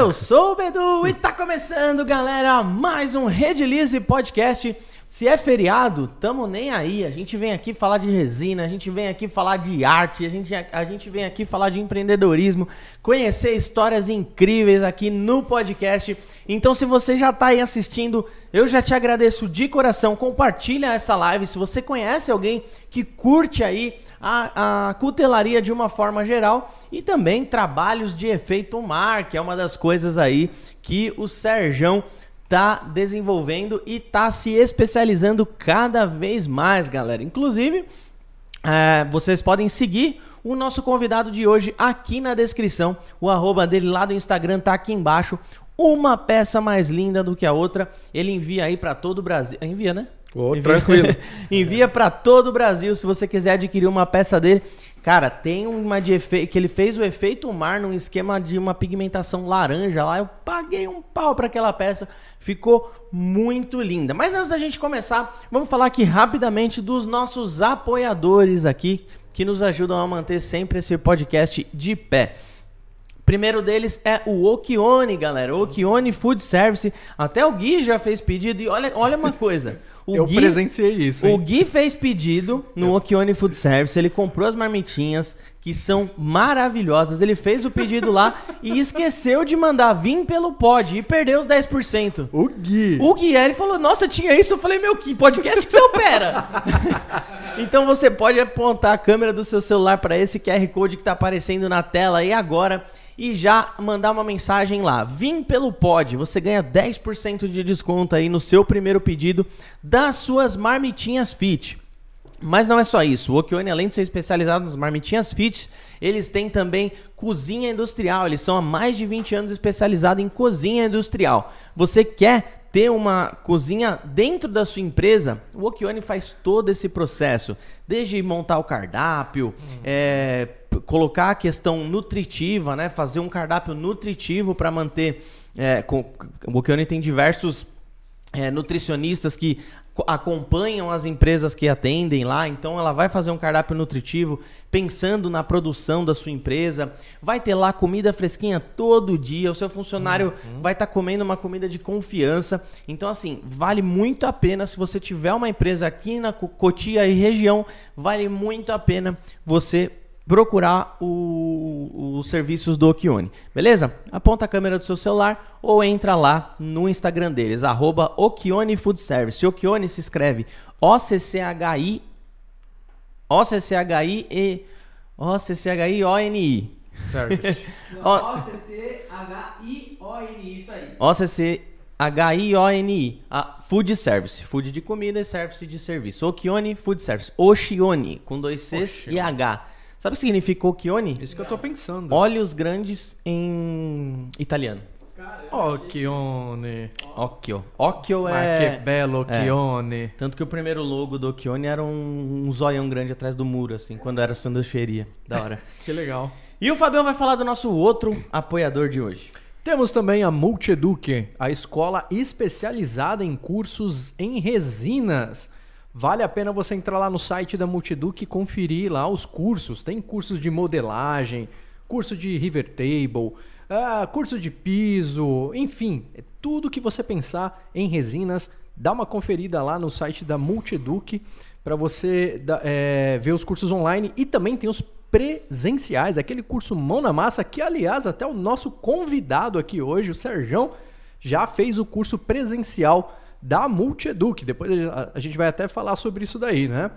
Eu sou o Bedu e tá começando, galera, mais um Redilize Podcast. Se é feriado, tamo nem aí. A gente vem aqui falar de resina, a gente vem aqui falar de arte, a gente, a gente vem aqui falar de empreendedorismo, conhecer histórias incríveis aqui no podcast. Então, se você já tá aí assistindo, eu já te agradeço de coração. Compartilha essa live. Se você conhece alguém que curte aí a, a cutelaria de uma forma geral e também trabalhos de efeito mar, que é uma das coisas aí que o Serjão tá desenvolvendo e tá se especializando cada vez mais, galera. Inclusive, é, vocês podem seguir o nosso convidado de hoje aqui na descrição. O arroba dele lá do Instagram tá aqui embaixo. Uma peça mais linda do que a outra. Ele envia aí para todo o Brasil. Envia, né? Oh, envia, tranquilo. envia para todo o Brasil se você quiser adquirir uma peça dele. Cara, tem uma de efeito que ele fez o efeito mar num esquema de uma pigmentação laranja lá. Eu paguei um pau para aquela peça, ficou muito linda. Mas antes da gente começar, vamos falar aqui rapidamente dos nossos apoiadores aqui que nos ajudam a manter sempre esse podcast de pé. Primeiro deles é o Okione, galera. Okione Food Service. Até o Gui já fez pedido e olha, olha uma coisa. O eu Gui, presenciei isso. Hein? O Gui fez pedido no Okione Food Service, ele comprou as marmitinhas, que são maravilhosas. Ele fez o pedido lá e esqueceu de mandar vir pelo pod e perdeu os 10%. O Gui. O Gui, ele falou, nossa, tinha isso? Eu falei, meu, que podcast que você opera? então você pode apontar a câmera do seu celular para esse QR Code que está aparecendo na tela aí agora e já mandar uma mensagem lá. Vim pelo pod, você ganha 10% de desconto aí no seu primeiro pedido das suas marmitinhas fit. Mas não é só isso. O Okione, além de ser especializado nas marmitinhas fit, eles têm também cozinha industrial. Eles são há mais de 20 anos especializados em cozinha industrial. Você quer ter uma cozinha dentro da sua empresa, o Okione faz todo esse processo, desde montar o cardápio, é, colocar a questão nutritiva, né? Fazer um cardápio nutritivo para manter. É, com, o Boquione tem diversos é, nutricionistas que acompanham as empresas que atendem lá, então ela vai fazer um cardápio nutritivo pensando na produção da sua empresa, vai ter lá comida fresquinha todo dia, o seu funcionário uhum. vai estar tá comendo uma comida de confiança. Então assim, vale muito a pena se você tiver uma empresa aqui na Cotia e região, vale muito a pena você procurar o, os serviços do Okione, beleza? Aponta a câmera do seu celular ou entra lá no Instagram deles, arroba Okione Food Service. Okione se escreve O-C-C-H-I O-C-C-H-I-E O-C-C-H-I-O-N-I Service. O-C-C-H-I-O-N-I, isso aí. O-C-C H-I-O-N-I. food Service. Food de comida e Service de serviço. Okione Food Service. Oshione, com dois Cs e H. Sabe o que significa occhione? Isso que eu tô pensando. Olhos grandes em italiano. Occhione. Occhio. Occhio é... Ah, que belo occhione. É. Tanto que o primeiro logo do occhione era um, um zoião grande atrás do muro, assim, quando era sanduicheria. Da hora. que legal. E o Fabião vai falar do nosso outro apoiador de hoje. Temos também a Multieduque, a escola especializada em cursos em resinas. Vale a pena você entrar lá no site da Multiduc e conferir lá os cursos. Tem cursos de modelagem, curso de river table, uh, curso de piso, enfim, é tudo que você pensar em resinas. Dá uma conferida lá no site da Multiduc para você é, ver os cursos online e também tem os presenciais, aquele curso mão na massa que, aliás, até o nosso convidado aqui hoje, o Serjão, já fez o curso presencial da Multieduc. Depois a gente vai até falar sobre isso daí, né?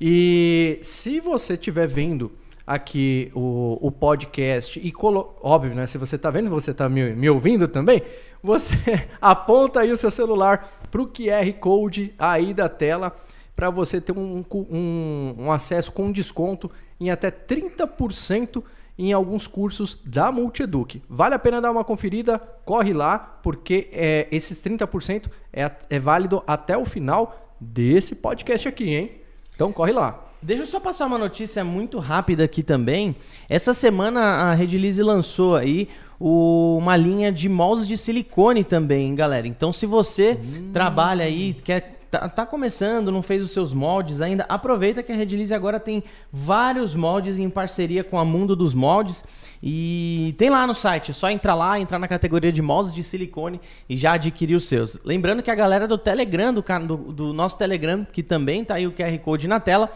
E se você estiver vendo aqui o, o podcast e colo... óbvio, né? Se você está vendo, você está me, me ouvindo também, você aponta aí o seu celular para o QR Code aí da tela para você ter um, um, um acesso com desconto em até 30% em alguns cursos da Multieduc. Vale a pena dar uma conferida, corre lá, porque é, esses 30% é, é válido até o final desse podcast aqui, hein? Então corre lá. Deixa eu só passar uma notícia muito rápida aqui também. Essa semana a Redilize lançou aí o, uma linha de moldes de silicone também, galera. Então se você hum. trabalha aí, quer tá, tá começando, não fez os seus moldes ainda, aproveita que a Redilize agora tem vários moldes em parceria com a Mundo dos Moldes e tem lá no site, é só entrar lá, entrar na categoria de moldes de silicone e já adquirir os seus. Lembrando que a galera do Telegram, do, do, do nosso Telegram, que também tá aí o QR Code na tela,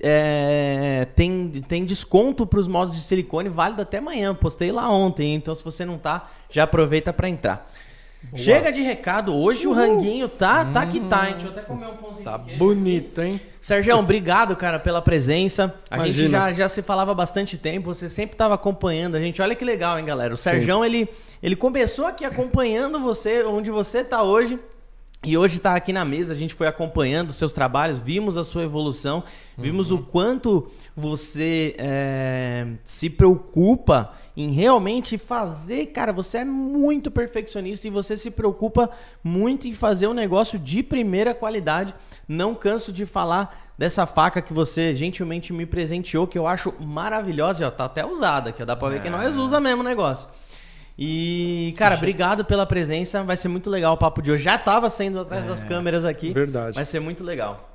é, tem, tem desconto para os moldes de silicone válido até amanhã. Postei lá ontem, então se você não tá, já aproveita para entrar. Boa. Chega de recado. Hoje Uhul. o ranguinho tá, tá que tá, hein? Deixa eu até comer um pãozinho Tá bonito, hein? Sérgio, obrigado, cara, pela presença. A Imagina. gente já, já se falava há bastante tempo, você sempre estava acompanhando a gente. Olha que legal, hein, galera? O Sérgio, ele, ele começou aqui acompanhando você, onde você tá hoje. E hoje está aqui na mesa, a gente foi acompanhando os seus trabalhos, vimos a sua evolução, vimos uhum. o quanto você é, se preocupa em realmente fazer. Cara, você é muito perfeccionista e você se preocupa muito em fazer um negócio de primeira qualidade. Não canso de falar dessa faca que você gentilmente me presenteou, que eu acho maravilhosa. E, ó, tá até usada, que dá pra ver é. que nós usa mesmo o negócio. E, cara, obrigado pela presença. Vai ser muito legal o papo de hoje. Já tava saindo atrás é, das câmeras aqui. Verdade. Vai ser muito legal.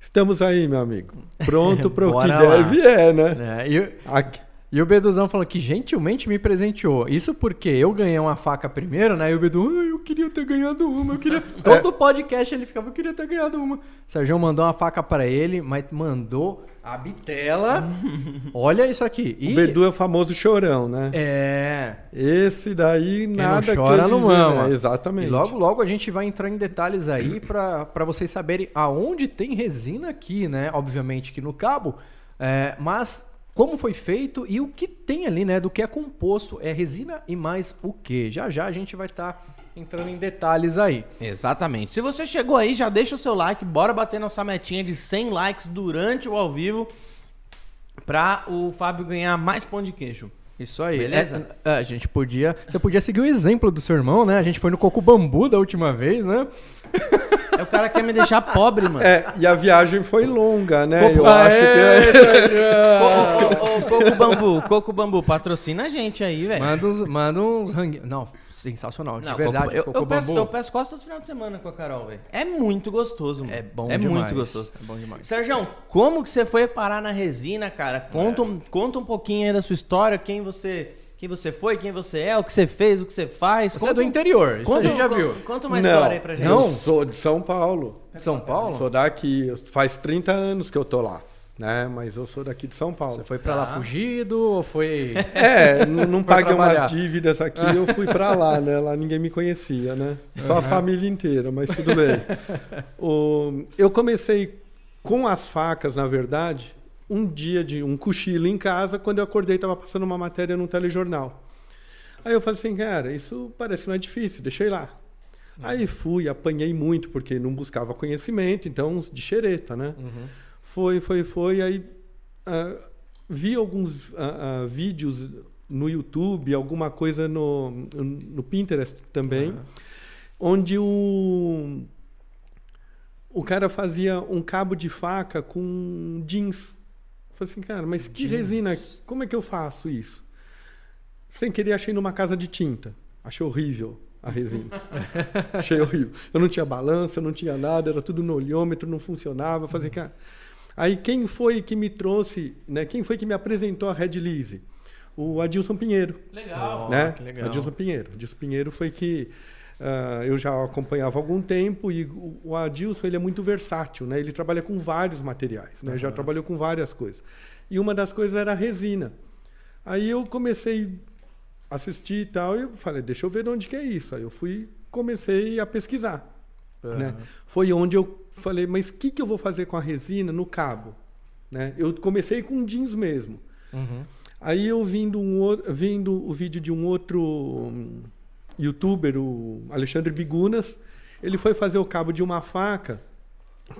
Estamos aí, meu amigo. Pronto para o que lá. deve é, né? É, e, aqui. E o Beduzão falou que gentilmente me presenteou. Isso porque eu ganhei uma faca primeiro, né? E o Bedu, ah, eu queria ter ganhado uma. Eu queria... Todo podcast ele ficava, eu queria ter ganhado uma. O Sérgio mandou uma faca para ele, mas mandou a bitela. Olha isso aqui. E... O Bedu é o famoso chorão, né? É. Esse daí Quem nada não chora que não mama. É, exatamente. E logo logo a gente vai entrar em detalhes aí para vocês saberem aonde tem resina aqui, né? Obviamente que no cabo, é, mas como foi feito e o que tem ali, né? Do que é composto. É resina e mais o que. Já já a gente vai estar tá entrando em detalhes aí. Exatamente. Se você chegou aí, já deixa o seu like. Bora bater nossa metinha de 100 likes durante o ao vivo para o Fábio ganhar mais pão de queijo. Isso aí. Beleza? É, a gente podia. Você podia seguir o exemplo do seu irmão, né? A gente foi no Coco Bambu da última vez, né? É o cara quer me deixar pobre, mano. É, e a viagem foi longa, né? Coco, Eu acho que. É... Coco Bambu, Coco Bambu, patrocina a gente aí, velho. Manda uns, manda uns hang... Não, sensacional, não, de verdade. Coco, eu, coco eu, peço, eu, peço, quase todo final de semana com a Carol, velho. É muito gostoso, mano. É bom é demais. muito gostoso. É bom demais. Sérgio, como que você foi parar na resina, cara? Conta, é. um, conta um pouquinho aí da sua história, quem você quem você foi, quem você é, o que você fez, o que você faz. Você conta, é do interior, isso conta, a gente já viu. Conta uma não, história aí pra gente. Não, eu sou de São Paulo. São Paulo? Sou daqui, faz 30 anos que eu tô lá. Né? Mas eu sou daqui de São Paulo. Você foi para lá ah. fugido ou foi. É, não, não paguei umas dívidas aqui, eu fui para lá, né? Lá ninguém me conhecia, né? Só uhum. a família inteira, mas tudo bem. o, eu comecei com as facas, na verdade, um dia de um cochilo em casa, quando eu acordei estava passando uma matéria num telejornal. Aí eu falei assim, cara, isso parece que não é difícil, deixei lá. Uhum. Aí fui, apanhei muito, porque não buscava conhecimento, então de xereta, né? Uhum. Foi, foi, foi, aí uh, vi alguns uh, uh, vídeos no YouTube, alguma coisa no, no Pinterest também, onde o, o cara fazia um cabo de faca com jeans. Falei assim, cara, mas que Jeans. resina? Como é que eu faço isso? Sem querer, achei numa casa de tinta. Achei horrível a resina. achei horrível. Eu não tinha balança, eu não tinha nada, era tudo no olhômetro, não funcionava. Falei, assim, cara. Aí quem foi que me trouxe, né? Quem foi que me apresentou a Red Lise? O Adilson Pinheiro. Legal. Né? Oh, legal. Adilson Pinheiro. Adilson Pinheiro foi que Uh, eu já acompanhava há algum tempo e o, Adilson ele é muito versátil, né? Ele trabalha com vários materiais, né? Uhum. Já trabalhou com várias coisas. E uma das coisas era a resina. Aí eu comecei a assistir e tal e eu falei, deixa eu ver de onde que é isso. Aí eu fui, comecei a pesquisar, uhum. né? Foi onde eu falei, mas o que, que eu vou fazer com a resina no cabo? Né? Eu comecei com jeans mesmo. Uhum. Aí eu vindo, um, vindo o vídeo de um outro... Um, youtuber, o Alexandre Bigunas, ele foi fazer o cabo de uma faca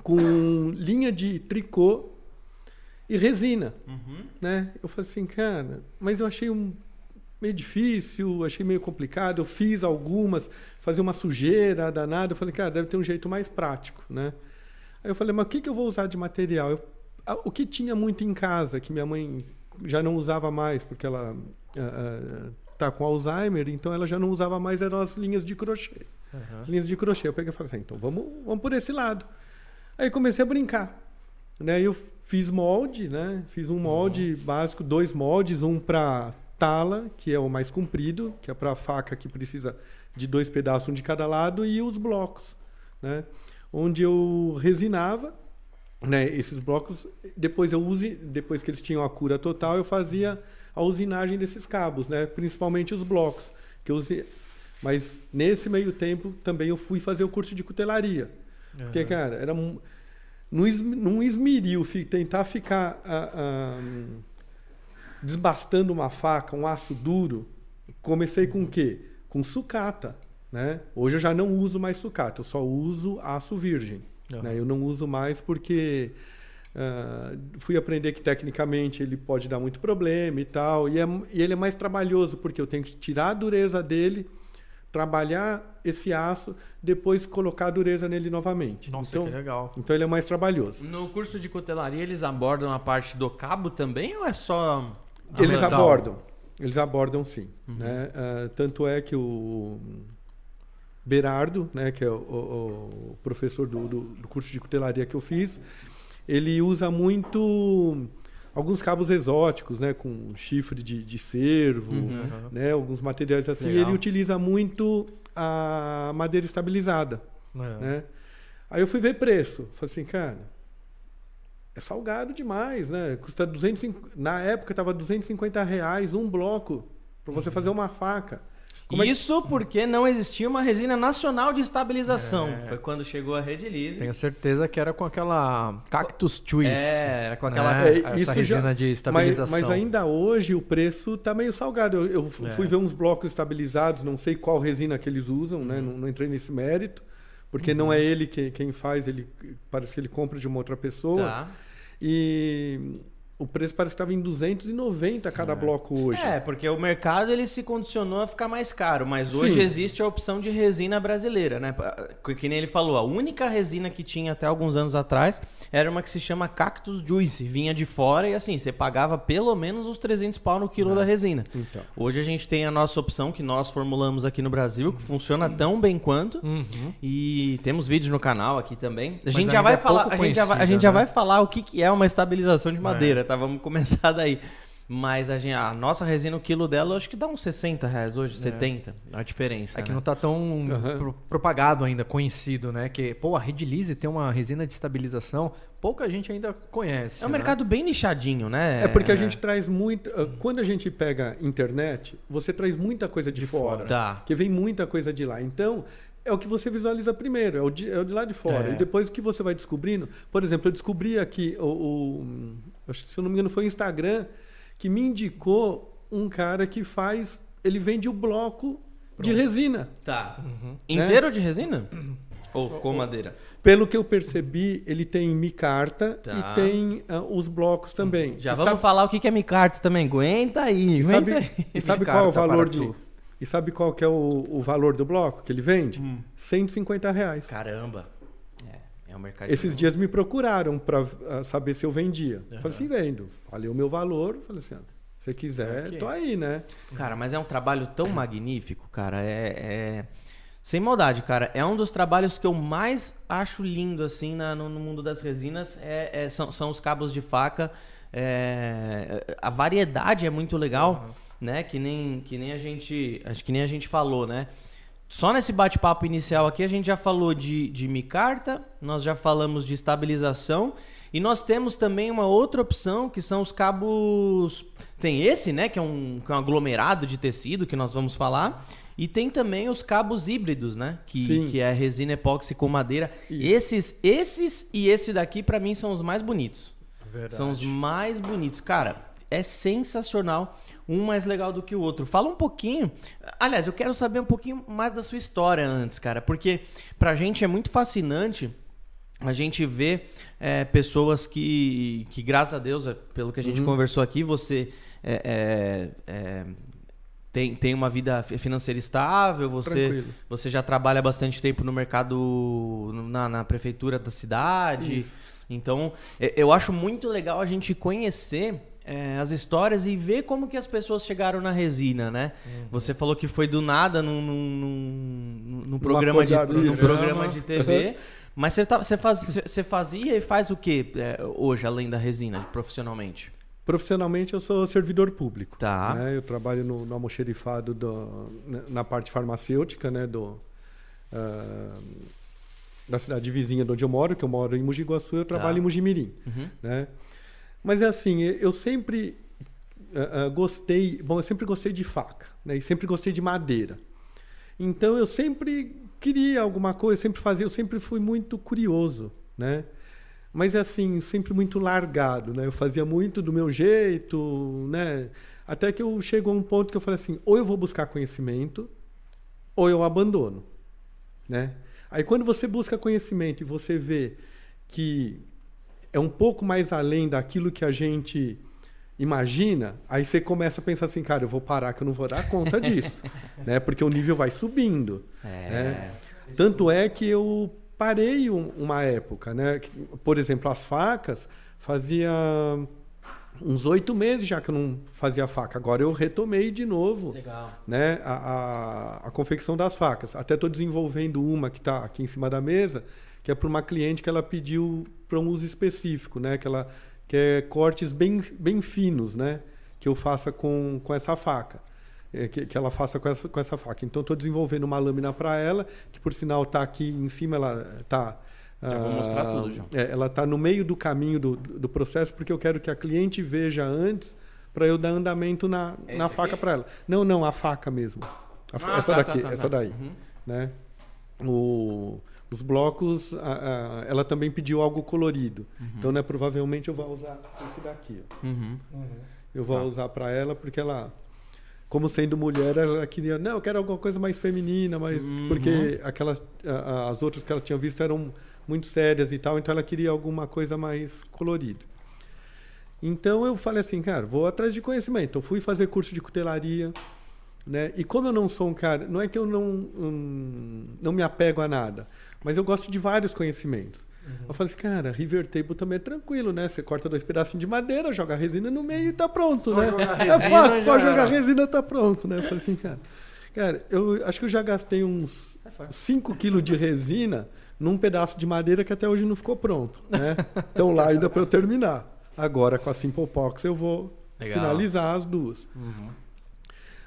com linha de tricô e resina. Uhum. Né? Eu falei assim, cara, mas eu achei um meio difícil, achei meio complicado. Eu fiz algumas, fazia uma sujeira danada. Eu falei, cara, deve ter um jeito mais prático, né? Aí eu falei, mas o que, que eu vou usar de material? Eu, o que tinha muito em casa, que minha mãe já não usava mais, porque ela uh, uh, tá com Alzheimer, então ela já não usava mais eram as linhas de crochê. Uhum. As linhas de crochê. Eu peguei e falei assim, então vamos, vamos por esse lado. Aí comecei a brincar. Né? Eu fiz molde, né? Fiz um molde uhum. básico, dois moldes, um para tala, que é o mais comprido, que é para faca que precisa de dois pedaços, um de cada lado, e os blocos, né? Onde eu resinava, né? Esses blocos, depois eu use, depois que eles tinham a cura total, eu fazia a usinagem desses cabos, né? Principalmente os blocos, que eu usei. Mas nesse meio tempo também eu fui fazer o curso de cutelaria. Uhum. Porque, cara, era um, num esmeril tentar ficar ah, ah, desbastando uma faca, um aço duro, comecei com o quê? Com sucata. Né? Hoje eu já não uso mais sucata, eu só uso aço virgem. Uhum. Né? Eu não uso mais porque uh, fui aprender que tecnicamente ele pode dar muito problema e tal. E, é, e ele é mais trabalhoso, porque eu tenho que tirar a dureza dele trabalhar esse aço, depois colocar a dureza nele novamente. Nossa, então, que legal. Então ele é mais trabalhoso. No curso de cutelaria eles abordam a parte do cabo também ou é só eles abordam. Eles abordam sim. Uhum. Né? Uh, tanto é que o Berardo, né, que é o, o, o professor do, do, do, curso de cutelaria que eu fiz, ele usa muito alguns cabos exóticos, né, com chifre de, de cervo, uhum. né, alguns materiais assim. Legal. Ele utiliza muito a madeira estabilizada. Uhum. Né? Aí eu fui ver preço. Falei assim, cara, é salgado demais, né? Custa 250, na época estava 250 reais um bloco para você uhum. fazer uma faca. Como Isso é que... porque não existia uma resina nacional de estabilização. É. Foi quando chegou a Redilize. Tenho certeza que era com aquela Cactus Twist. É, era com aquela é, essa resina já... de estabilização. Mas, mas, ainda hoje o preço tá meio salgado. Eu, eu é. fui ver uns blocos estabilizados, não sei qual resina que eles usam, né? uhum. né? Não, não, entrei nesse mérito. Porque uhum. não é ele que, quem faz, ele parece que ele compra de uma outra pessoa. Tá. E o preço parece que estava em 290 cada é. bloco hoje. É, porque o mercado ele se condicionou a ficar mais caro, mas hoje Sim. existe a opção de resina brasileira, né? Que nem ele falou, a única resina que tinha até alguns anos atrás era uma que se chama Cactus Juice, vinha de fora e assim, você pagava pelo menos uns 300 pau no quilo da resina. Então. Hoje a gente tem a nossa opção que nós formulamos aqui no Brasil, que funciona tão bem quanto. Uhum. E temos vídeos no canal aqui também. A gente já vai é falar, a gente já vai, a gente né? já vai falar o que, que é uma estabilização de madeira, é tá? Vamos começar daí. Mas a, gente, a nossa resina, o quilo dela, acho que dá uns 60 reais hoje, é. 70. A diferença. É que né? não tá tão uhum. pro, propagado ainda, conhecido, né? Que, pô, a Redilize tem uma resina de estabilização, pouca gente ainda conhece. É um né? mercado bem nichadinho, né? É porque a gente traz muito. Ah, quando a gente pega internet, você traz muita coisa de, de fora. fora. Tá. Que vem muita coisa de lá. Então, é o que você visualiza primeiro, é o de, é o de lá de fora. É. E depois que você vai descobrindo. Por exemplo, eu descobri aqui, o, o, se eu não me engano, foi o Instagram que me indicou um cara que faz. Ele vende o bloco Pronto. de resina. Tá. Uhum. Inteiro de resina? Ou com madeira? Pelo que eu percebi, ele tem micarta tá. e tem uh, os blocos também. Já e vamos sabe... falar o que é micarta também. Aguenta aí, aguenta sabe, aí. E sabe qual é o valor de. Tu. E sabe qual que é o, o valor do bloco que ele vende? Hum. 150 reais. Caramba. É, um mercado. Esses dias me procuraram para ah, saber se eu vendia. Uhum. Falei assim, vendo. Falei o meu valor. Falei assim, se você quiser, okay. tô aí, né? Cara, mas é um trabalho tão magnífico, cara. É, é, Sem maldade, cara. É um dos trabalhos que eu mais acho lindo, assim, na, no, no, mundo das resinas. É, é, são, são os cabos de faca. É, a variedade é muito legal. Uhum né? Que nem, que nem a gente. Acho que nem a gente falou, né? Só nesse bate-papo inicial aqui a gente já falou de, de micarta, nós já falamos de estabilização e nós temos também uma outra opção que são os cabos. Tem esse, né? Que é um, que é um aglomerado de tecido que nós vamos falar. E tem também os cabos híbridos, né? Que, que é resina epóxi com madeira. Esses, esses e esse daqui, para mim, são os mais bonitos. Verdade. São os mais bonitos. Cara, é sensacional um mais legal do que o outro. Fala um pouquinho. Aliás, eu quero saber um pouquinho mais da sua história antes, cara, porque pra gente é muito fascinante a gente ver é, pessoas que, que, graças a Deus, é, pelo que a gente uhum. conversou aqui, você é, é, é tem, tem uma vida financeira estável, você, você já trabalha bastante tempo no mercado, na, na prefeitura da cidade. Isso. Então, eu acho muito legal a gente conhecer é, as histórias e ver como que as pessoas chegaram na resina, né? Uhum. Você falou que foi do nada num, num, num programa, de, num programa de TV. Mas você, tá, você, faz, você fazia e faz o que é, hoje, além da resina, profissionalmente? Profissionalmente eu sou servidor público. Tá. Né? Eu trabalho no, no almoxerifado do, na parte farmacêutica, né? Do, uh, da cidade vizinha de onde eu moro, que eu moro em Mogi Guaçu, eu trabalho tá. em Mojimirim. Uhum. Né? Mas é assim, eu sempre uh, uh, gostei, bom, eu sempre gostei de faca, né? E sempre gostei de madeira. Então eu sempre queria alguma coisa, sempre fazia, eu sempre fui muito curioso, né? Mas assim, sempre muito largado, né? Eu fazia muito do meu jeito, né? Até que eu chego a um ponto que eu falei assim, ou eu vou buscar conhecimento, ou eu abandono, né? Aí quando você busca conhecimento e você vê que é um pouco mais além daquilo que a gente imagina, aí você começa a pensar assim, cara, eu vou parar que eu não vou dar conta disso, né? Porque o nível vai subindo. É. Né? Tanto é que eu parei um, uma época, né? Por exemplo, as facas fazia uns oito meses já que eu não fazia faca. Agora eu retomei de novo Legal. Né, a, a, a confecção das facas. Até estou desenvolvendo uma que está aqui em cima da mesa, que é para uma cliente que ela pediu para um uso específico, né? Que ela quer cortes bem, bem finos, né? Que eu faça com, com essa faca. É, que, que, ela faça com essa, com essa faca. Então, estou desenvolvendo uma lâmina para ela, que por sinal está aqui em cima, ela está. Já vou mostrar uh, tudo, João. É, ela está no meio do caminho do, do processo, porque eu quero que a cliente veja antes para eu dar andamento na, na faca para ela. Não, não, a faca mesmo. A, ah, essa tá, daqui, tá, tá, essa tá. daí. Uhum. Né? O, os blocos, a, a, ela também pediu algo colorido. Uhum. Então, né, provavelmente eu vou usar esse daqui. Uhum. Eu vou tá. usar para ela porque ela, como sendo mulher, ela queria, não, eu quero alguma coisa mais feminina, mas uhum. porque aquelas, a, as outras que ela tinha visto eram muito sérias e tal, então ela queria alguma coisa mais colorida. Então eu falei assim, cara, vou atrás de conhecimento. Eu fui fazer curso de cutelaria, né? E como eu não sou um cara, não é que eu não um, não me apego a nada, mas eu gosto de vários conhecimentos. Uhum. Eu falei assim, cara, River Table também é tranquilo, né? Você corta dois pedacinhos de madeira, joga a resina no meio e tá pronto, só né? É fácil, só jogar resina tá pronto, né? Eu falei assim, cara, cara, eu acho que eu já gastei uns 5 quilos de resina num pedaço de madeira que até hoje não ficou pronto, né? Então lá ainda para eu terminar. Agora com a Simple Pox eu vou Legal. finalizar as duas. Uhum.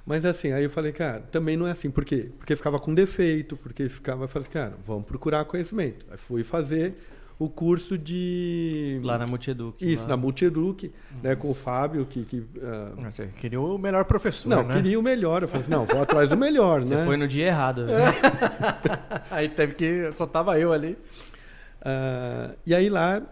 Mas assim, aí eu falei, cara, também não é assim. Por quê? Porque ficava com defeito, porque ficava, eu falei, assim, cara, vamos procurar conhecimento. Aí fui fazer o curso de. Lá na Multieduc. Isso, lá. na Multieduc, uhum. né, com o Fábio, que. que uh... Você queria o melhor professor. Não, né? queria o melhor. Eu falei assim, não, vou atrás do melhor, Você né? foi no dia errado. É. aí teve que. Só tava eu ali. Uh, e aí lá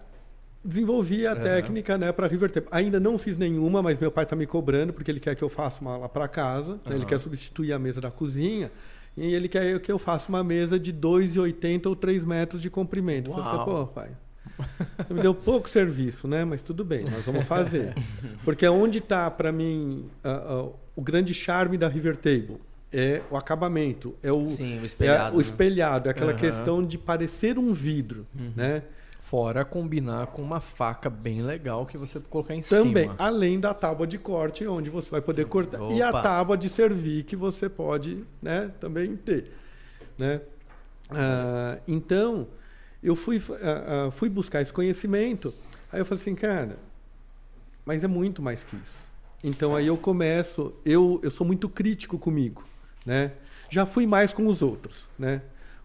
desenvolvi a uhum. técnica né, para River Tape. Ainda não fiz nenhuma, mas meu pai está me cobrando porque ele quer que eu faça uma lá para casa. Uhum. Né, ele quer substituir a mesa da cozinha. E ele quer que eu faça uma mesa de 2,80 ou 3 metros de comprimento. Uau. Eu falei assim, pô, pai, você me deu pouco serviço, né? Mas tudo bem, nós vamos fazer. Porque onde está, para mim, uh, uh, o grande charme da River Table? É o acabamento, é o, Sim, o espelhado. É, o espelhado, é aquela uhum. questão de parecer um vidro, uhum. né? Fora combinar com uma faca bem legal que você colocar em Também, cima. além da tábua de corte, onde você vai poder cortar. Opa. E a tábua de servir que você pode né, também ter. Né? Ah, então, eu fui, uh, uh, fui buscar esse conhecimento. Aí eu falei assim, cara, mas é muito mais que isso. Então aí eu começo, eu, eu sou muito crítico comigo, né? Já fui mais com os outros, né?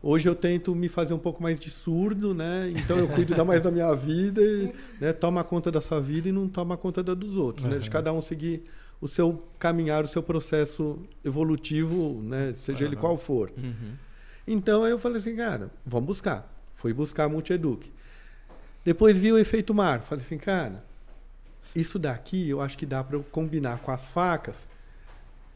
Hoje eu tento me fazer um pouco mais de surdo, né? Então eu cuido mais da minha vida, e, né? toma conta da sua vida e não toma conta da dos outros, uhum. né? De cada um seguir o seu caminhar, o seu processo evolutivo, né? Seja uhum. ele qual for. Uhum. Então eu falei assim, cara, vamos buscar. Fui buscar a Multieduc. Depois vi o efeito mar. Falei assim, cara, isso daqui eu acho que dá para combinar com as facas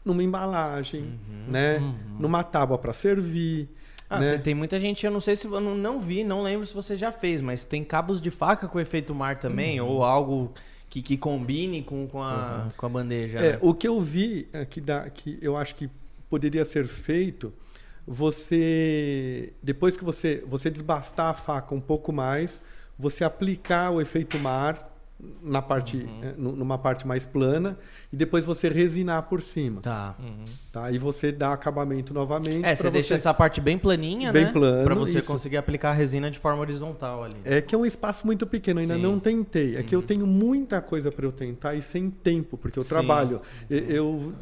numa embalagem, uhum. né? Uhum. Numa tábua para servir ah, né? tem, tem, muita gente, eu não sei se eu não, não vi, não lembro se você já fez, mas tem cabos de faca com efeito mar também, uhum. ou algo que, que combine com, com, a, uhum. com a bandeja. É, né? O que eu vi é, que, dá, que eu acho que poderia ser feito, você depois que você você desbastar a faca um pouco mais, você aplicar o efeito mar na parte, uhum. numa parte mais plana e depois você resinar por cima. Tá. Uhum. tá. E você dá acabamento novamente. É, você deixa essa parte bem planinha, bem né? plano. Para você isso. conseguir aplicar a resina de forma horizontal ali. É que é um espaço muito pequeno, ainda Sim. não tentei. É uhum. que eu uhum. tenho muita coisa para eu tentar e sem tempo, porque eu Sim. trabalho. Eu, eu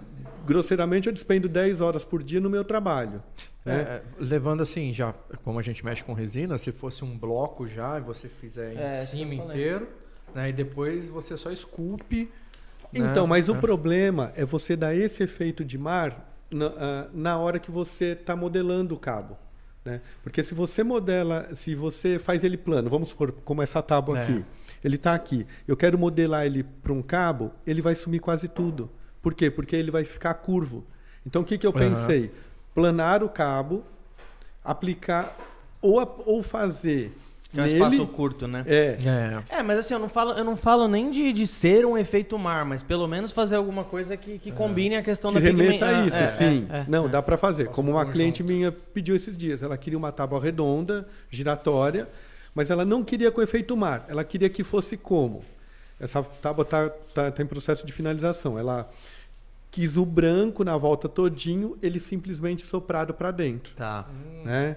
grosseiramente eu despendo 10 horas por dia no meu trabalho. É, é, levando assim, já como a gente mexe com resina, se fosse um bloco já e você fizer é, em cima inteiro, né, e depois você só esculpe. Né, então, né, mas o problema é você dar esse efeito de mar na, uh, na hora que você está modelando o cabo. Né? Porque se você modela, se você faz ele plano, vamos supor, como essa tábua é. aqui, ele está aqui, eu quero modelar ele para um cabo, ele vai sumir quase tudo. Por quê? Porque ele vai ficar curvo. Então o que, que eu pensei? Uhum. Planar o cabo, aplicar ou, ou fazer que é um nele, espaço curto, né? É. é. É, mas assim, eu não falo, eu não falo nem de, de ser um efeito mar, mas pelo menos fazer alguma coisa que, que é. combine a questão que da remeta a isso, é, sim. É, é, não, dá para fazer. Como uma cliente minha pediu esses dias, ela queria uma tábua redonda, giratória, mas ela não queria com efeito mar, ela queria que fosse como? Essa tábua está tá, tá em processo de finalização. Ela quis o branco na volta todinho, ele simplesmente soprado para dentro. Tá. Né?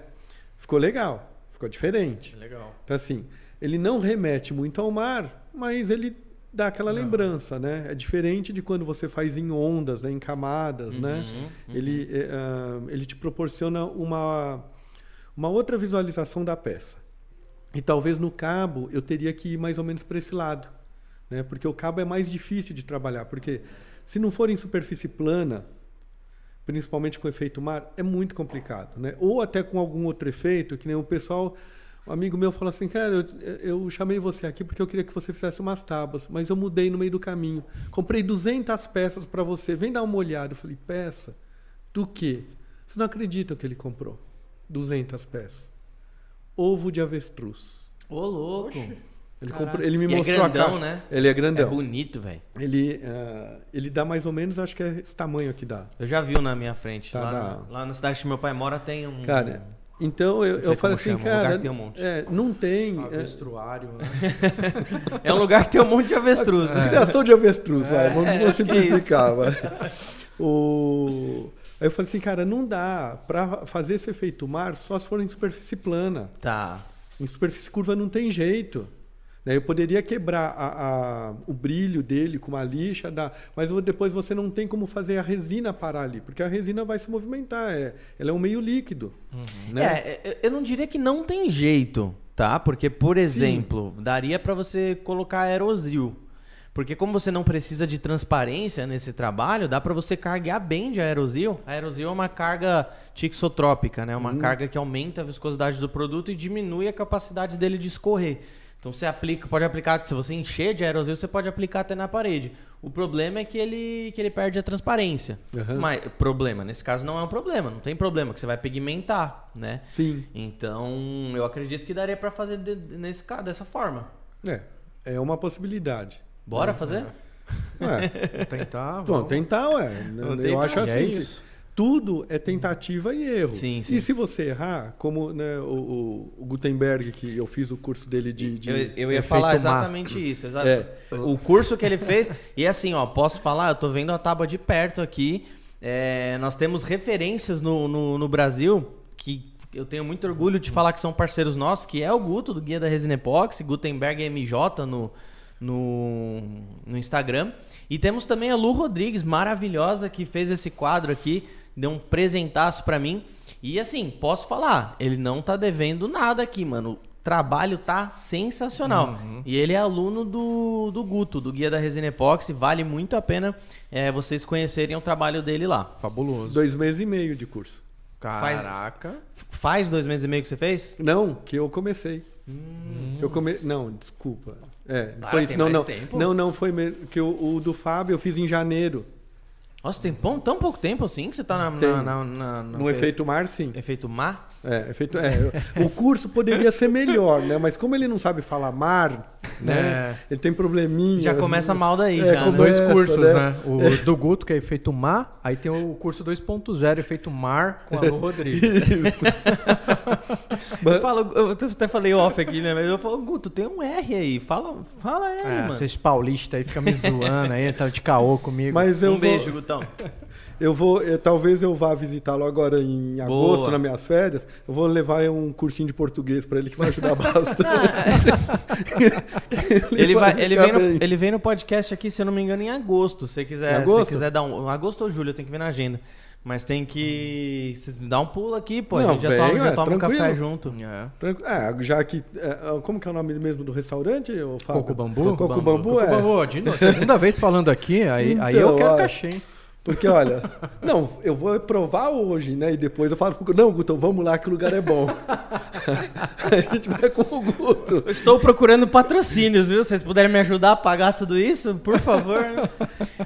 Ficou legal, ficou diferente. Legal. Então assim, ele não remete muito ao mar, mas ele dá aquela não. lembrança, né? É diferente de quando você faz em ondas, né? em camadas, uhum, né? Uhum. Ele, uh, ele te proporciona uma, uma outra visualização da peça. E talvez no cabo eu teria que ir mais ou menos para esse lado né? Porque o cabo é mais difícil de trabalhar, porque se não for em superfície plana, principalmente com efeito mar, é muito complicado, né? Ou até com algum outro efeito, que nem o pessoal, um amigo meu falou assim, cara, eu, eu chamei você aqui porque eu queria que você fizesse umas tábuas, mas eu mudei no meio do caminho. Comprei 200 peças para você, vem dar uma olhada. Eu falei, peça? Do quê? Você não acredita que ele comprou? 200 peças. Ovo de avestruz. Ô, louco! Oxe. Ele, comprou, ele me e é mostrou é grandão, a caixa. né? Ele é grandão. É bonito, velho. Ele, uh, ele dá mais ou menos, acho que é esse tamanho aqui dá. Eu já vi na minha frente. Tá lá, na... lá na cidade que meu pai mora tem um. Cara, então eu, eu falei assim, chama, cara. Um tem um monte. É, não tem. É Avestruário, né? é um lugar que tem um monte de avestruz. Né? Criação de avestruz, vai. Vamos, vamos é simplificar, vai. O. Aí eu falei assim, cara, não dá para fazer esse efeito mar só se for em superfície plana. Tá. Em superfície curva não tem jeito. Eu poderia quebrar a, a, o brilho dele com uma lixa, dá, mas depois você não tem como fazer a resina parar ali, porque a resina vai se movimentar, é, ela é um meio líquido. Uhum. Né? É, eu não diria que não tem jeito, tá? Porque, por exemplo, Sim. daria para você colocar aerosil. Porque como você não precisa de transparência nesse trabalho, dá para você carregar bem de aerosil. A aerosil é uma carga tixotrópica, né? Uma uhum. carga que aumenta a viscosidade do produto e diminui a capacidade dele de escorrer. Então você aplica, pode aplicar, se você encher de aerosol, você pode aplicar até na parede. O problema é que ele, que ele perde a transparência. Uhum. Mas problema, nesse caso não é um problema, não tem problema, que você vai pigmentar, né? Sim. Então, eu acredito que daria para fazer de, nesse caso dessa forma. É, é uma possibilidade. Bora é, fazer? É. tentar. Bom, tentar, ué. Eu acho assim é que tudo é tentativa e erro. Sim, sim. E se você errar, como né, o, o, Gutenberg, que eu fiz o curso dele de. de eu, eu ia falar exatamente isso. Exa é. O curso que ele fez. e assim, ó, posso falar, eu tô vendo a tábua de perto aqui. É, nós temos referências no, no, no, Brasil que eu tenho muito orgulho de falar que são parceiros nossos, que é o Guto, do Guia da Resina Epoxy, Gutenberg MJ no, no, no Instagram. E temos também a Lu Rodrigues, maravilhosa, que fez esse quadro aqui deu um presentaço para mim. E assim, posso falar, ele não tá devendo nada aqui, mano. O trabalho tá sensacional. Uhum. E ele é aluno do, do Guto, do Guia da Resina Epoxy. Vale muito a pena é, vocês conhecerem o trabalho dele lá. Fabuloso. Dois meses e meio de curso. Caraca. Faz, faz dois meses e meio que você fez? Não, que eu comecei. Hum. Eu come... Não, desculpa. É, Para, foi isso. Não, não. Tempo? Não, não, foi mesmo. Que o, o do Fábio eu fiz em janeiro. Nossa, tem tão, tão pouco tempo assim que você tá na, na, na, na no fe... efeito mar, sim. Efeito mar? É, efeito, é, o curso poderia ser melhor, né? Mas como ele não sabe falar mar, né? É. Ele tem probleminha. Já começa mal daí, é, já. São né? dois cursos, né? né? O é. do Guto, que é efeito mar, aí tem o curso 2.0, efeito mar, com a Lu Rodrigues. Eu, falo, eu até falei off aqui, né? Mas eu falo, Guto, tem um R aí. Fala, fala R, é, mano. Vocês paulistas aí, fica me zoando aí, tá de caô comigo. Mas eu um vou, beijo, Gutão. Eu vou, eu, talvez eu vá visitá-lo agora em agosto, Boa. nas minhas férias. Eu vou levar um cursinho de português para ele que vai ajudar bastante. Ele, vai, ele, ficar vem no, ele vem no podcast aqui, se eu não me engano, em agosto. Se quiser, Em agosto? se quiser dar um. Agosto ou julho, eu tenho que ver na agenda. Mas tem que. Dar um pulo aqui, pô. a Não, gente já toma, já é, toma um café junto. É. É, já que. é, como que é o nome mesmo do restaurante? ô, Fábio? Coco Bambu? Coco Bambu, é. Coco Bambu, de novo, segunda vez falando aqui, aí, aí eu Então, quero cachê, hein? Porque, olha, não, eu vou provar hoje, né? E depois eu falo pro Guto, não, Guto, vamos lá que o lugar é bom. Aí a gente vai com o Guto. Eu estou procurando patrocínios, viu? Se vocês puderem me ajudar a pagar tudo isso, por favor.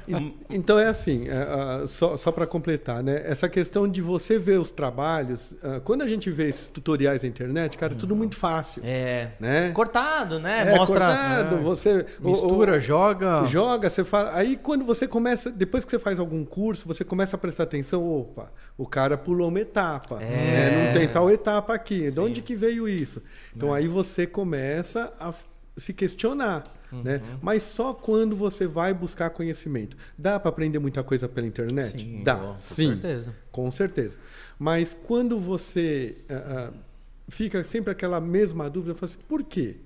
E- Então é assim, é, só, só para completar, né? Essa questão de você ver os trabalhos, ah, quando a gente vê esses tutoriais na internet, cara, é tudo muito fácil. É. Né? Cortado, né? É, Mostra. cortado, É. você Mistura, o- joga. joga, você fala. Aí quando você começa, depois que você faz algum curso, você começa a prestar atenção, opa, o cara pulou uma etapa, É. né? não tem tal etapa aqui. De Sim. onde que veio isso? Então aí você começa a se questionar. Né? Mas só quando você vai buscar conhecimento. Dá para aprender muita coisa pela internet? Sim, Dá, com sim. certeza. Com certeza. Mas quando você ah, ah, fica sempre aquela mesma dúvida, eu falo assim, por quê?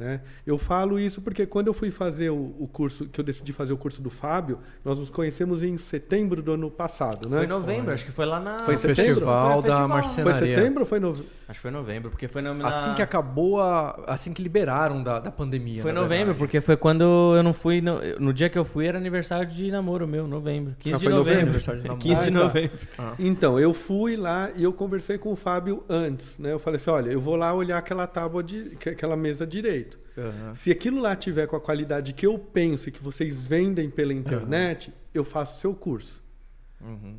Né? Eu falo isso porque quando eu fui fazer o, o curso, que eu decidi fazer o curso do Fábio, nós nos conhecemos em setembro do ano passado, né? Foi em novembro, acho que foi lá na. Foi setembro? festival Foi no da festival. Foi marcenaria. setembro ou foi novembro? Acho que foi em novembro, porque foi na. Assim que acabou a. Assim que liberaram da, da pandemia. Foi novembro, verdade. porque foi quando eu não fui. No, no dia que eu fui era aniversário de namoro meu, novembro. 15 Ah, de foi novembro. Aniversário de namoro. 15 de Ah, tá. novembro. Então, eu fui lá e eu conversei com o Fábio antes, né? Eu falei assim, olha, eu vou lá olhar aquela tábua, de, que- aquela mesa direito. Aham. Se aquilo lá tiver com a qualidade que eu penso e que vocês vendem pela internet, eu faço o seu curso.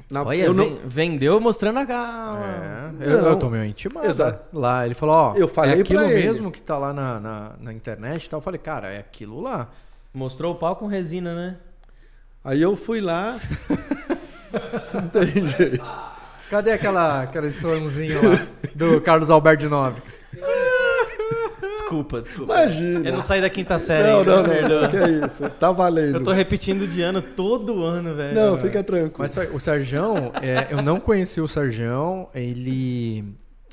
Na- Olha, eu, não- ven- vendeu mostrando a cara. É, eu, Não. eu tomei uma intimada Exato. lá. Ele falou, ó, Eu falei é aquilo pra ele. mesmo que tá lá na, na, na internet e tal. Eu falei, cara, é aquilo lá. Mostrou o pau com resina, né? Aí eu fui lá. não tem jeito. Cadê aquela, aquele sonzinho lá do Carlos Alberto de Nove? Desculpa, desculpa. Imagina. Eu não saí da quinta série Não, ainda, não, não, não. Que é isso? Tá valendo. Eu tô repetindo de ano todo ano, velho. Não, fica tranquilo. Mas foi- o Sarjão, é, eu não conheci o Sarjão, ele.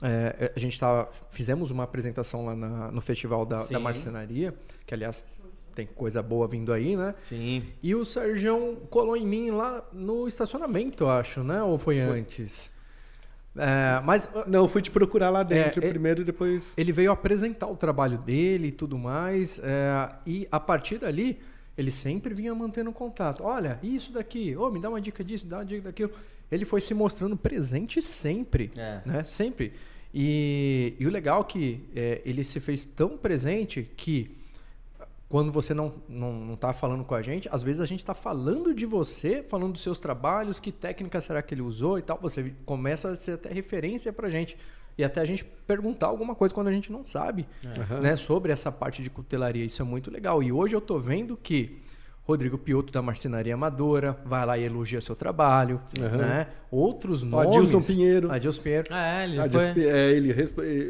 é, a gente tava, fizemos uma apresentação lá na- no festival da, da marcenaria, que aliás tem coisa boa vindo aí, né? Sim. E o Sarjão colou em mim lá no estacionamento, eu acho, né? Ou foi, antes? É, mas uh, Não, eu fui te procurar lá dentro É, é- primeiro e depois. ele veio apresentar o trabalho dele e tudo mais. é, e a partir dali, ele sempre vinha mantendo contato. Olha, isso daqui, ô, me dá uma dica disso, dá uma dica daquilo. Ele foi se mostrando presente sempre. É. Né? Sempre. E, e o legal é que é, ele se fez tão presente que quando você não, não, não tá falando com a gente, às vezes a gente tá falando de você, falando dos seus trabalhos, que técnica será que ele usou e tal. Você começa a ser até referência pra gente. E até a gente perguntar alguma coisa quando a gente não sabe Aham. né, sobre essa parte de cutelaria. Isso é muito legal. E hoje eu tô vendo que Rodrigo Piotto da Marcenaria Amadora vai lá e elogia seu trabalho. Aham. Né? Outros O nomes. Adilson Pinheiro. Adilson Pinheiro. É, ele Ah, foi... é, ele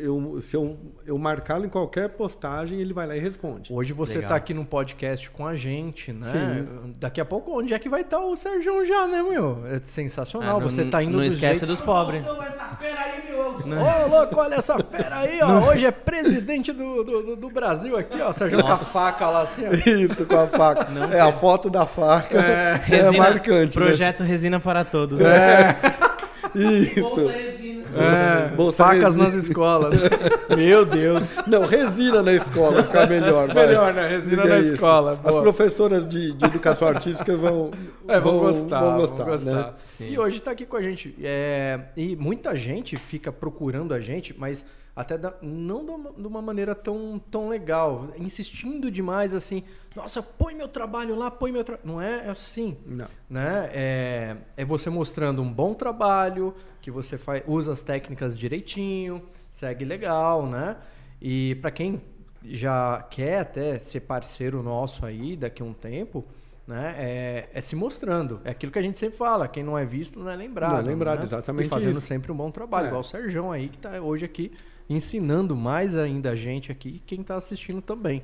eu, se eu, eu marcá-lo em qualquer postagem, ele vai lá e responde. Hoje você Legal. tá aqui no podcast com a gente, né? Sim. Daqui a pouco, onde é que vai estar o Sérgio já, né, meu? É sensacional. Ah, não- você tá indo Não do esquece jeito... dos pobres. Ô, louco, olha essa fera aí, ó. Hoje é presidente do, do, do- Brasil aqui, ó. Sérgio com a faca lá assim, ó. Isso, com a faca. é a foto da faca. É, Resina, marcante. né? Projeto Resina para Todos. né? Isso. Resina. É, Bolsa facas resina. nas escolas. Meu Deus. Não, resina na escola, fica melhor. vai. Melhor, né? Resina Diga na isso. escola, As boa. professoras de, de educação artística vão, É, vão, gostar, Vão vão gostar, gostar. né? E hoje tá aqui com a gente. é, e muita gente fica procurando a gente, mas até da- não de uma, maneira tão, tão legal. Insistindo demais assim. Nossa, põe meu trabalho lá, põe meu trabalho. Não é assim. Não. Né? É, é você mostrando um bom trabalho, que você faz, usa as técnicas direitinho, segue legal, né? E para quem já quer até ser parceiro nosso aí daqui a um tempo, né? É, é se mostrando. É aquilo que a gente sempre fala. Quem não é visto não é lembrado. Não é lembrado, né? exatamente E fazendo isso. sempre um bom trabalho. É. Igual o Sérgio aí, que tá hoje aqui ensinando mais ainda a gente aqui e quem está assistindo também.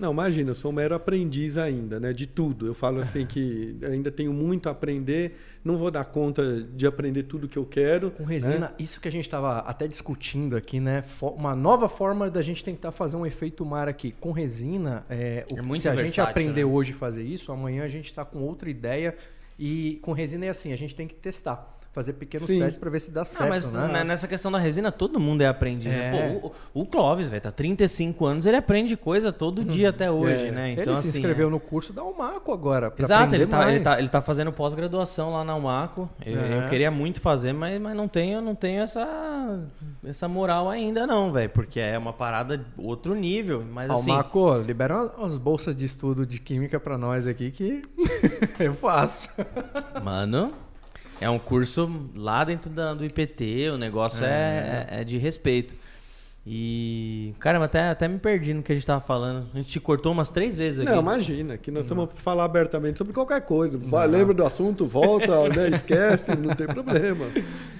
Não, imagina, eu sou um mero aprendiz ainda, né? De tudo. Eu falo assim que ainda tenho muito a aprender, não vou dar conta de aprender tudo que eu quero. Com resina, né? isso que a gente estava até discutindo aqui, né? Uma nova forma da gente tentar fazer um efeito mar aqui. Com resina, é, o, é muito se a gente aprender né? hoje a fazer isso, amanhã a gente está com outra ideia. E com resina é assim, a gente tem que testar fazer pequenos Sim. testes para ver se dá certo. Não, mas né? nessa questão da resina, todo mundo é aprendiz. Né? É. Pô, o, o Clóvis, velho, tá 35 anos, ele aprende coisa todo dia hum. até hoje, é. né? Então, ele se assim, inscreveu é... no curso da Umaco agora. Exato, ele tá, ele tá, ele, tá, fazendo pós-graduação lá na Umaco. Eu, eu, é. queria muito fazer, mas, mas não tenho, não tenho essa, essa moral ainda, não, velho. Porque é uma parada outro nível. Mas, assim, Umaco, libera umas bolsas de estudo de química para nós aqui que eu faço. Mano. É um curso lá dentro da, do IPT, o negócio é, é, é de respeito. E, caramba, até, até me perdi no que a gente tava falando. A gente te cortou umas três vezes aqui. Não, imagina, que nós vamos falar abertamente sobre qualquer coisa. Vai, lembra do assunto, volta, né, esquece, não tem problema.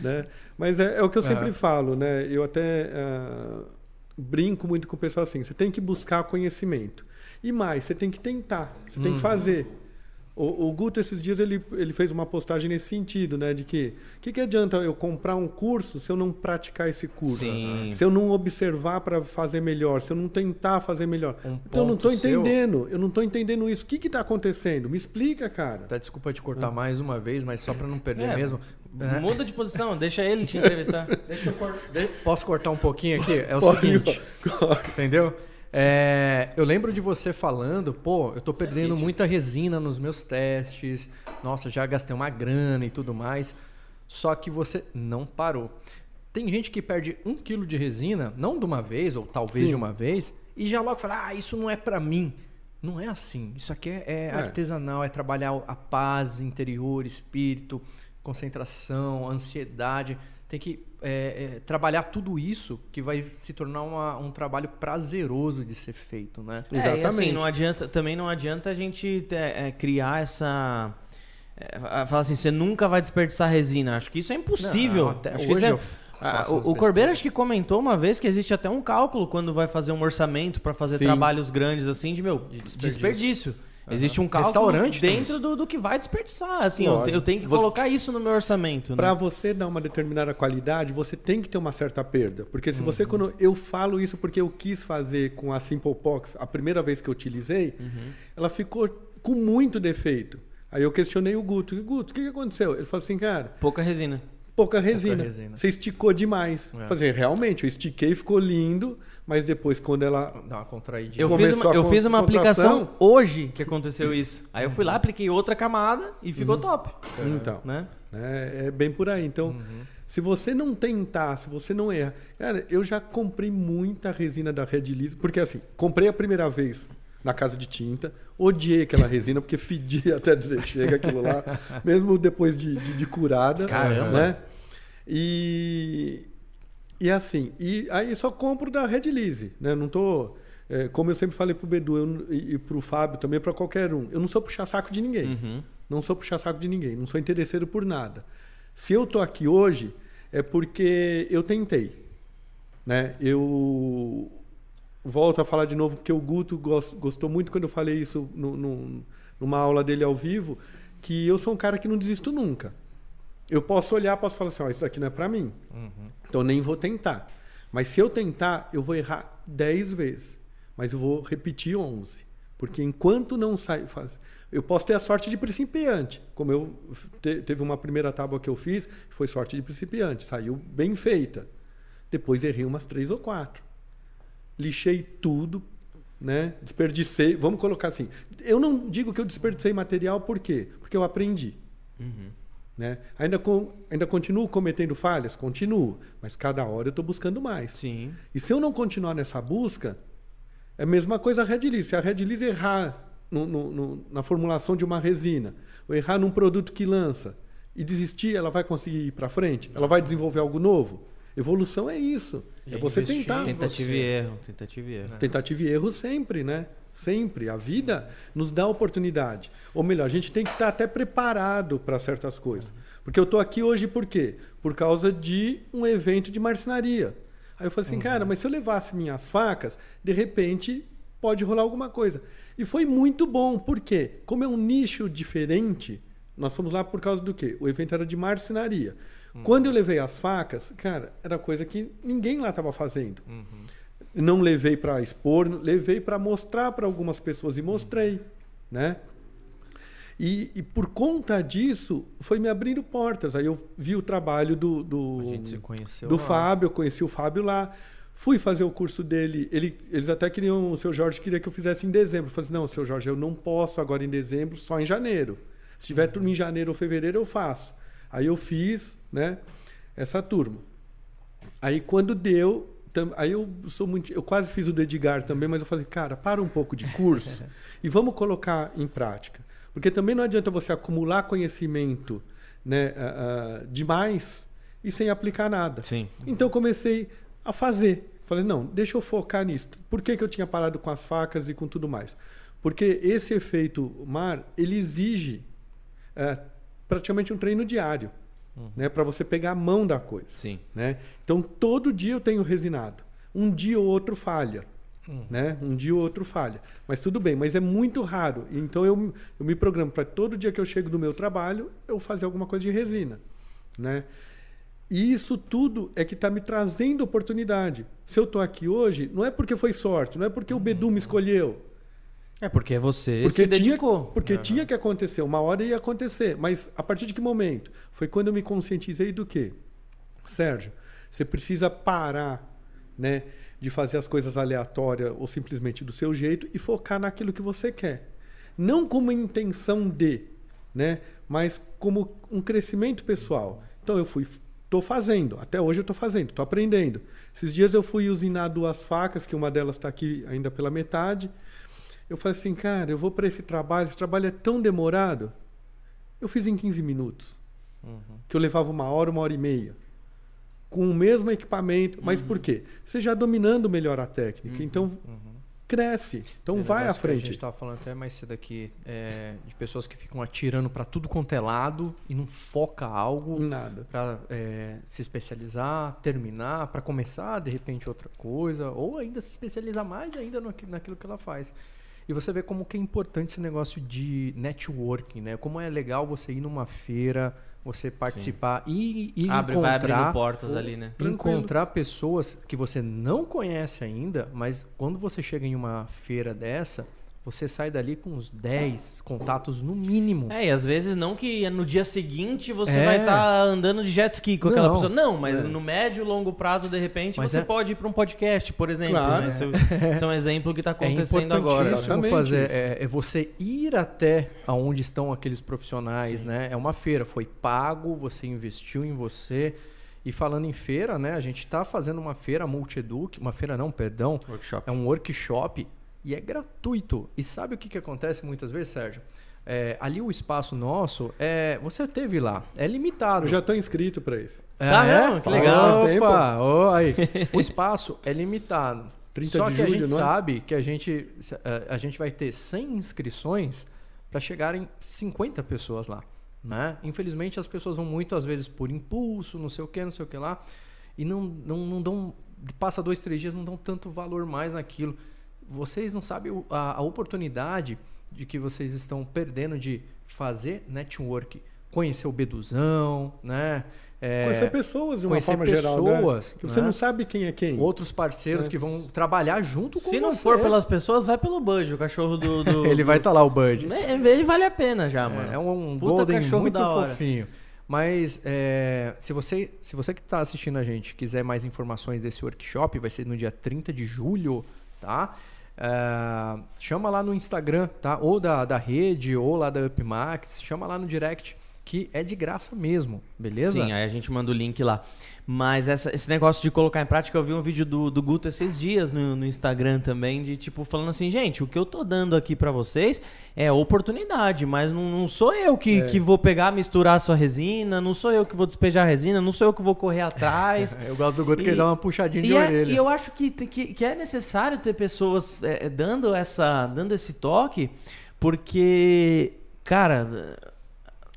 Né? Mas é, é o que eu sempre falo, né? Eu até uh, brinco muito com o pessoal assim: você tem que buscar conhecimento. E mais, você tem que tentar, você uhum. tem que uhum. fazer. O, o, Guto, esses dias, ele, ele fez uma postagem nesse sentido, né? De que o que, que adianta eu comprar um curso se eu não praticar esse curso? Sim. Se eu não observar para fazer melhor, se eu não tentar fazer melhor. Um então eu não estou entendendo, eu não estou entendendo isso. O que está acontecendo? Me explica, cara. Tá, desculpa te cortar mais uma vez, mas só para não perder é, mesmo. É. Muda de posição, deixa ele te entrevistar. deixa eu cor... Posso cortar um pouquinho aqui? É o Pode, seguinte. Entendeu? É, eu lembro de você falando, pô, eu tô perdendo muita resina nos meus testes, nossa, já gastei uma grana e tudo mais. Só que você não parou. Tem gente que perde um quilo de resina, não de uma vez, ou talvez Sim. de uma vez, e já logo fala, ah, isso não é para mim. Não é assim. Isso aqui é, é, é, artesanal, é trabalhar a paz interior, espírito, concentração, ansiedade. Tem que é, é, trabalhar tudo isso que vai se tornar uma, um trabalho prazeroso de ser feito, né? É, Exatamente. Assim, não adianta, também não adianta a gente é, criar essa é, falar assim, você nunca vai desperdiçar resina. Acho que isso é impossível. Não, até acho hoje é, ah, o, o Corbeiro acho que comentou uma vez que existe até um cálculo quando vai fazer um orçamento para fazer Sim. trabalhos grandes assim de meu desperdício. desperdício. Existe um cálculo Restaurante dentro do, do que vai desperdiçar. Assim, eu, eu, tenho que você, colocar isso no meu orçamento. Né? Para você dar uma determinada qualidade, você tem que ter uma certa perda. Porque se uhum. você. Quando eu falo isso porque eu quis fazer com a Simple Pox, a primeira vez que eu utilizei, uhum. ela ficou com muito defeito. Aí eu questionei o Guto. Guto, o que, que aconteceu? Ele falou assim, cara. Pouca resina pouca resina. pouca resina. Você esticou demais. É. Fazer, realmente, eu estiquei, ficou lindo, mas depois quando ela dá uma contraída. Eu fiz uma, eu fiz uma aplicação hoje que aconteceu isso. Aí eu fui lá, apliquei outra camada e ficou uhum. top. Então, né? É, é, bem por aí. Então, uhum. se você não tentar, se você não erra, cara, eu já comprei muita resina da Red Lease, porque assim, comprei a primeira vez na casa de tinta. Odiei aquela resina, porque fedia até dizer chega aquilo lá, mesmo depois de, de, de curada. Caramba! Né? E, e assim, e aí só compro da Red Lease, né? Não tô, é, como eu sempre falei pro Bedu eu, e, e pro Fábio também, para qualquer um, eu não sou puxar saco de ninguém. Uhum. Não sou puxar saco de ninguém, não sou interesseiro por nada. Se eu tô aqui hoje, é porque eu tentei. Né? Eu volto a falar de novo, porque o Guto gostou muito quando eu falei isso no, no, numa aula dele ao vivo, que eu sou um cara que não desisto nunca. Eu posso olhar, posso falar assim, oh, isso daqui não é para mim. Uhum. Então nem vou tentar. Mas se eu tentar, eu vou errar 10 vezes. Mas eu vou repetir 11. Porque enquanto não sai... Faz, eu posso ter a sorte de principiante. Como eu te, teve uma primeira tábua que eu fiz, foi sorte de principiante. Saiu bem feita. Depois errei umas três ou quatro. Lixei tudo, né? Desperdicei. Vamos colocar assim. Eu não digo que eu desperdicei material, por quê? Porque eu aprendi. Uhum. Né? Ainda, com, ainda continuo cometendo falhas? Continuo. Mas cada hora eu estou buscando mais. Sim. E se eu não continuar nessa busca, é a mesma coisa a Red Lease. Se a Red Lease errar no, no, no, na formulação de uma resina, ou errar num produto que lança, e desistir, ela vai conseguir ir para frente? Ela vai desenvolver algo novo? Evolução é isso. E é você tentar. Tentativa você. e erro. Tentativa e erro. Tentativa e erro sempre, né? Sempre. A vida nos dá oportunidade. Ou melhor, a gente tem que estar até preparado para certas coisas. Porque eu estou aqui hoje por quê? Por causa de um evento de marcenaria. Aí eu falei assim, uhum. cara, mas se eu levasse minhas facas, de repente pode rolar alguma coisa. E foi muito bom, porque como é um nicho diferente, nós fomos lá por causa do quê? O evento era de marcenaria. Uhum. Quando eu levei as facas, cara, era coisa que ninguém lá estava fazendo. Uhum. Não levei para expor, levei para mostrar para algumas pessoas e mostrei, uhum. né? E, e, por conta disso, foi me abrindo portas. Aí eu vi o trabalho do, do, do Fábio, eu conheci o Fábio lá. Fui fazer o curso dele. Ele, eles até queriam, o seu Jorge queria que eu fizesse em dezembro. Eu falei assim: não, seu Jorge, eu não posso agora em dezembro, só em janeiro. Se tiver turma em janeiro ou fevereiro, eu faço. Aí eu fiz, né, essa turma. Aí quando deu, aí eu sou muito, eu quase fiz o do Edgar também, mas eu falei, cara, para um pouco de curso e vamos colocar em prática. Porque também não adianta você acumular conhecimento né, uh, uh, demais e sem aplicar nada. Sim. Então eu comecei a fazer. Falei, não, deixa eu focar nisso. Por que, que eu tinha parado com as facas e com tudo mais? Porque esse efeito mar, ele exige uh, praticamente um treino diário. Uhum. Né, para você pegar a mão da coisa. Sim. Né? Então, todo dia eu tenho resinado. Um dia ou outro falha. Hum. Né? Um dia ou outro falha. Mas tudo bem, mas é muito raro. Então eu, eu me programo para todo dia que eu chego do meu trabalho, eu fazer alguma coisa de resina. Né? E isso tudo é que está me trazendo oportunidade. Se eu estou aqui hoje, não é porque foi sorte, não é porque o Bedu me hum. escolheu. É porque você porque se dedicou. Tinha, porque uhum. tinha que acontecer, uma hora ia acontecer. Mas a partir de que momento? Foi quando eu me conscientizei do quê? Sérgio, você precisa parar, né? de fazer as coisas aleatórias ou simplesmente do seu jeito e focar naquilo que você quer. Não como intenção de, né? mas como um crescimento pessoal. Então eu fui, estou fazendo, até hoje eu estou fazendo, estou aprendendo. Esses dias eu fui usinar duas facas, que uma delas está aqui ainda pela metade. Eu falei assim, cara, eu vou para esse trabalho, esse trabalho é tão demorado. Eu fiz em 15 minutos. Uhum. Que eu levava uma hora, uma hora e meia com o mesmo equipamento. Mas uhum. por quê? Você já dominando melhor a técnica. Uhum. Então, uhum. cresce. Então, vai à frente. A gente estava falando até mais cedo aqui é, de pessoas que ficam atirando para tudo quanto é lado e não foca algo. Nada. Para é, se especializar, terminar, para começar, de repente, outra coisa. Ou ainda se especializar mais ainda no, naquilo que ela faz. E você vê como que é importante esse negócio de networking, né? Como é legal você ir numa feira, você participar Sim. e, e Abre, encontrar... Vai abrindo portas ali, né? Encontrar pessoas que você não conhece ainda, mas quando você chega em uma feira dessa você sai dali com uns 10 contatos no mínimo. É, e às vezes não que no dia seguinte você é. vai estar tá andando de jet ski com não, aquela pessoa. Não, mas é. no médio e longo prazo, de repente, mas você é... pode ir para um podcast, por exemplo. Claro. Né? Esse é um exemplo que está é acontecendo agora. fazer é, é, você ir até aonde estão aqueles profissionais, Sim. né? É uma feira, foi pago, você investiu em você. E falando em feira, né? A gente está fazendo uma feira Multieduc, uma feira não, perdão. Workshop. É um workshop e é gratuito. E sabe o que, que acontece muitas vezes, Sérgio? É, ali o espaço nosso, é, você teve lá, é limitado. Eu já estou inscrito para isso. É, tá mesmo? Que legal. Opa, oh, aí. O espaço é limitado. 30 Só que julho, a gente é? sabe que a gente, a gente vai ter 100 inscrições para chegarem 50 pessoas lá. Né? Infelizmente as pessoas vão muito às vezes por impulso, não sei o que, não sei o que lá, e não, não, não dão, passa dois, três dias, não dão tanto valor mais naquilo vocês não sabem a, a oportunidade de que vocês estão perdendo de fazer network, conhecer o Beduzão, né? É, conhecer pessoas de uma forma pessoas, geral, né? Que você né? não sabe quem é quem. Outros parceiros é. que vão trabalhar junto com Se você. não for pelas pessoas, vai pelo Bud, o cachorro do... do ele vai estar tá lá, o Bud. Ele vale a pena já, é, mano. É um Puta golden cachorro muito fofinho. Mas é, se você, se você que está assistindo a gente quiser mais informações desse workshop, vai ser no dia 30 de julho, tá? Uh, chama lá no Instagram, tá? Ou da, da rede, ou lá da UpMax. Chama lá no direct, que é de graça mesmo, beleza? Sim, aí a gente manda o link lá. Mas essa, esse negócio de colocar em prática, eu vi um vídeo do, do Guto esses dias no, no Instagram também, de tipo, falando assim, gente, o que eu tô dando aqui para vocês é oportunidade, mas não, não sou eu que, é. que vou pegar, misturar a sua resina, não sou eu que vou despejar a resina, não sou eu que vou correr atrás. eu gosto do Guto e, que ele dá uma puxadinha de é, orelha. e eu acho que, que, que é necessário ter pessoas é, dando, essa, dando esse toque, porque, cara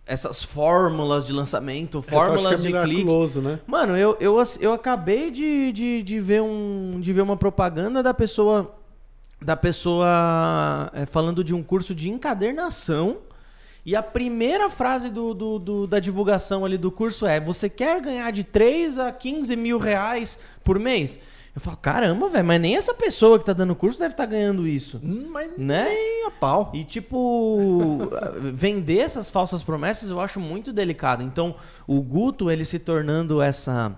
essas fórmulas de lançamento, fórmulas é de clique. Né? Mano, eu, eu, eu acabei de, de, de, ver um, de ver uma propaganda da pessoa da pessoa é, falando de um curso de encadernação. E a primeira frase do, do, do, da divulgação ali do curso é: Você quer ganhar de 3 a 15 mil reais por mês? Eu falo, caramba, velho, mas nem essa pessoa que tá dando curso deve estar tá ganhando isso. Hum, mas né? nem a pau. E tipo, vender essas falsas promessas eu acho muito delicado. Então, o Guto, ele se tornando essa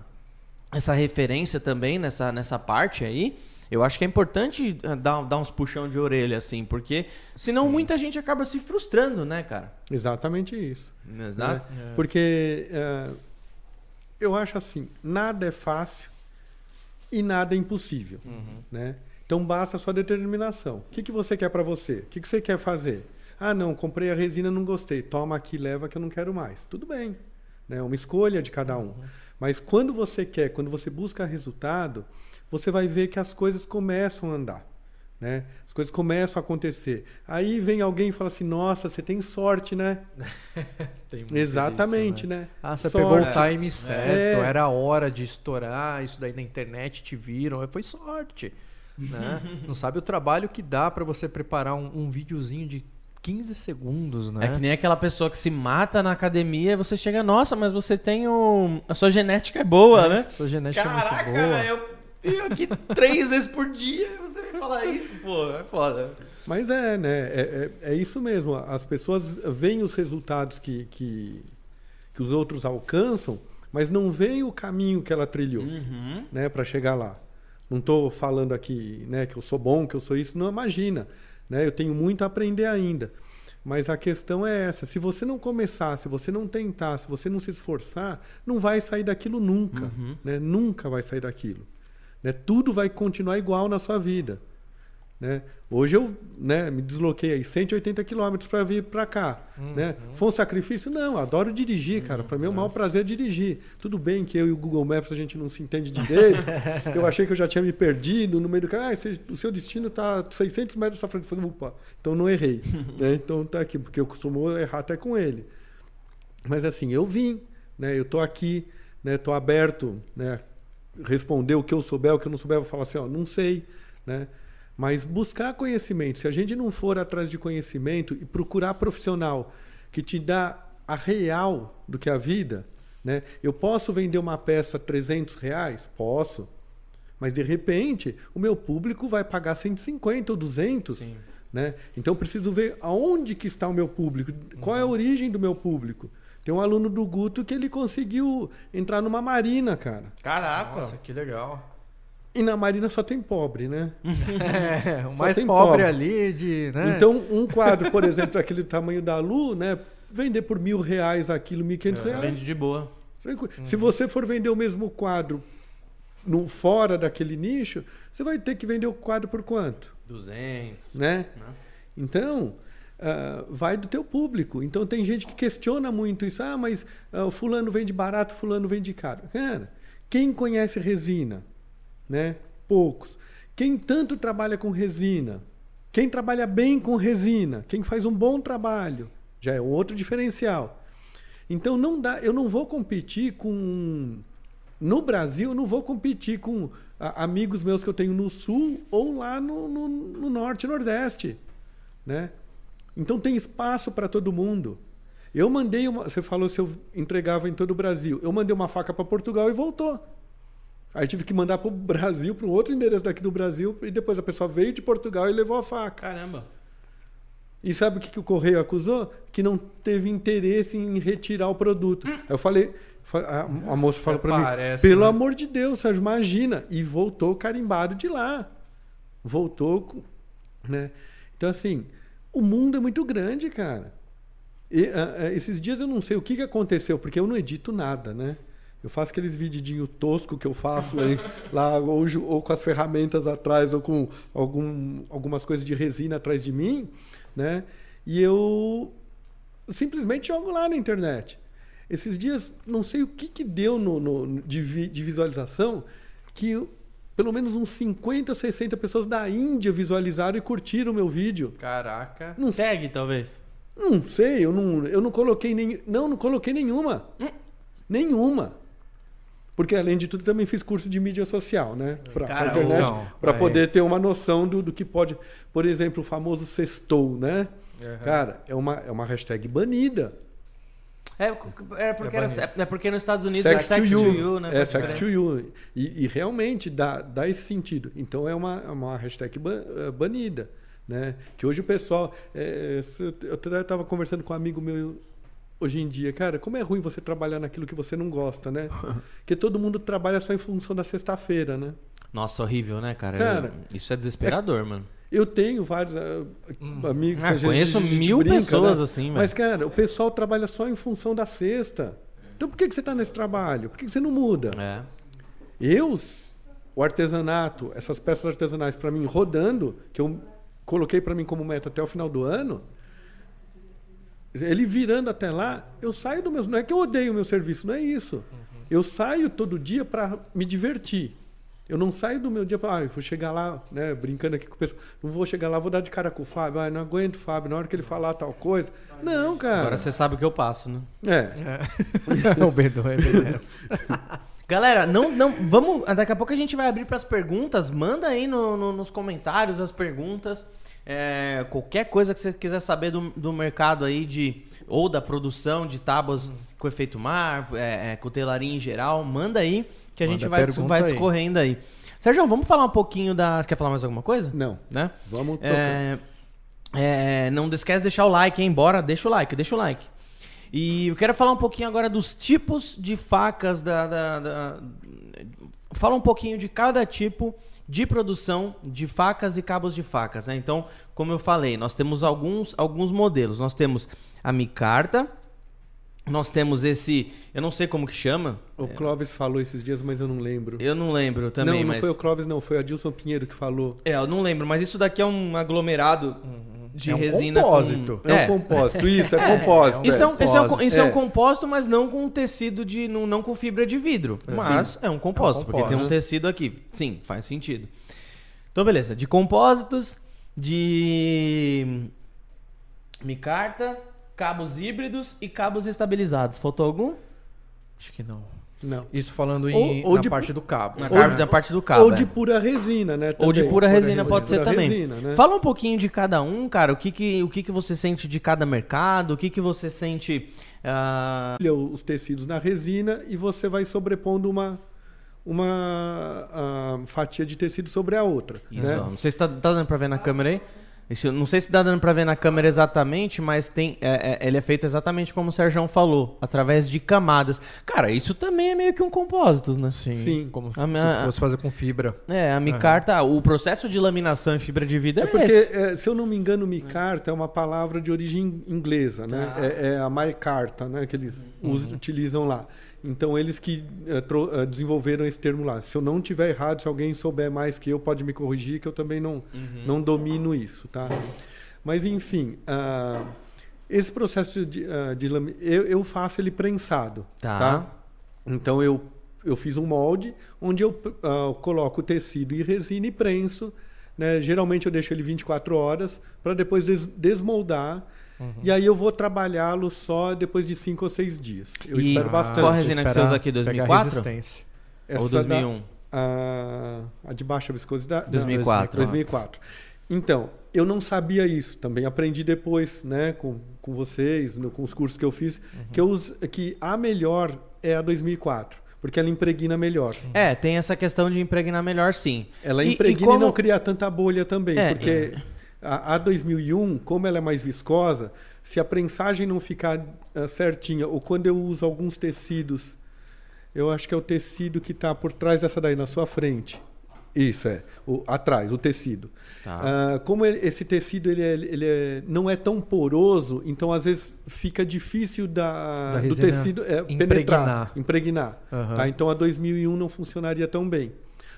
essa referência também nessa, nessa parte aí, eu acho que é importante eh, dar, dar uns puxão de orelha, assim, porque senão Sim. muita gente acaba se frustrando, né, cara? Exatamente isso. Exato. Né? É. Porque uh, eu acho assim, nada é fácil e nada é impossível. Uhum. Né? Então basta a sua determinação. O que, que você quer para você? O que, que você quer fazer? Ah, não, comprei a resina, não gostei. Toma aqui, leva que eu não quero mais. Tudo bem. É né? uma escolha de cada um. Uhum. Mas quando você quer, quando você busca resultado, você vai ver que as coisas começam a andar. Né? As coisas começam a acontecer. Aí vem alguém e fala assim: Nossa, você tem sorte, né? Exatamente, isso, né? né? Ah, você sorte. pegou o time certo, é. era a hora de estourar, isso daí na internet te viram, foi sorte. Né? Não sabe o trabalho que dá para você preparar um, um videozinho de 15 segundos, né? É que nem aquela pessoa que se mata na academia e você chega, nossa, mas você tem o. A sua genética é boa, é, né? Sua genética Caraca, é muito boa. eu tenho aqui três vezes por dia você vem falar isso, pô, é foda. Mas é, né? É, é, é, isso mesmo. As pessoas veem os resultados que, que, que os outros alcançam, mas não veem o caminho que ela trilhou, uhum. né, para chegar lá. Não estou falando aqui, né, que eu sou bom, que eu sou isso. Não imagina. Né? Eu tenho muito a aprender ainda. Mas a questão é essa: se você não começar, se você não tentar, se você não se esforçar, não vai sair daquilo nunca. Uhum. Né? Nunca vai sair daquilo. Né? Tudo vai continuar igual na sua vida. Né? Hoje eu né, me desloquei aí 180 quilômetros para vir para cá. Uhum. Né? Foi um sacrifício? Não, adoro dirigir, cara. Para mim é o maior prazer dirigir. Tudo bem que eu e o Google Maps a gente não se entende direito. eu achei que eu já tinha me perdido no meio do caminho. Ah, o seu destino está 600 metros à frente. Eu falei, opa, então não errei. né? Então tá aqui, porque eu costumo errar até com ele. Mas assim, eu vim, né? eu estou aqui, estou né? aberto, né? Responder o que eu souber, o que eu não souber, eu vou falar assim, ó, não sei, né? Mas buscar conhecimento. Se a gente não for atrás de conhecimento e procurar profissional que te dá a real do que é a vida, né? Eu posso vender uma peça 300 reais? Posso. Mas de repente, o meu público vai pagar 150 ou 200, Sim. né? Então eu preciso ver aonde que está o meu público, qual é a uhum. origem do meu público. Tem um aluno do Guto que ele conseguiu entrar numa marina, cara. Caraca, Nossa, que legal. E na Marina só tem pobre, né? É, o mais pobre, pobre, ali de. Né? Então, um quadro, por exemplo, aquele tamanho da Lu, né? Vender por mil reais aquilo, mil quinhentos é, reais. Vende de boa. Uhum. Se você for vender o mesmo quadro no, fora daquele nicho, você vai ter que vender o quadro por quanto? 200. Né? Não. Então, uh, vai do teu público. Então, tem gente que questiona muito isso. Ah, mas uh, fulano vende barato, fulano vende caro. Cara, quem conhece resina? né? Poucos. Quem tanto trabalha com resina, quem trabalha bem com resina, quem faz um bom trabalho, já é outro diferencial. Então não dá, eu não vou competir com no Brasil, eu não vou competir com a, amigos meus que eu tenho no sul ou lá no, no, no norte, nordeste, né? Então tem espaço para todo mundo. Eu mandei uma, você falou se eu entregava em todo o Brasil. Eu mandei uma faca para Portugal e voltou. Aí tive que mandar para o Brasil, para um outro endereço daqui do Brasil, e depois a pessoa veio de Portugal e levou a faca. Caramba. E sabe o que, que o correio acusou? Que não teve interesse em retirar o produto. Hum. Aí eu falei, a, a moça falou para mim, pelo né? amor de Deus, Sérgio, imagina. E voltou carimbado de lá. Voltou, né? Então, assim, o mundo é muito grande, cara. E, uh, esses dias eu não sei o que, que aconteceu, porque eu não edito nada, né? Eu faço aqueles vidinhos tosco que eu faço aí, lá, ou, ou, com as ferramentas atrás, ou com algum, algumas coisas de resina atrás de mim, né? E eu simplesmente jogo lá na internet. Esses dias, não sei o que, que deu no, no de, vi, de visualização, que pelo menos uns 50, 60 pessoas da Índia visualizaram e curtiram o meu vídeo. Caraca. Não, Tag, talvez. Não sei, eu não, eu não coloquei nem. Não, não coloquei nenhuma. Hum. Nenhuma. Porque, além de tudo, também fiz curso de mídia social, né? Para a internet, para poder ter uma noção do, do que pode. Por exemplo, o famoso sextou, né? Uhum. Cara, é uma, é uma hashtag banida. É, é, porque, é, era, é porque nos Estados Unidos sex é sex to you, to you né? É sex to you. E, e, realmente dá, dá esse sentido. Então é uma, é uma hashtag é, banida. Né? Que hoje o pessoal. É, eu estava conversando com um amigo meu hoje em dia, cara, como é ruim você trabalhar naquilo que você não gosta, né? Porque todo mundo trabalha só em função da sexta-feira, né? Nossa, horrível, né, cara? cara isso é desesperador, é, mano. Eu tenho vários uh, amigos ah, que conheço gente, mil brinca, pessoas né? assim, mas cara, o pessoal trabalha só em função da sexta. Então por que, que você está nesse trabalho? Por que, que você não muda? É. Eu, o artesanato, essas peças artesanais para mim rodando, que eu coloquei para mim como meta até o final do ano, ele virando até lá, eu saio do meu. Não é que eu odeio o meu serviço, não é isso. Uhum. Eu saio todo dia para me divertir. Eu não saio do meu dia para, ah, vou chegar lá, né, brincando aqui com o pessoal. Não vou chegar lá, vou dar de cara com o Fábio. Ah, não aguento o Fábio, na hora que ele falar tal coisa. Não, cara. Agora você sabe o que eu passo, né? É. é. o Bedon é Galera, não, não, vamos. Daqui a pouco a gente vai abrir para as perguntas. Manda aí no, no, nos comentários as perguntas. É, qualquer coisa que você quiser saber do, do mercado aí de ou da produção de tábuas com efeito mar, é, é, cutelaria em geral, manda aí que a Manda gente vai, vai discorrendo aí. Sérgio, vamos falar um pouquinho da. Quer falar mais alguma coisa? Não. Né? Vamos. É, é, não esquece de deixar o like, hein? Bora, deixa o like, deixa o like. E eu quero falar um pouquinho agora dos tipos de facas da, da, da... Fala um pouquinho de cada tipo de produção de facas e cabos de facas. Né? Então, como eu falei, nós temos alguns, alguns modelos. Nós temos a micarta, nós temos esse, eu não sei como que chama. O Clóvis falou esses dias, mas eu não lembro. Eu não lembro também, Não, não mas... foi o Clóvis, não, foi a Dilson Pinheiro que falou. É, eu não lembro, mas isso daqui é um aglomerado de é um resina compósito. Com... É. é um compósito, isso, é, é compósito. Isso, é, um, isso, é, um, isso é. um compósito, mas não com tecido de. não, não com fibra de vidro. Mas Sim. é um compósito, um porque tem um tecido aqui. Sim, faz sentido. Então, beleza. De compósitos, de micarta cabos híbridos e cabos estabilizados. Faltou algum? Acho que não. Não. Isso falando em, ou, ou na de, parte do cabo. Na ou, da parte do cabo. Ou é. de pura resina, né? Também. Ou de pura resina pura pode ser também. Resina, né? Fala um pouquinho de cada um, cara. O que que, o que que você sente de cada mercado? O que que você sente... Uh... Os tecidos na resina e você vai sobrepondo uma, uma uh, fatia de tecido sobre a outra. Isso, né? não sei se tá, tá dando pra ver na câmera aí. Isso, não sei se dá dando para ver na câmera exatamente, mas tem, é, é, ele é feito exatamente como o Sérgio falou, através de camadas. Cara, isso também é meio que um compósito, né? Sim, Sim. como a, se fosse fazer com fibra. É, a micarta, uhum. o processo de laminação em fibra de vidro é, é porque, é, se eu não me engano, micarta é uma palavra de origem inglesa, né? Ah. É, é, a micarta, né? Que eles uhum. usam, utilizam lá. Então, eles que uh, uh, desenvolveram esse termo lá. Se eu não tiver errado, se alguém souber mais que eu, pode me corrigir, que eu também não, uhum. não domino isso, tá? Mas, enfim, uh, esse processo de, de eu, eu, faço ele prensado, tá? tá? Então, eu, eu fiz um molde onde eu coloco o tecido e resina e prenso. Né? Geralmente, eu deixo ele 24 horas para depois des desmoldar Uhum. E aí eu vou trabalhá-lo só depois de cinco ou seis dias. Eu e espero bastante. Qual a resina que você usa aqui? 2004? Essa ou 2001? Da, a, a de baixa viscosidade? 2004. 2004. Então, eu não sabia isso. Também aprendi depois, né, com, com vocês, no, com os cursos que eu fiz, uhum. que, eu, que a melhor é a 2004 porque ela impregna melhor. É, tem essa questão de impregnar melhor, sim. Ela impregna e, e, como... e não cria tanta bolha também, é, porque é. A, a 2001, como ela é mais viscosa, se a prensagem não ficar uh, certinha, ou quando eu uso alguns tecidos, eu acho que é o tecido que está por trás dessa daí, na sua frente. Isso, é. O, atrás, o tecido. Tá. Uh, como ele, esse tecido ele, é, ele é, não é tão poroso, então às vezes fica difícil da, da do tecido é, impregnar. penetrar, impregnar. Uhum. Tá? Então a 2001 não funcionaria tão bem.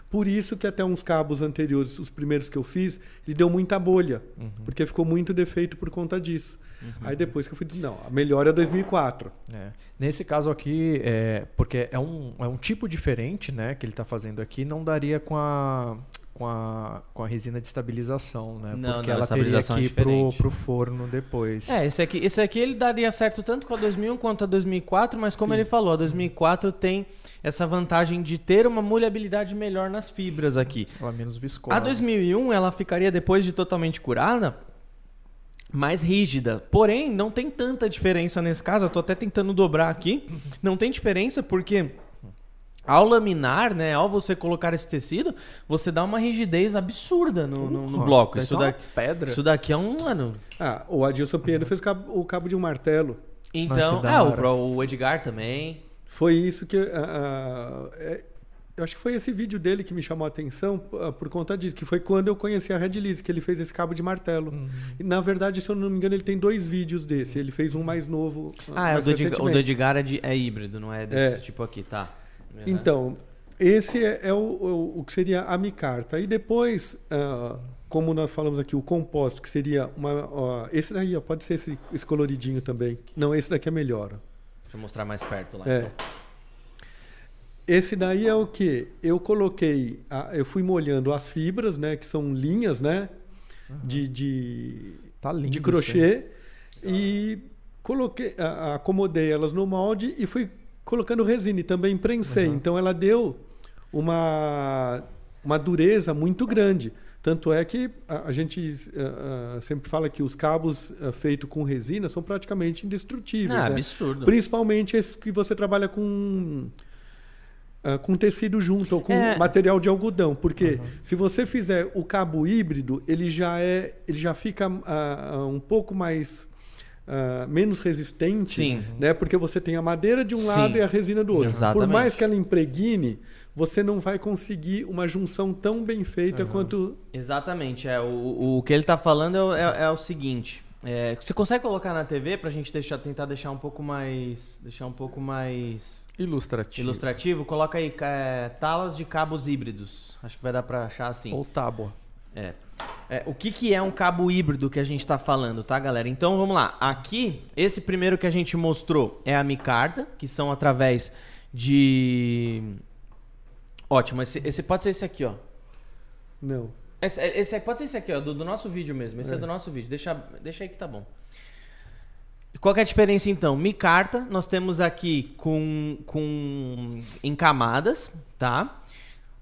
Por isso que até uns cabos anteriores, os primeiros que eu fiz, ele deu muita bolha, uhum. porque ficou muito defeito por conta disso. Uhum. Aí depois que eu fui dizer, não, a melhor é 2004. É. Nesse caso aqui, é, porque é um, é um tipo diferente né, que ele está fazendo aqui, não daria com a, com a, com a resina de estabilização, né? Não, Porque não, ela teria que é ir pro, pro forno depois. É, esse aqui, esse aqui ele daria certo tanto com a 2001 quanto a 2004, mas como ele falou, a 2004 tem essa vantagem de ter uma molhabilidade melhor nas fibras aqui. Ela é menos viscosa. A 2001 ela ficaria depois de totalmente curada mais rígida. Porém, não tem tanta diferença nesse caso. Eu tô até tentando dobrar aqui. Não tem diferença porque ao laminar, né, ao você colocar esse tecido, você dá uma rigidez absurda no, no- no bloco. Isso, uma daqui, pedra. isso daqui é um, mano. Ah, o Adilson Pinheiro fez o cabo, o cabo de um martelo. Então, da é, o, o Edgar também. Foi isso que. ah, ah, é, eu acho que foi esse vídeo dele que me chamou a atenção ah, por conta disso, que foi quando eu conheci a Red Lease, que ele fez esse cabo de martelo. Uhum. E, na verdade, se eu não me engano, ele tem dois vídeos desse. Ele fez um mais novo. Ah, é, o mais do, Edgar, o do. Edgar é, de- é híbrido, não é desse É. tipo aqui, tá. Uhum. Então, esse é, é o, o, o que seria a micarta. E depois, ah, como nós falamos aqui, o composto, que seria uma. ó, esse daí, ó, pode ser esse, esse coloridinho também. Não, esse daqui é melhor. ó. Deixa eu mostrar mais perto lá, É. então. Esse daí é o que? Eu coloquei, a- eu fui molhando as fibras, né? Que são linhas, né? De, de, Tá lindo de crochê. E coloquei, a- acomodei elas no molde e fui colocando resina e também prensei. Então ela deu uma, uma dureza muito grande. Tanto é que a, a gente ah, ah, sempre fala que os cabos ah, feitos com resina são praticamente indestrutíveis. É né? absurdo. Principalmente esses que você trabalha com ah, com tecido junto ou com É. material de algodão, porque se você fizer o cabo híbrido, ele já é, ele já fica ah, ah, um pouco mais ah, menos resistente, Sim. né? Porque você tem a madeira de um Sim. lado e a resina do outro. Por Exatamente. mais que ela impregne, você não vai conseguir uma junção tão bem feita quanto Exatamente, é. O, o que ele tá falando é, o- é- é o seguinte. é, você consegue colocar na TV pra gente deixar, tentar deixar um pouco mais. Deixar um pouco mais Ilustrativo. ilustrativo? Coloca aí é, talas de cabos híbridos. Acho que vai dar pra achar assim. Ou tábua. É. É, o que, que é um cabo híbrido que a gente está falando, tá, galera? Então vamos lá. Aqui, esse primeiro que a gente mostrou é a micarta, que são através de. Ótimo, esse, esse pode ser esse aqui, ó. não. Esse, esse aí pode ser esse aqui, ó, do, do nosso vídeo mesmo. Esse é. do nosso vídeo. Deixa, deixa aí que tá bom. Qual que é a diferença então? Micarta, nós temos aqui com, com em camadas, tá?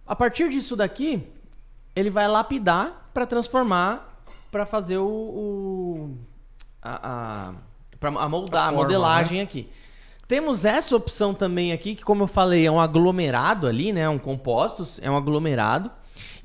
A partir disso daqui, ele vai lapidar para transformar, para fazer o, o a, a, pra amoldar A a, forma, modelagem aqui. Temos essa opção também aqui, que como eu falei, é um aglomerado ali, né? Um compostos, é um aglomerado.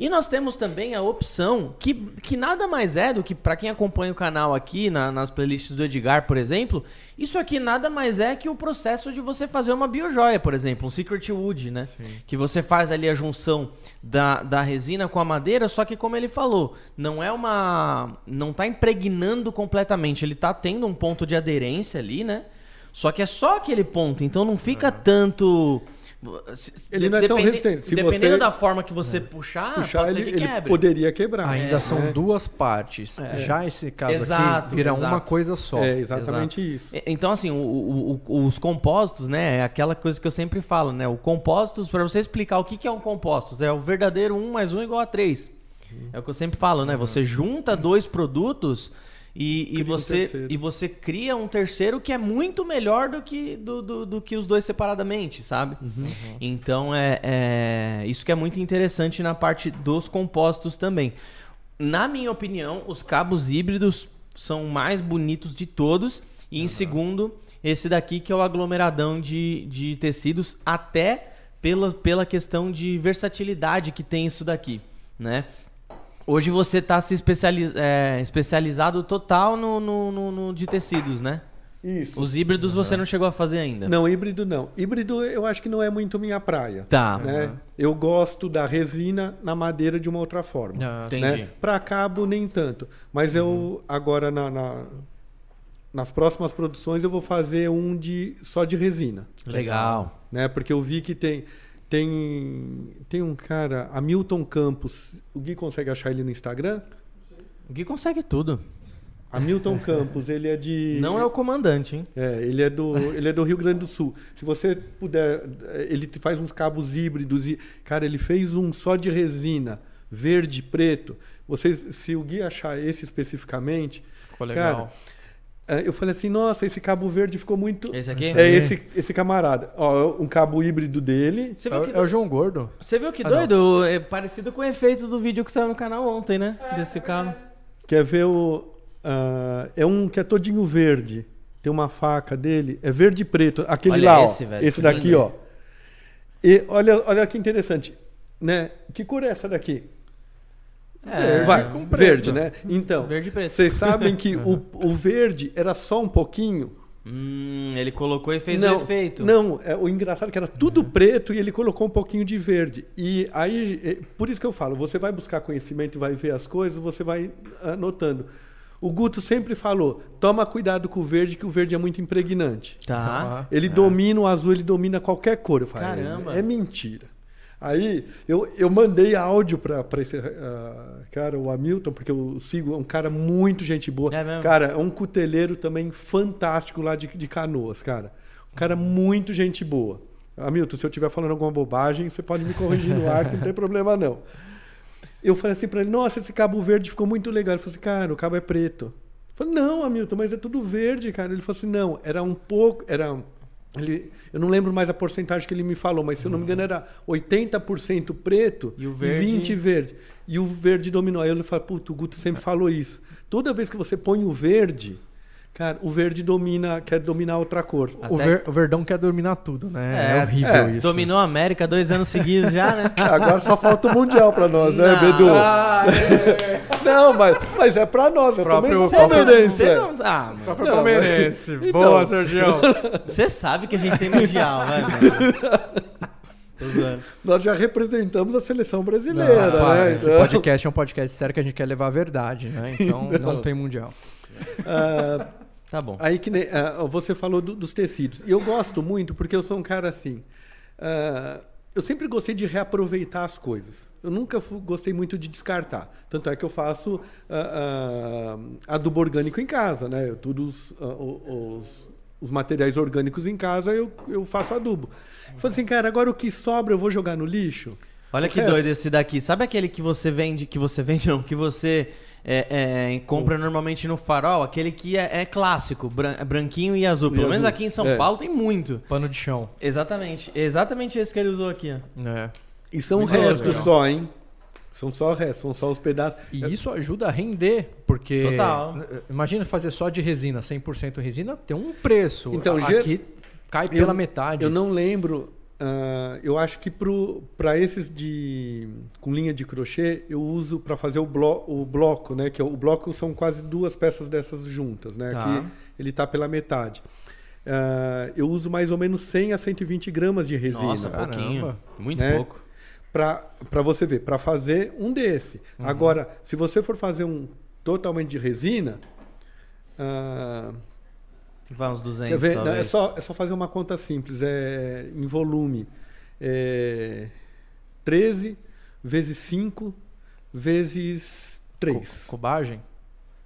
E nós temos também a opção que, que nada mais é do que, para quem acompanha o canal aqui, na- nas playlists do Edgar, por exemplo, isso aqui nada mais é que o processo de você fazer uma biojoia, por exemplo, um Secret Wood, né? Que você faz ali a junção da, da resina com a madeira, só que como ele falou, não é uma. não tá impregnando completamente, ele tá tendo um ponto de aderência ali, né? Só que é só aquele ponto, então não fica tanto. Se- Ele não é tão depende- resistente. Se dependendo você- da forma que você puxar, Puxar, pode ser ele, que ele quebre. poderia quebrar. Ainda É, são duas partes. Já esse caso Exato, aqui vira uma exato. coisa só. É exatamente isso. E- Então, assim, o- o- o- os compostos, né? É aquela coisa que eu sempre falo, né? O compostos, para você explicar o que, que é um compostos, é o verdadeiro 1 mais 1 igual a 3. É o que eu sempre falo, né? Você junta dois produtos e, e um você, terceiro. e você cria um terceiro que é muito melhor do que, do, do, do que os dois separadamente, sabe? Então, é, é isso que é muito interessante na parte dos compostos também. Na minha opinião, os cabos híbridos são mais bonitos de todos. E em segundo, esse daqui que é o aglomeradão de, de tecidos, até pela, pela questão de versatilidade que tem isso daqui, né? Hoje você está se especializ, é, especializado total no, no, no- no de tecidos, né? Isso. Os híbridos você não chegou a fazer ainda. Não, híbrido não. Híbrido eu acho que não é muito minha praia. Tá. né? Eu gosto da resina na madeira de uma outra forma. Ah, Entendi. né? Para cabo, nem tanto. Mas eu, agora, na, na- nas próximas produções, eu vou fazer um de só de resina. Legal. Né? Porque eu vi que tem, tem, tem um cara, Hamilton Campos. O Gui consegue achar ele no Instagram? O Gui consegue tudo. Hamilton Campos, ele é de. Não é o comandante, hein? É, ele é do, ele é do Rio Grande do Sul. Se você puder, ele faz uns cabos híbridos e, cara, ele fez um só de resina. verde preto. Vocês, se o Gui achar esse especificamente, Ficou legal. Cara, eu falei assim, nossa, esse cabo verde ficou muito. Esse aqui? É esse, esse camarada. Ó, um cabo híbrido dele. Você É, viu o- que, é o João Gordo. você viu que Ah, não. doido? É parecido com o efeito do vídeo que saiu no canal ontem, né? Desse carro. Quer ver o. ah, é um que é todinho verde. Tem uma faca dele. É verde e preto. Aquele Olha lá, esse, ó. velho, esse daqui, lindo. ó. E olha, olha que interessante. Né? Que cor é essa daqui? É, Vai, com preto. verde, né? Então, Verde preto. vocês sabem que o, o verde era só um pouquinho. Hum, ele colocou e fez não, o efeito. Não, é, o engraçado é que era tudo preto e ele colocou um pouquinho de verde. E aí, é, por isso que eu falo, você vai buscar conhecimento e vai ver as coisas, você vai anotando. O Guto sempre falou: toma cuidado com o verde, que o verde é muito impregnante. Tá. Ah. Ele domina o azul, ele domina qualquer cor. Eu falei, "É, Caramba. É, mentira. Aí eu, eu mandei áudio pra esse ah, cara, o Hamilton, porque eu sigo, é um cara muito gente boa. É mesmo? Cara, é um cuteleiro também fantástico lá de, de canoas, cara. Um cara muito gente boa. Hamilton, se eu estiver falando alguma bobagem, você pode me corrigir no ar, que não tem problema não. Eu falei assim pra ele, nossa, esse cabo verde ficou muito legal. Ele falou assim, cara, o cabo é preto. Eu falei, não, Hamilton, mas é tudo verde, cara. Ele falou assim, não, era um pouco, era... Ele, eu não lembro mais a porcentagem que ele me falou, mas se eu não me engano era 80% preto E o verde? 20 verde. E o verde dominou. Aí eu falei, puto, o Guto sempre falou isso. Toda vez que você põe o verde, cara, o verde domina, quer dominar outra cor. O, Até- ver- o Verdão quer dominar tudo, né? É, É, horrível é, isso. Dominou a América dois anos seguidos já, né? Agora só falta o Mundial pra nós, né, Não. Bedu? Ah, é. Não, mas, mas é pra nós. Eu Próprio- também sou próprio- palmeirense. Você é. não. Ah, mano. Próprio Não, palmeirense. mas- Boa, Então. Sergião. Você sabe que a gente tem mundial, vai, mano. Tô zoando. Nós já representamos a seleção Não, brasileira, para, né? Esse Então, podcast é um podcast sério que a gente quer levar a verdade, né? Então não, tem mundial. ah, Tá bom. Aí que ah, você falou do- dos tecidos. E eu gosto muito porque eu sou um cara assim. ah, eu sempre gostei de reaproveitar as coisas. Eu nunca gostei muito de descartar. Tanto é que eu faço ah, ah, adubo orgânico em casa, né? Eu, todos os, os materiais orgânicos em casa eu, eu faço adubo. Eu falei assim, cara, agora o que sobra eu vou jogar no lixo? Olha que resto- doido esse daqui. Sabe aquele que você vende, que você vende não, que você é, é, compra normalmente no farol? Aquele que é, é clássico, bran- branquinho e azul. E Pelo menos azul. aqui em São É. Paulo tem muito. Pano de chão. Exatamente. Exatamente esse que ele usou aqui, ó. É. E são Muito restos legal. só, hein? São só restos, são só os pedaços. E isso ajuda a render, porque Total. imagina fazer só de resina, 100% resina, tem um preço. Então, A- ger- aqui cai Eu- pela metade. Eu não lembro. Ah, eu acho que para esses de com linha de crochê eu uso para fazer o, blo, o bloco, né? Que é o bloco são quase duas peças dessas juntas, né? Tá. Aqui ele tá pela metade. Ah, eu uso mais ou menos 100 a 120 gramas de resina. Nossa, pouquinho. Muito Né? pouco. para você ver, para fazer um desse. Uhum. Agora, se você for fazer um totalmente de resina, ah, Vai uns 200, Quer ver? Não, talvez. é, só, é só fazer uma conta simples. É, em volume. É 13 vezes 5 vezes 3. Co- Cobagem?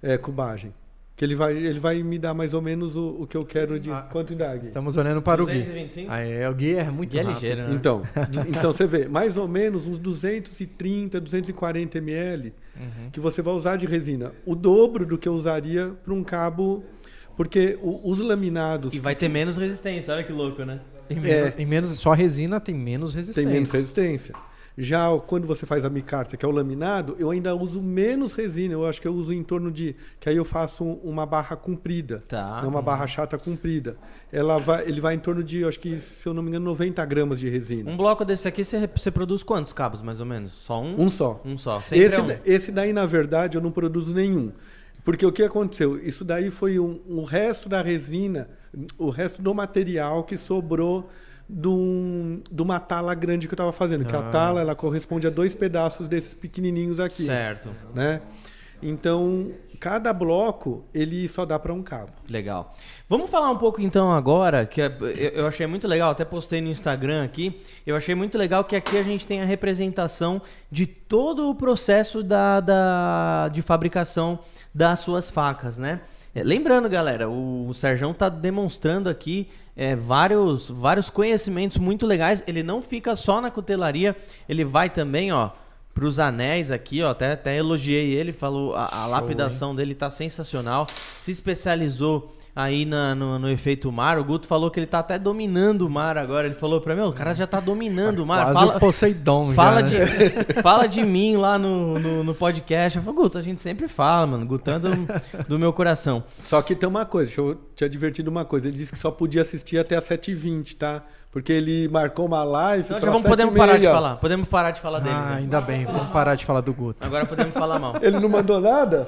É, cubagem. Que ele vai, ele vai me dar mais ou menos o, o que eu quero de Ah, quanto Gui. Estamos olhando para o Gui. 225? Aí, o Gui é muito Gui é ligeiro, né? Então, então você vê, mais ou menos uns 230, 240 ml Uhum. que você vai usar de resina. O dobro do que eu usaria para um cabo. Porque o- os laminados. E vai ter menos resistência, olha que louco, né? Em, É. menos, em menos- só a resina tem menos tem resistência. menos resistência. Já quando você faz a micarta, que é o laminado, eu ainda uso menos resina. Eu acho que eu uso em torno de. Que aí eu faço um- uma barra comprida. Tá. Não uma barra chata comprida. Ela vai, ele vai em torno de, eu acho que, se eu não me engano, 90 gramas de resina. Um bloco desse aqui, você, você produz quantos cabos, mais ou menos? Só um? Um só. Um só. Sempre Esse, é um. esse daí, na verdade, eu não produzo nenhum. Porque o que aconteceu? Isso daí foi um, o resto da resina, o resto do material que sobrou de, um- de uma tala grande que eu estava fazendo. Que a Ah. tala ela corresponde a dois pedaços desses pequenininhos aqui. Certo. Né? Então, cada bloco, ele só dá para um cabo. Legal. Vamos falar um pouco então agora, que é- eu eu achei muito legal, até postei no Instagram aqui, eu achei muito legal que aqui a gente tem a representação de todo o processo da, da- de fabricação das suas facas, né? É, lembrando, galera, o, o Serjão tá demonstrando aqui é, vários, vários conhecimentos muito legais. Ele não fica só na cutelaria, ele vai também, ó, pros anéis aqui, ó. Até, até elogiei ele, falou a, a lapidação dele tá sensacional. Se especializou aí na, no, no, efeito mar. O Guto falou que ele tá até dominando o mar agora. Ele falou pra mim, o cara já tá dominando o mar. Quase fala, o Poseidon fala já, de, né? fala de mim lá no, no, no, podcast. Eu falei, Guto, a gente sempre fala, mano. Guto é do, do meu coração. Só que tem uma coisa, deixa eu te advertir de uma coisa. Ele disse que só podia assistir até as 7h20, tá? Porque ele marcou uma live. Então já vamos, podemos parar de falar. Podemos parar de falar dele. Ah, ainda bem. Vamos parar de falar do Guto. Agora podemos falar mal. Ele não mandou nada?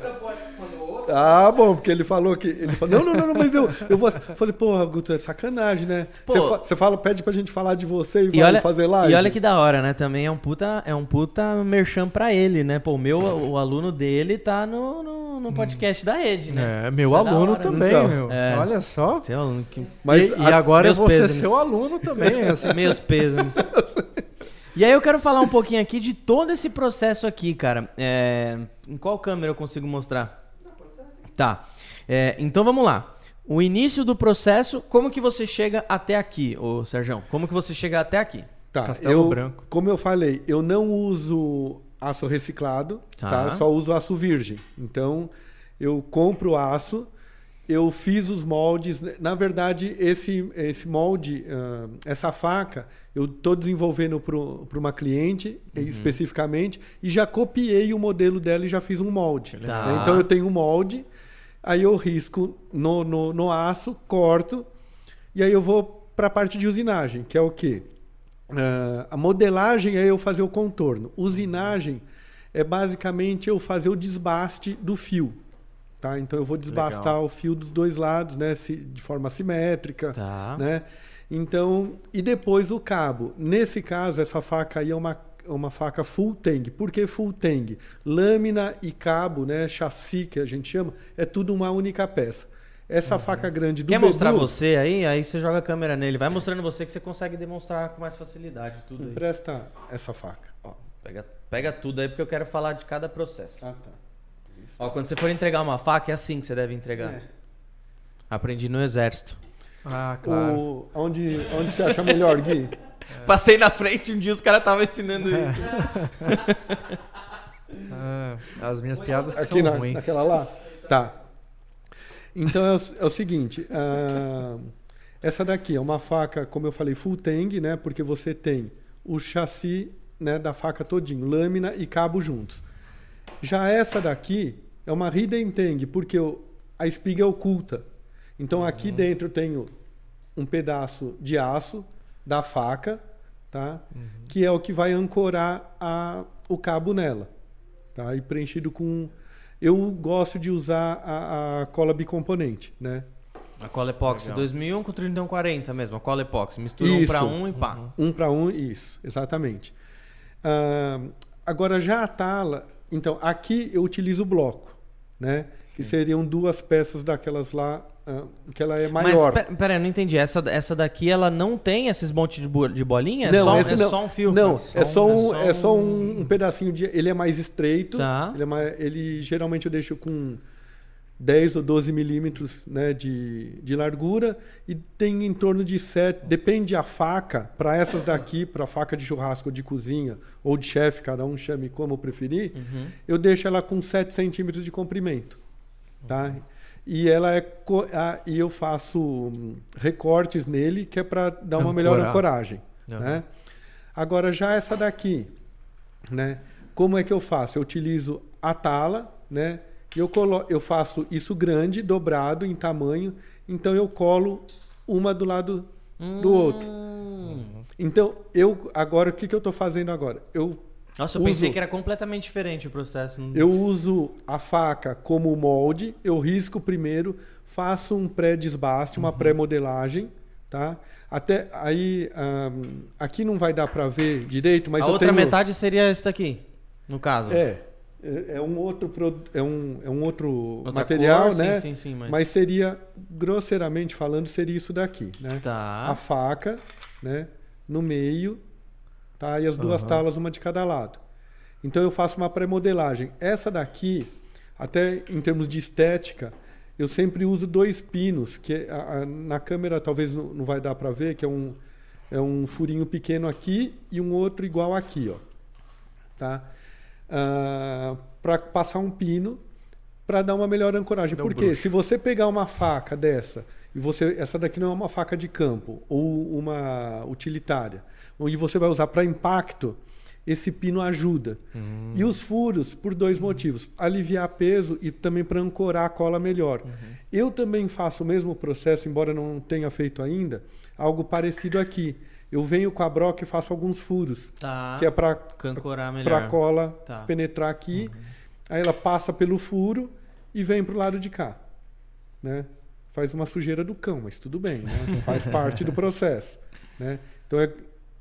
Ah, bom, porque ele falou que. Ele falou, não, não, não, mas eu, eu vou. Falei, porra, Guto, é sacanagem, né? Você fala, pede pra gente falar de você e, e vai olha, fazer live. E olha que da hora, né? Também é um puta, é um puta merchan pra ele, né? Pô, o meu, o aluno dele tá no, no, no podcast da rede, né? É, meu Isso aluno é também, então, meu. É, olha só. Seu aluno que... Mas, e, e agora você é seu aluno também. Assim. Meus pêsames. E aí eu quero falar um pouquinho aqui de todo esse processo aqui, cara. É... Em qual câmera eu consigo mostrar? Tá. É, então vamos lá. O início do processo, como que você chega até aqui, ô Sérgio? Como que você chega até aqui? Tá, Castelo eu, Branco. Como eu falei, eu não uso aço reciclado, tá. tá? Eu só uso aço virgem. Então, eu compro aço, eu fiz os moldes. Na verdade, esse, esse molde, uh, essa faca, eu estou desenvolvendo para uma cliente uhum. especificamente e já copiei o modelo dela e já fiz um molde. Tá. Né? Então, eu tenho um molde Aí eu risco no, no, no aço, corto, e aí eu vou para a parte de usinagem, que é o quê? Uh, a modelagem é eu fazer o contorno. Usinagem é basicamente eu fazer o desbaste do fio. Tá? Então eu vou desbastar Legal. o fio dos dois lados, né? de forma simétrica. Tá. Né? Então, e depois o cabo. Nesse caso, essa faca aí é uma uma faca full tang. Por que full tang? Lâmina e cabo, né, chassi que a gente chama, é tudo uma única peça. Essa uhum. faca grande do Quer Bedu, mostrar você aí? Aí você joga a câmera nele. Vai mostrando você que você consegue demonstrar com mais facilidade tudo aí. Empresta essa faca. Ó, pega, pega tudo aí porque eu quero falar de cada processo. Ah, tá. Ó, quando você for entregar uma faca, é assim que você deve entregar. É. Aprendi no exército. Ah, claro. O, onde, onde você acha melhor, Gui? É. Passei na frente um dia os caras estavam ensinando é. isso. É, as minhas piadas que Aqui são na, ruins. Naquela lá? Tá. Então é o, é o seguinte. Uh, essa daqui é uma faca, como eu falei, full tang, né? Porque você tem o chassi né, da faca todinho, lâmina e cabo juntos. Já essa daqui é uma hidden tang, porque o, a espiga é oculta. Então aqui uhum. dentro eu tenho um pedaço de aço da faca, tá? Uhum. Que é o que vai ancorar a, o cabo nela, tá? E preenchido com eu gosto de usar a, a cola bicomponente, né? A cola epóxi 2001 com 3140 mesmo, a cola epóxi. Mistura isso. um para um e pá. Uhum. Um para um, isso, exatamente. Uh, agora já a tala, então aqui eu utilizo o bloco, né? Sim. Que seriam duas peças daquelas lá que ela é maior. Mas peraí, não entendi. Essa, essa daqui ela não tem esses montes de, de bolinha? Não, é, só, é não. só um fio? Não, é só um, é só um, um pedacinho de. Ele é mais estreito. Tá. Ele, é mais, ele geralmente eu deixo com 10 ou 12 milímetros né, de, de largura e tem em torno de 7. Depende a faca. Para essas daqui, para faca de churrasco de cozinha ou de chefe, cada um chame como preferir, uhum. eu deixo ela com 7 centímetros de comprimento. Tá? Uhum e ela é e eu faço hum, recortes nele que é para dar uma melhor ancoragem, uhum. né? Agora já essa daqui, né? Como é que eu faço? Eu utilizo a tala, né? Eu colo eu faço isso grande, dobrado em tamanho, então eu colo uma do lado hum. do outro. Então eu agora o que, que eu estou fazendo agora? Eu nossa, eu uso, pensei que era completamente diferente o processo. Eu uso a faca como molde, eu risco primeiro, faço um pré-desbaste, uma uhum. pré-modelagem, tá? Até aí, um, aqui não vai dar para ver direito, mas a outra tenho... metade seria esta aqui, no caso. É, é, é um outro é um, é um outro Outra material, cor, né? Sim, sim, sim, mas... mas... seria grosseiramente falando seria isso daqui, né? Tá. A faca, né? No meio tá? E as duas uhum. talas, uma de cada lado. Então eu faço uma pré-modelagem. Essa daqui, até em termos de estética, eu sempre uso dois pinos, que a, a, na câmera talvez não, não vai dar para ver, que é um, é um furinho pequeno aqui e um outro igual aqui, ó. Tá? uh, para passar um pino para dar uma melhor ancoragem. Deu Porque se você pegar uma faca dessa e você essa daqui não é uma faca de campo ou uma utilitária, onde você vai usar para impacto, esse pino ajuda. Uhum. E os furos, por dois motivos: aliviar peso e também para ancorar a cola melhor. Uhum. Eu também faço o mesmo processo, embora não tenha feito ainda, algo parecido aqui. Eu venho com a broca e faço alguns furos. Tá. Que é para a cola tá. penetrar aqui. Uhum. Aí ela passa pelo furo e vem para o lado de cá. Né? Faz uma sujeira do cão, mas tudo bem, né? faz parte do processo. Né? Então é,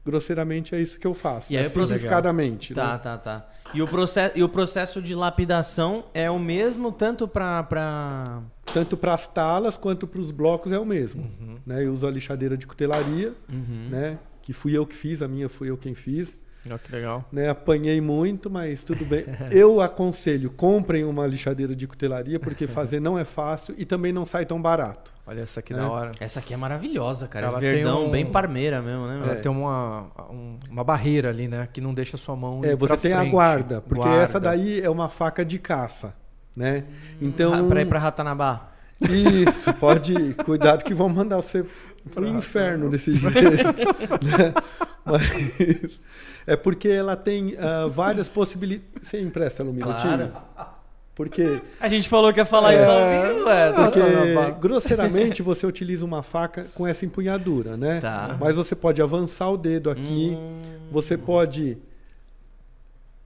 grosseiramente é isso que eu faço. E aí, simplificadamente. Tá, né? tá, tá. E o, processo, e o processo de lapidação é o mesmo tanto para. Pra... Tanto para as talas quanto para os blocos é o mesmo. Uhum. Né? Eu uso a lixadeira de cutelaria, uhum. né? que fui eu que fiz, a minha fui eu quem fiz. Oh, que legal. Né, apanhei muito, mas tudo bem. Eu aconselho, comprem uma lixadeira de cutelaria, porque fazer não é fácil e também não sai tão barato. Olha essa aqui é. da hora. Essa aqui é maravilhosa, cara. Ela Verdão, um... bem parmeira mesmo, né? Ela é. tem uma, um, uma barreira ali, né? Que não deixa sua mão. É, você tem frente. a guarda, porque guarda. essa daí é uma faca de caça, né? Então. Ah, pra ir pra Ratanabá. Isso, pode ir. Cuidado que vão mandar você pro inferno desse jeito. né? Mas é porque ela tem uh, várias possibilidades. Você empresta no minutinho? Claro. Porque. A gente falou que ia falar é, isso ao vivo, é. Porque, grosseiramente, você utiliza uma faca com essa empunhadura, né? Tá. Mas você pode avançar o dedo aqui, hum. você pode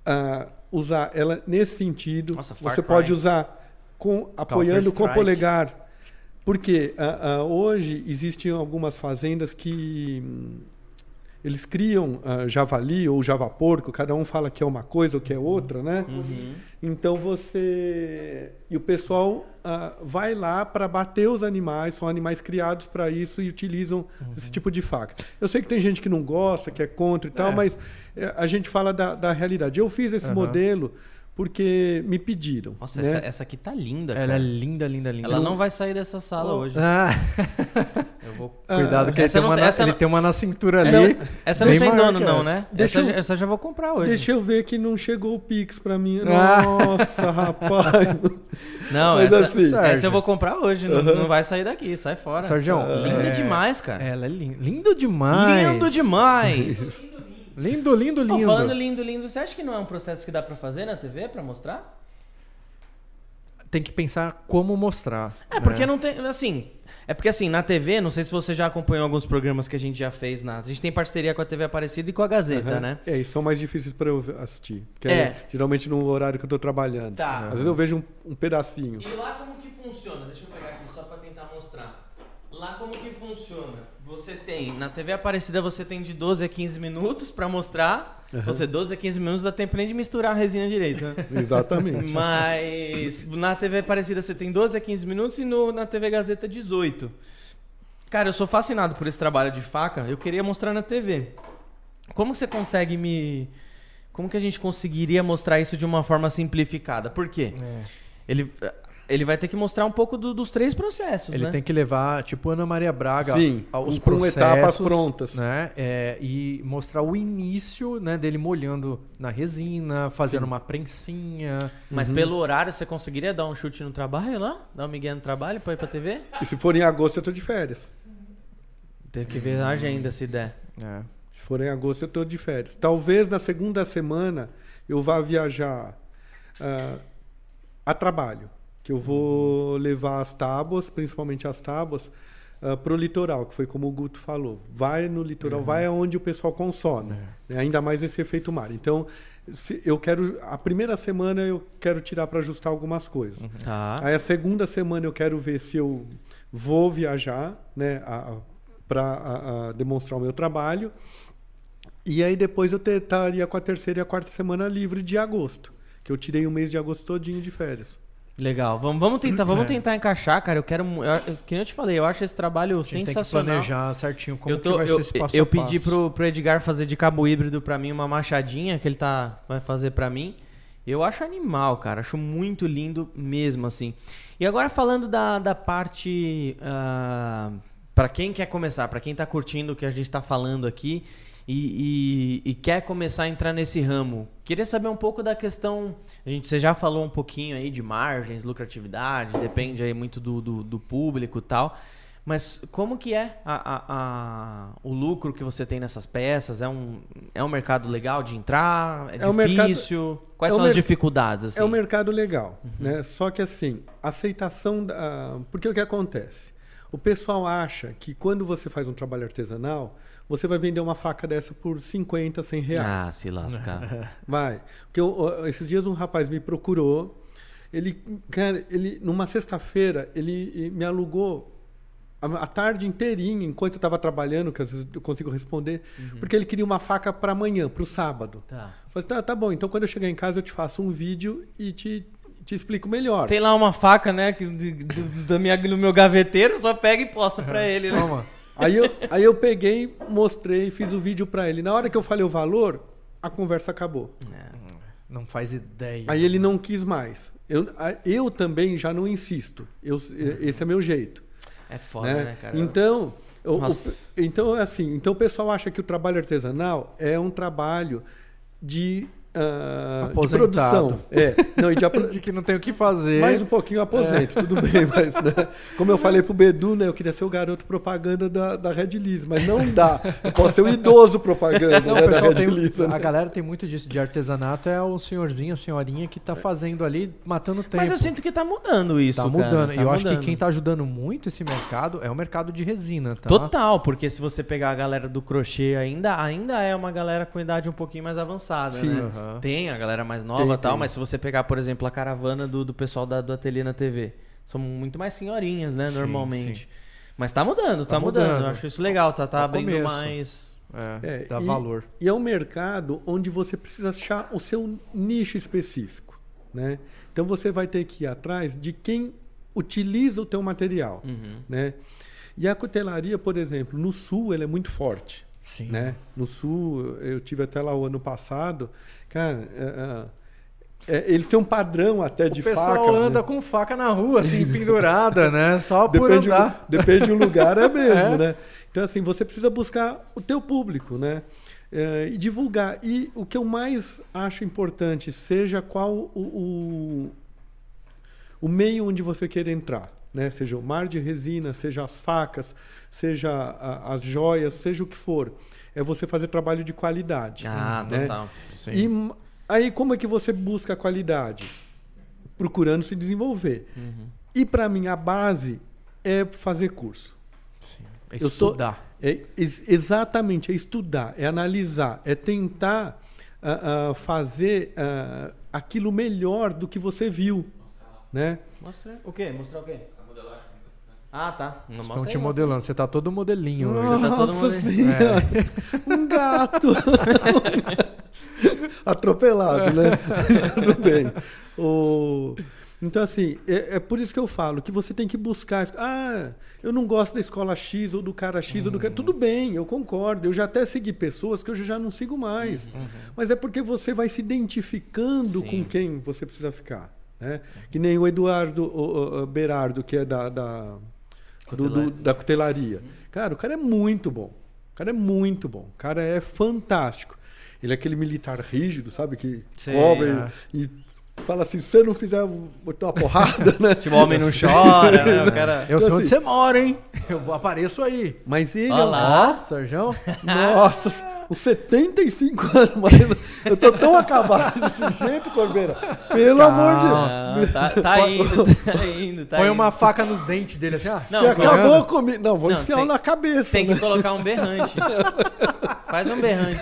uh, usar ela nesse sentido. Nossa, você pode usar com, apoiando com o polegar. Porque uh, uh, hoje existem algumas fazendas que hum, eles criam uh, javali ou javaporco, cada um fala que é uma coisa ou que é outra, né? Uhum. Então você. E o pessoal uh, vai lá para bater os animais, são animais criados para isso e utilizam uhum. esse tipo de faca. Eu sei que tem gente que não gosta, que é contra e tal, é. mas eh, a gente fala da, da realidade. Eu fiz esse uhum. modelo porque me pediram. Nossa, né? essa, essa, aqui tá linda, cara. Ela é linda, linda, linda. Ela não vai sair dessa sala oh. hoje. Ah. Eu vou... Ah. Cuidado que essa ele, tem, uma, essa ele não... tem uma na cintura ali. Essa não tem dono, não, né? Deixa essa, eu... essa já vou comprar hoje. Deixa eu ver que não chegou o Pix pra mim. Ah. Nossa, rapaz. Não, essa, assim, essa, eu vou comprar hoje. Não, não vai sair daqui, sai fora. Sérgio, linda é... demais, cara. Ela é linda. Lindo demais. Lindo demais. Lindo, lindo, lindo. Pô, falando lindo, lindo, você acha que não é um processo que dá para fazer na TV para mostrar? Tem que pensar como mostrar. É, né? porque não tem. Assim. É porque assim, na TV, não sei se você já acompanhou alguns programas que a gente já fez na. A gente tem parceria com a TV Aparecida e com a Gazeta, uhum. né? É, e são mais difíceis para eu assistir. Porque é. é. geralmente no horário que eu tô trabalhando. Tá. Às vezes eu vejo um, um pedacinho. E lá como que funciona? Deixa eu pegar aqui só para tentar mostrar. Lá como que funciona? Você tem, na TV Aparecida você tem de 12 a 15 minutos para mostrar. Uhum. Você 12 a 15 minutos dá tempo nem de misturar a resina direito, né? Exatamente. Mas na TV Aparecida você tem 12 a 15 minutos e no, na TV Gazeta 18. Cara, eu sou fascinado por esse trabalho de faca. Eu queria mostrar na TV. Como você consegue me como que a gente conseguiria mostrar isso de uma forma simplificada? Por quê? É. Ele ele vai ter que mostrar um pouco do, dos três processos, Ele né? tem que levar, tipo Ana Maria Braga, Sim, os com processos, etapas prontas. Né? É, e mostrar o início né, dele molhando na resina, fazendo Sim. uma prensinha. Mas uhum. pelo horário, você conseguiria dar um chute no trabalho lá? Dar um migué no trabalho pra ir pra TV? E se for em agosto, eu tô de férias. Tem que ver a agenda, se der. É. Se for em agosto, eu tô de férias. Talvez na segunda semana eu vá viajar uh, a trabalho que eu vou levar as tábuas, principalmente as tábuas, uh, ah, para o litoral, que foi como o Guto falou. Vai no litoral, uhum. vai aonde o pessoal consome. É. Né? Ainda mais esse efeito mar. Então, se, eu quero. A primeira semana eu quero tirar para ajustar algumas coisas. Uhum. Tá. Aí a segunda semana eu quero ver se eu vou viajar, né? Para demonstrar o meu trabalho. E aí depois eu estaria com a terceira e a quarta semana livre de agosto. Que eu tirei o mês de agosto todinho de férias. Legal. Vamos, vamos tentar, vamos é. tentar encaixar, cara. Eu quero. Eu, que nem eu te falei, eu acho esse trabalho sensacional. Tem que planejar certinho como tô, vai eu, ser esse passo Eu pedi pro, pro Edgar fazer de cabo híbrido para mim uma machadinha que ele tá vai fazer para mim. Eu acho animal, cara. Acho muito lindo mesmo, assim. E agora falando da, da parte. Uh, ah, para quem quer começar, para quem tá curtindo o que a gente tá falando aqui e, e, e, quer começar a entrar nesse ramo, queria saber um pouco da questão. A gente, você já falou um pouquinho aí de margens, lucratividade, depende aí muito do, do, do público e tal. Mas como que é a, a, a, o lucro que você tem nessas peças? É um, é um mercado legal de entrar? É, é difícil? Mercado, Quais é são as dificuldades? Assim? É um mercado legal, uhum. né? Só que assim, aceitação... Da, porque o que acontece? O pessoal acha que quando você faz um trabalho artesanal, você vai vender uma faca dessa por 50, 100 reais. Ah, se lascar. Vai. Porque eu, esses dias um rapaz me procurou, ele, cara, ele numa sexta-feira, ele me alugou a, tarde inteirinha, enquanto eu estava trabalhando, que às vezes eu consigo responder, uhum. porque ele queria uma faca para amanhã, para o sábado. Tá. Eu falei, tá, tá bom, então quando eu chegar em casa eu te faço um vídeo e te, te explico melhor. Tem lá uma faca, né, que, do, do, minha, no meu gaveteiro, só pega e posta para ele, né? Toma. Aí eu, aí eu peguei, mostrei, fiz o vídeo para ele. Na hora que eu falei o valor, a conversa acabou. É, não faz ideia. Aí ele não quis mais. Eu, eu também já não insisto. Eu, esse é meu jeito. É foda, né, né cara? Então, o, o, então, assim, então o pessoal acha que o trabalho artesanal é um trabalho de Uh, de produção. É, não, e de, ap... de, que não tem o que fazer. Mais um pouquinho aposento, é. tudo bem, mas né, como eu falei pro Bedu, né, eu queria ser o garoto propaganda da, da Red Liz, mas não dá. Eu posso ser o idoso propaganda não, né, da Red tem, Liz. A né? galera tem muito disso de artesanato, é o senhorzinho, a senhorinha que tá fazendo ali, matando tempo. Mas eu sinto que tá mudando isso, Tá mudando. Tá eu mudando. acho que quem tá ajudando muito esse mercado é o mercado de resina, tá? Total, porque se você pegar a galera do crochê ainda, ainda é uma galera com idade um pouquinho mais avançada, Sim. né? Uhum. Tem a galera mais nova e tal, tem. mas se você pegar, por exemplo, a caravana do, do pessoal da, do Ateliê na TV, são muito mais senhorinhas, né, sim, normalmente. Sim. Mas tá mudando, tá, tá mudando. mudando. Eu acho isso legal, tá, tá abrindo começo. mais. É, é, dá e, valor. E é um mercado onde você precisa achar o seu nicho específico, né? Então você vai ter que ir atrás de quem utiliza o teu material, uhum. né? E a cutelaria, por exemplo, no sul ela é muito forte. Sim. Né? No sul, eu tive até lá o ano passado, Cara, é, é, é, eles têm um padrão até o de faca. O pessoal anda né? com faca na rua, assim, pendurada, né? Só por depende andar. Um, depende do lugar, é mesmo, é. né? Então, assim, você precisa buscar o teu público, né? É, e divulgar. E o que eu mais acho importante, seja qual o, o, o meio onde você quer entrar. Né? Seja o mar de resina, seja as facas, seja a, as joias, seja o que for é você fazer trabalho de qualidade. Ah, né? total. Sim. E aí como é que você busca a qualidade? Procurando se desenvolver. Uhum. E para mim a base é fazer curso. Sim. É estudar. Sou, é, ex exatamente, é estudar, é analisar, é tentar uh, uh, fazer uh, aquilo melhor do que você viu. Né? Mostrar o quê? Mostrar o quê? Ah, tá. Não Estão te aí, modelando. Você tá todo modelinho. Nossa Você tá todo modelinho. É. Um gato. Atropelado, né? Tudo bem. O... Então, assim, é, é, por isso que eu falo que você tem que buscar. Ah, eu não gosto da escola X ou do cara X uhum. ou do cara. Uhum. Tudo bem, eu concordo. Eu já até segui pessoas que eu já não sigo mais. Uhum. Mas é porque você vai se identificando Sim. com quem você precisa ficar. Né? Que nem o Eduardo o, o Berardo, que é da, da do, do, da cutelaria. Cara, o cara é muito bom. O cara é muito bom. O cara é fantástico. Ele é aquele militar rígido, sabe? Que Sim, cobra é. e, e, fala assim: se você não fizer, botar uma porrada, né? Tipo, o homem não chora, né? O cara... Eu sei então, onde assim, você mora, hein? Eu apareço aí. Mas ele Olá. é. Ó, Sérgio. Nossa com 75 anos, mas eu tô tão acabado desse jeito, Corbeira. Pelo Calma. amor de Deus. Tá, tá indo, tá indo, tá Põe indo. uma faca nos dentes dele assim, ó. Não, Você acabou comigo. Não, vou não, enfiar tem, na cabeça. Tem né? que colocar um berrante. Faz um berrante.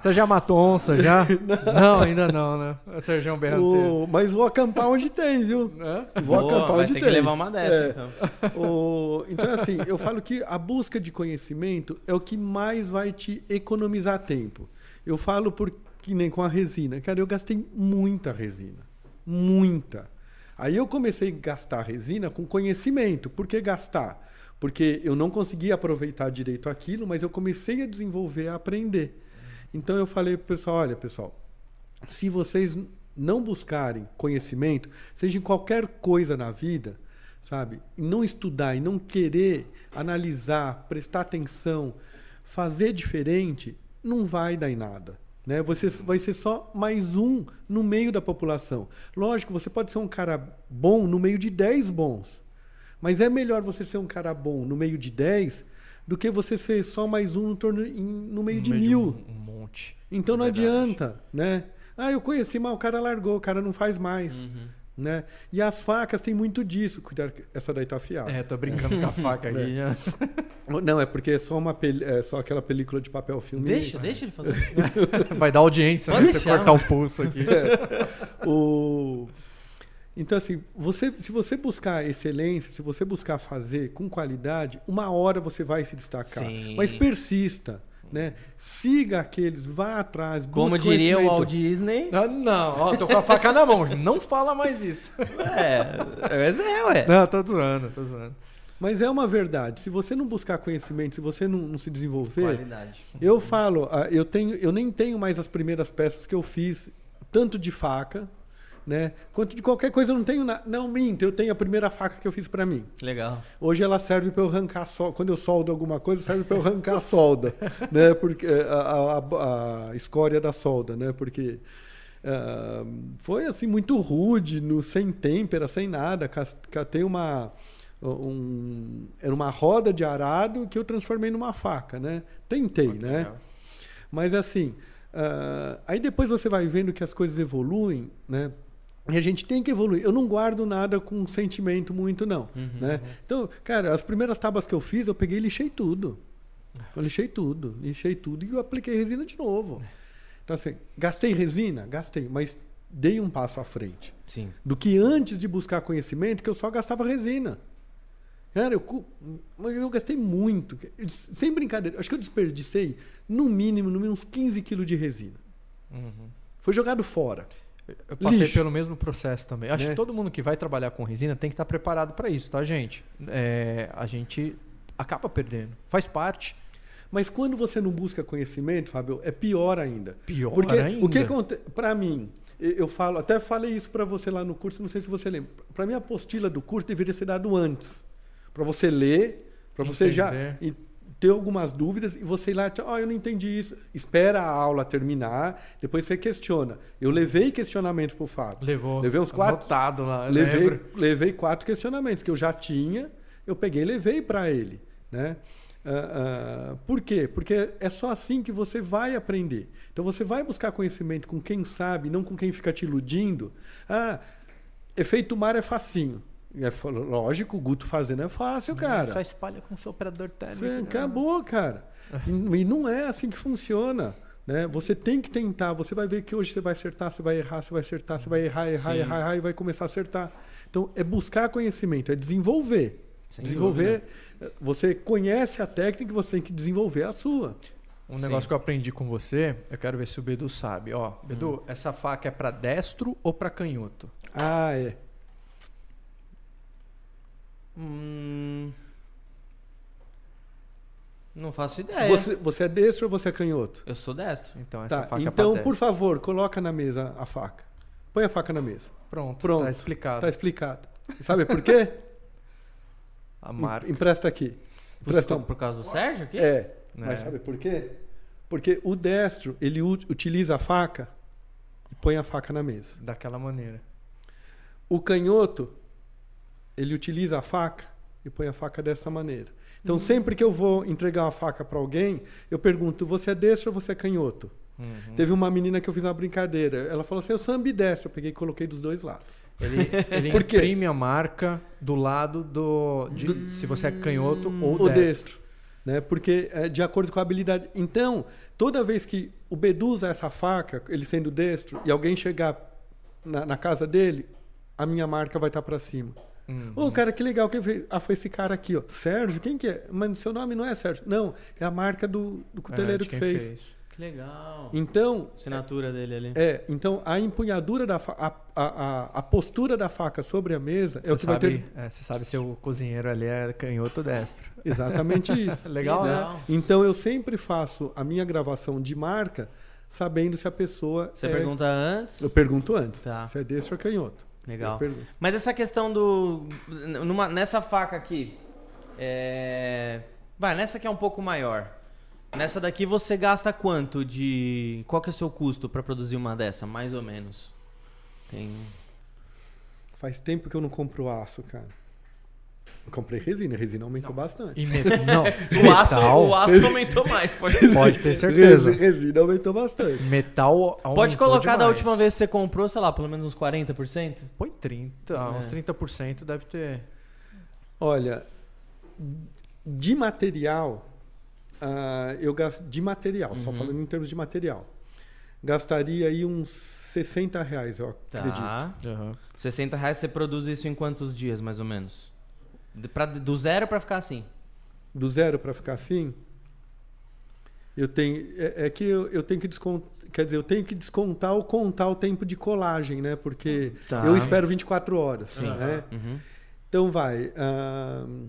Você já matou onça, já? não, ainda não, né? É Sérgio Berranteiro. Mas vou acampar onde tem, viu? É? Vou Boa, acampar onde tem. Tem que levar uma dessa, é. então. O... Então, assim, eu falo que a busca de conhecimento é o que mais vai te economizar tempo. Eu falo por que nem com a resina. Cara, eu gastei muita resina. Muita. Aí eu comecei a gastar resina com conhecimento. Por que gastar? Porque eu não conseguia aproveitar direito aquilo, mas eu comecei a desenvolver, a aprender. Então eu falei para o pessoal, olha pessoal, se vocês não buscarem conhecimento, seja em qualquer coisa na vida, sabe, e não estudar e não querer analisar, prestar atenção, fazer diferente, não vai dar em nada. Né? Você vai ser só mais um no meio da população. Lógico, você pode ser um cara bom no meio de 10 bons. Mas é melhor você ser um cara bom no meio de 10 do que você ser só mais um no, torno, em, no meio no de meio mil. De um, um, monte. Então é não verdade. adianta, né? Ah, eu conheci, mas o cara largou, o cara não faz mais. Uhum. Né? E as facas tem muito disso. Cuidado, essa daí tá afiada. É, tô brincando com a faca aqui. É. Não, é porque é só, uma pel... é só aquela película de papel filme. Deixa, deixa ele fazer. Vai dar audiência, Pode né? Deixar, você cortar o pulso aqui. É. O... Então, assim, você, se você buscar excelência, se você buscar fazer com qualidade, uma hora você vai se destacar. Sim. Mas persista. Né? Siga aqueles, vá atrás. Como diria o Walt Disney. Ah, não, ó, tô com a faca na mão. Não fala mais isso. É, mas é, ué. Não, tô zoando, tô zoando. Mas é uma verdade. Se você não buscar conhecimento, se você não, não se desenvolver. Qualidade. Eu falo, ah, eu, tenho, eu nem tenho mais as primeiras peças que eu fiz, tanto de faca, né? Quanto de qualquer coisa eu não tenho nada. Não, minto, eu tenho a primeira faca que eu fiz para mim. Legal. Hoje ela serve para eu arrancar solda. Quando eu soldo alguma coisa, serve para eu arrancar a solda, né? Porque a, a, a, escória da solda, né? Porque uh, foi assim muito rude, no, sem têmpera, sem nada. Catei uma um, era uma roda de arado que eu transformei numa faca, né? Tentei, né? Legal. Mas assim, uh, aí depois você vai vendo que as coisas evoluem, né? E a gente tem que evoluir. Eu não guardo nada com sentimento muito, não. Uhum, né? Uhum. Então, cara, as primeiras tábuas que eu fiz, eu peguei e lixei tudo. Eu lixei tudo, lixei tudo e eu apliquei resina de novo. Então, assim, gastei resina? Gastei, mas dei um passo à frente. Sim. Do que antes de buscar conhecimento, que eu só gastava resina. Cara, eu, eu gastei muito. Sem brincadeira, acho que eu desperdicei, no mínimo, no mínimo, uns 15 quilos de resina. Uhum. Foi jogado fora. Eu passei Lixo. pelo mesmo processo também. Acho é. que todo mundo que vai trabalhar com resina tem que estar preparado para isso, tá, gente? É, a gente acaba perdendo. Faz parte. Mas quando você não busca conhecimento, Fábio, é pior ainda. Pior Porque ainda. o que acontece, para mim, eu falo, até falei isso para você lá no curso, não sei se você lembra. Para mim a apostila do curso deveria ser dado antes, para você ler, para você já ter algumas dúvidas e você ir lá, ó, oh, eu não entendi isso. Espera a aula terminar, depois você questiona. Eu levei questionamento pro Fábio. Levou. Levei uns quatro. Anotado lá. Levei, levei quatro questionamentos que eu já tinha, eu peguei e levei para ele, né? Uh, uh, por quê? Porque é só assim que você vai aprender. Então você vai buscar conhecimento com quem sabe, não com quem fica te iludindo. Ah, efeito mar é facinho. É, lógico, o Guto fazendo é fácil, cara. Só espalha com seu operador térmico. Você, né? acabou, cara. e não é assim que funciona. Né? Você tem que tentar. Você vai ver que hoje você vai acertar, você vai errar, você vai acertar, você vai errar, errar, errar, errar e vai começar a acertar. Então, é buscar conhecimento, é desenvolver. Sem desenvolver. Dúvida. Você conhece a técnica, você tem que desenvolver a sua. Um Sim. negócio que eu aprendi com você, eu quero ver se o Bedu sabe. Ó, Bedu, hum. essa faca é para destro ou para canhoto? Ah, é. Hum... Não faço ideia. Você, você é destro ou você é canhoto? Eu sou destro. Então, essa tá, faca é Então, é por favor, coloca na mesa a faca. Põe a faca na mesa. Pronto, Pronto. Tá explicado. Tá explicado. sabe por quê? a marca. Empresta aqui. Empresta por, por causa do Sérgio aqui? É. é. Mas sabe por quê? Porque o destro, ele utiliza a faca e põe a faca na mesa. Daquela maneira. O canhoto, ele utiliza a faca e põe a faca dessa maneira. Então, uhum. sempre que eu vou entregar uma faca para alguém, eu pergunto: você é destro ou você é canhoto? Uhum. Teve uma menina que eu fiz uma brincadeira. Ela falou assim: eu sou ambidestro. Eu peguei e coloquei dos dois lados. Ele, ele imprime a marca do lado do, de, do, se você é canhoto ou destro. destro né? Porque é de acordo com a habilidade. Então, toda vez que o Bedu usa essa faca, ele sendo destro, e alguém chegar na, na casa dele, a minha marca vai estar para cima. Uhum. Ô, cara, que legal. Quem fez? Ah, foi esse cara aqui, ó. Sérgio? Quem que é? Mas seu nome não é Sérgio. Não, é a marca do, do cuteleiro é, que fez. fez. Que legal. Então. Assinatura dele ali. É, então a empunhadura da a, a, a, postura da faca sobre a mesa é o que sabe, vai ter. É, você sabe se o cozinheiro ali é canhoto ou destro. Exatamente isso. legal, legal, né? Então eu sempre faço a minha gravação de marca sabendo se a pessoa. Você é... pergunta antes? Eu pergunto antes. Tá. Se é destro ou canhoto. Legal. Mas essa questão do. Numa, nessa faca aqui. É... Vai, nessa que é um pouco maior. Nessa daqui você gasta quanto de. Qual que é o seu custo para produzir uma dessa, mais ou menos? Tem. Faz tempo que eu não compro aço, cara. Eu comprei resina, resina aumentou não. bastante. E me... Não, o, aço, o aço aumentou mais, pode Pode ter certeza. Resina aumentou bastante. Metal aumentou Pode colocar demais. da última vez que você comprou, sei lá, pelo menos uns 40%? Põe 30, é. uns 30% deve ter. Olha, de material, uh, eu gasto de material, uhum. só falando em termos de material, gastaria aí uns 60 reais, eu tá. acredito. Uhum. 60 reais você produz isso em quantos dias, mais ou menos? Pra, do zero para ficar assim? Do zero para ficar assim? Eu tenho. É, é que eu, eu, tenho que descontar. Quer dizer, eu tenho que descontar ou contar o tempo de colagem, né? Porque tá. eu espero 24 horas. Sim. Né? Uhum. Então vai. Uh,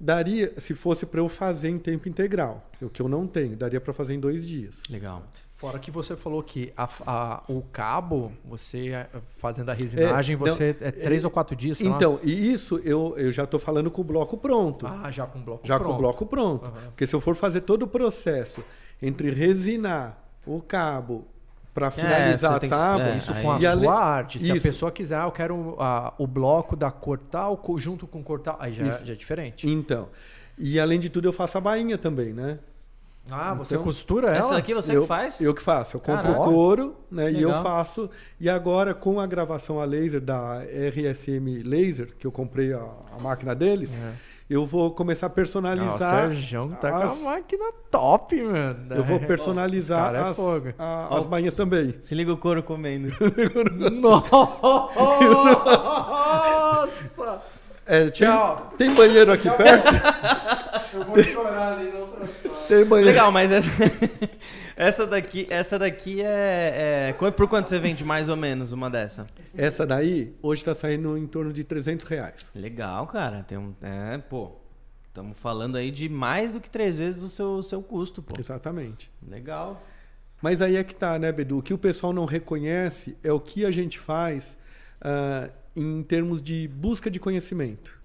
daria, se fosse para eu fazer em tempo integral, o que eu não tenho, daria para fazer em dois dias. Legal. Fora que você falou que a, a, o cabo, você eh, fazendo a resinagem, é, você não, é três é, ou quatro dias. Então, e isso eu, eu já estou falando com o bloco pronto. Ah, já com o bloco já pronto. Já com o bloco pronto. Uhum. Porque se eu for fazer todo o processo entre resinar o cabo para é, finalizar é, a tábua. Que, isso com a sua arte. Se isso. a pessoa quiser, ah, eu quero a, o bloco da cortar junto com cortar, aí já, já, é diferente. Então. E além de tudo, eu faço a bainha também, né? Ah, então, você costura ela? Essa daqui você eu, que faz? Eu que faço. Eu compro Caraca. o couro, né? Legal. E eu faço. E agora, com a gravação a laser da RSM Laser, que eu comprei a, a máquina deles, é. eu vou começar a personalizar. Ah, o Sérgio tá as... com a máquina top, mano. Eu vou personalizar é as, a, as bainhas também. Se liga o couro comendo. Nossa! É, tem, tem, banheiro aqui Tchau. perto? Eu vou chorar ali na outra sala. Tem banheiro. Legal, mas essa, essa daqui, essa daqui é, é, Por quanto você vende mais ou menos uma dessa? Essa daí, hoje está saindo em torno de 300 reais. Legal, cara. Tem um, é, pô. Estamos falando aí de mais do que três vezes o seu, seu custo, pô. Exatamente. Legal. Mas aí é que tá, né, Bedu? O que o pessoal não reconhece é o que a gente faz. Uh, em termos de busca de conhecimento.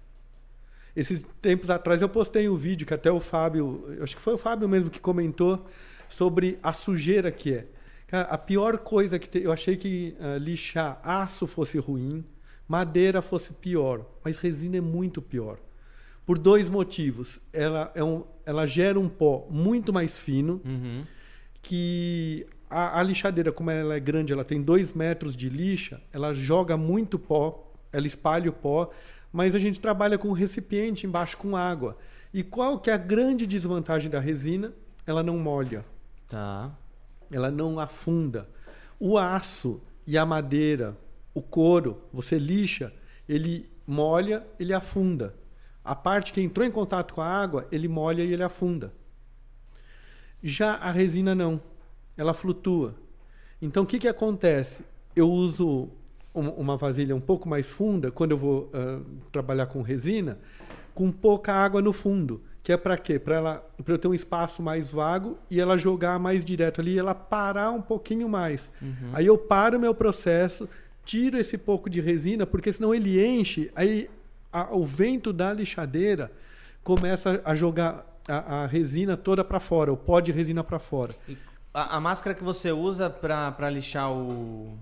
Esses tempos atrás eu postei um vídeo que até o Fábio, acho que foi o Fábio mesmo que comentou sobre a sujeira que é. Cara, a pior coisa que te, eu achei que uh, lixar aço fosse ruim, madeira fosse pior, mas resina é muito pior. Por dois motivos. Ela, é um, ela gera um pó muito mais fino, uhum. que a, a, lixadeira, como ela é grande, ela tem dois metros de lixa, ela joga muito pó, ela espalha o pó, mas a gente trabalha com um recipiente embaixo com água. E qual que é a grande desvantagem da resina? Ela não molha. Tá. Ela não afunda. O aço e a madeira, o couro, você lixa, ele molha, ele afunda. A parte que entrou em contato com a água, ele molha e ele afunda. Já a resina não ela flutua. Então o que, que acontece? Eu uso uma vasilha um pouco mais funda quando eu vou uh, trabalhar com resina, com pouca água no fundo. Que é para quê? Para ela, para eu ter um espaço mais vago e ela jogar mais direto ali, e ela parar um pouquinho mais. Uhum. Aí eu paro o meu processo, tiro esse pouco de resina, porque senão ele enche, aí a, o vento da lixadeira começa a jogar a, a resina toda para fora, o pó de resina para fora. E a, a, máscara que você usa para lixar o,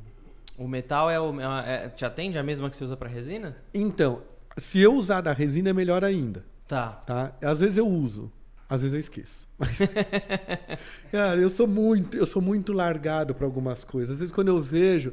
o metal é, o, é, é, te atende a mesma que você usa para resina? Então, se eu usar da resina é melhor ainda. Tá. tá. Às vezes eu uso, às vezes eu esqueço. Mas, cara, eu sou muito, eu sou muito largado para algumas coisas. Às vezes quando eu vejo,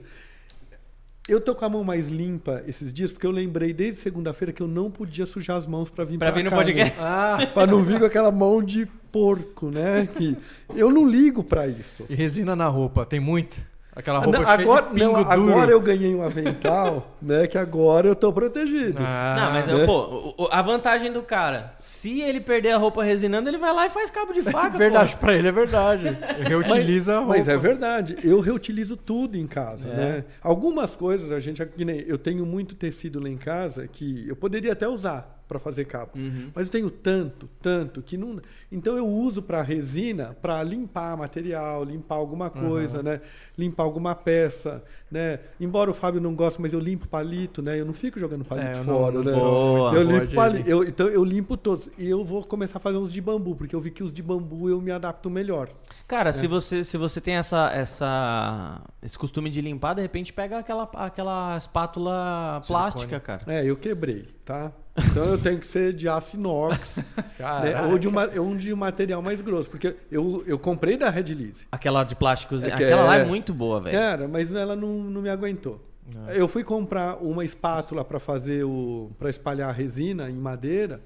eu tô com a mão mais limpa esses dias porque eu lembrei desde segunda-feira que eu não podia sujar as mãos para vir para vir no cá, podcast. Né? Ah, para não vir com aquela mão de porco, né? Que eu não ligo para isso. E resina na roupa, tem muito. Aquela roupa não, agora, cheia de não, agora eu ganhei um avental, né? Que agora eu tô protegido. Ah, não, mas né? pô, a vantagem do cara, se ele perder a roupa resinando, ele vai lá e faz cabo de faca. verdade, para ele é verdade. Reutiliza mas, a roupa. Mas é verdade. Eu reutilizo tudo em casa, é. né? Algumas coisas a gente, eu tenho muito tecido lá em casa que eu poderia até usar, para fazer cabo. Uhum. Mas eu tenho tanto, tanto que não. Então eu uso para resina para limpar material, limpar alguma coisa, uhum. né? Limpar alguma peça, né? Embora o Fábio não goste, mas eu limpo palito, né? Eu não fico jogando palito é, fora, não, né? Boa, eu limpo palito. Eu, então eu limpo todos. E eu vou começar a fazer uns de bambu, porque eu vi que os de bambu eu me adapto melhor. Cara, é. se você se você tem essa, essa esse costume de limpar, de repente pega aquela aquela espátula plástica, cara. É, eu quebrei, tá? Então eu tenho que ser de aço inox né? ou de uma, um de um material mais grosso, porque eu, eu comprei da Red Lease. Aquela de plástico, é aquela é, lá é muito boa, velho. Era, mas ela não, não me aguentou. Não. Eu fui comprar uma espátula para fazer o para espalhar a resina em madeira.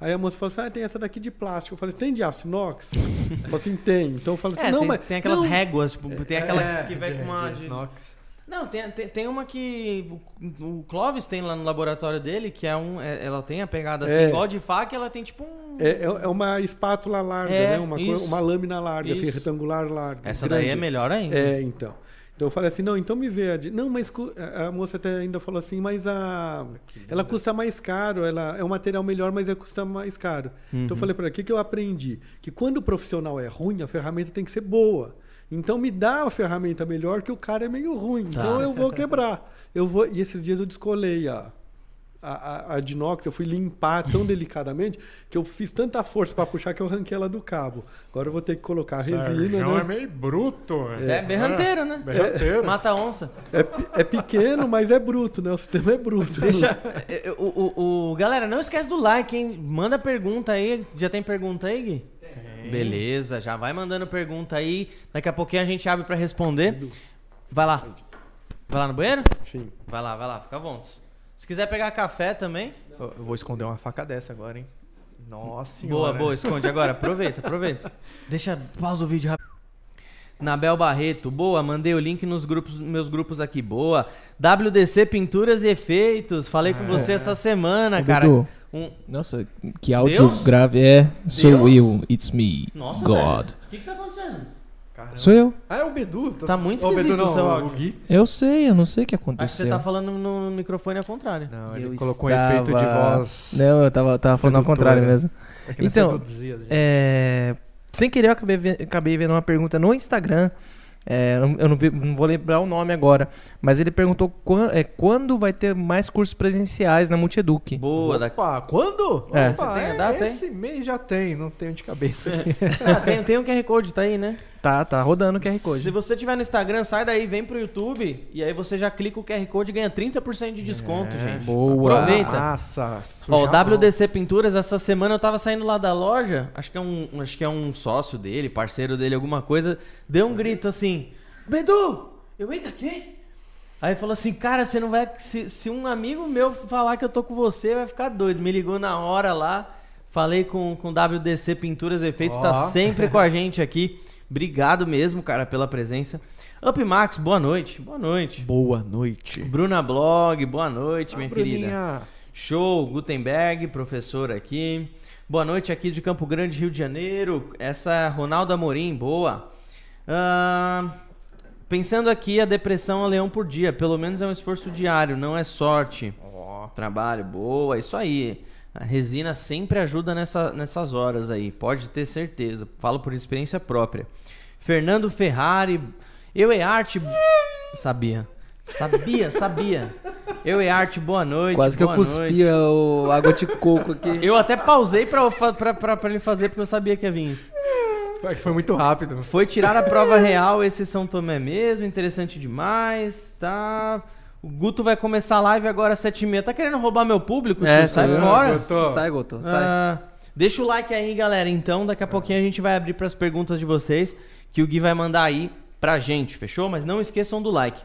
Aí a moça falou assim: ah, tem essa daqui de plástico. Eu falei, tem de aço inox? Ela falou assim, tem. Então eu falei assim, é, não, tem, mas. Tem aquelas não, réguas, tipo, tem aquela é, que vai com uma. De, de inox. Não, tem, tem, tem, uma que o, o, Clóvis tem lá no laboratório dele, que é um. É, ela tem a pegada assim, é. igual de faca, ela tem tipo um. É, é, é uma espátula larga, é, né? Uma, uma lâmina larga, assim, isso. assim, retangular larga. Essa grande. daí é melhor ainda. É, então. Então eu falei assim, não, então me vê. Não, mas a moça até ainda falou assim, mas a ela custa mais caro, ela é um material melhor, mas ela custa mais caro. Uhum. Então eu uhum. falei para ela, o que, que eu aprendi? Que quando o profissional é ruim, a ferramenta tem que ser boa. Então me dá uma ferramenta melhor que o cara é meio ruim. Tá. Então eu vou quebrar. Eu vou e esses dias eu descolei a a, a, a Dinox, eu fui limpar tão delicadamente que eu fiz tanta força para puxar que eu arranquei ela do cabo. Agora eu vou ter que colocar a resina, né? é meio bruto. É, é berranteiro, né? Berranteiro. É, Mata onça. É, é pequeno, mas é bruto, né? O sistema é bruto. Deixa, é, o, o, o, galera, não esquece do like, hein? Manda pergunta aí. Já tem pergunta aí, Gui? Tem. Beleza, já vai mandando pergunta aí. Daqui a pouquinho a gente abre para responder. Vai lá. Vai lá no banheiro? Sim. Vai lá, vai lá, fica vontade. Se quiser pegar café também. Eu vou esconder uma faca dessa agora, hein? Nossa senhora. Boa, boa, esconde agora. Aproveita, aproveita. Deixa, pausa o vídeo rápido. Nabel Barreto, boa, mandei o link nos grupos, meus grupos aqui, boa. WDC Pinturas e Efeitos, falei com você é. essa semana, Ô, cara. Um... Nossa, que áudio Deus? grave é. Sou eu, it's me, Nossa, God. O que, que tá acontecendo? Caramba. Sou eu. Ah, é o Bedu? Tá muito esquisito o, Bedu, não, o seu áudio. O Gui. Eu sei, eu não sei o que aconteceu. Acho que você tá falando no microfone ao contrário. Não, ele eu colocou estava... um efeito de voz. Não, eu tava, tava falando ao contrário mesmo. então, é... sem querer eu acabei, acabei vendo uma pergunta no Instagram é, eu não, vi, não, vou lembrar o nome agora, mas ele perguntou quando, é, quando vai ter mais cursos presenciais na Multieduc. Boa, Opa, quando? É. Opa, tem a data, esse mês já tem, não tenho de cabeça aqui. ah, tem, tem um QR Code, tá aí, né? Tá, tá rodando o QR Code. Se você tiver no Instagram, sai daí, vem pro YouTube e aí você já clica o QR Code e ganha 30% de desconto, é, gente. Boa. Aproveita. Nossa. Ó, o WDC Pinturas, essa semana eu tava saindo lá da loja, acho que é um, acho que é um sócio dele, parceiro dele, alguma coisa, deu um grito assim: Bedu! Eu, eita, quê? Aí falou assim, cara, você não vai. Se, se um amigo meu falar que eu tô com você, vai ficar doido. Me ligou na hora lá. Falei com, com WDC Pinturas Efeitos, oh. tá sempre com a gente aqui. Obrigado mesmo, cara, pela presença. Up Max, boa noite. Boa noite. Boa noite. Bruna Blog, boa noite, ah, minha Bruninha. querida. Show, Gutenberg, professor aqui. Boa noite aqui de Campo Grande, Rio de Janeiro. Essa é Ronaldo Amorim, boa. Uh, pensando aqui, a depressão é leão por dia. Pelo menos é um esforço diário, não é sorte. Oh. Trabalho, boa, isso aí. A resina sempre ajuda nessa, nessas horas aí, pode ter certeza. Falo por experiência própria. Fernando Ferrari, eu e arte. Sabia. Sabia, sabia. Eu e arte, boa noite. Quase que eu cuspia o água de coco aqui. Eu até pausei pra, pra, pra, pra ele fazer, porque eu sabia que ia vir isso. Acho que foi muito rápido. Foi tirar a prova real, esse São Tomé mesmo, interessante demais, tá? O Guto vai começar a live agora às 7h30. Tá querendo roubar meu público? É, sai fora. Sai, Guto, sai. Uh, deixa o like aí, galera. Então, daqui a pouquinho a gente vai abrir para as perguntas de vocês que o Gui vai mandar aí pra gente, fechou? Mas não esqueçam do like.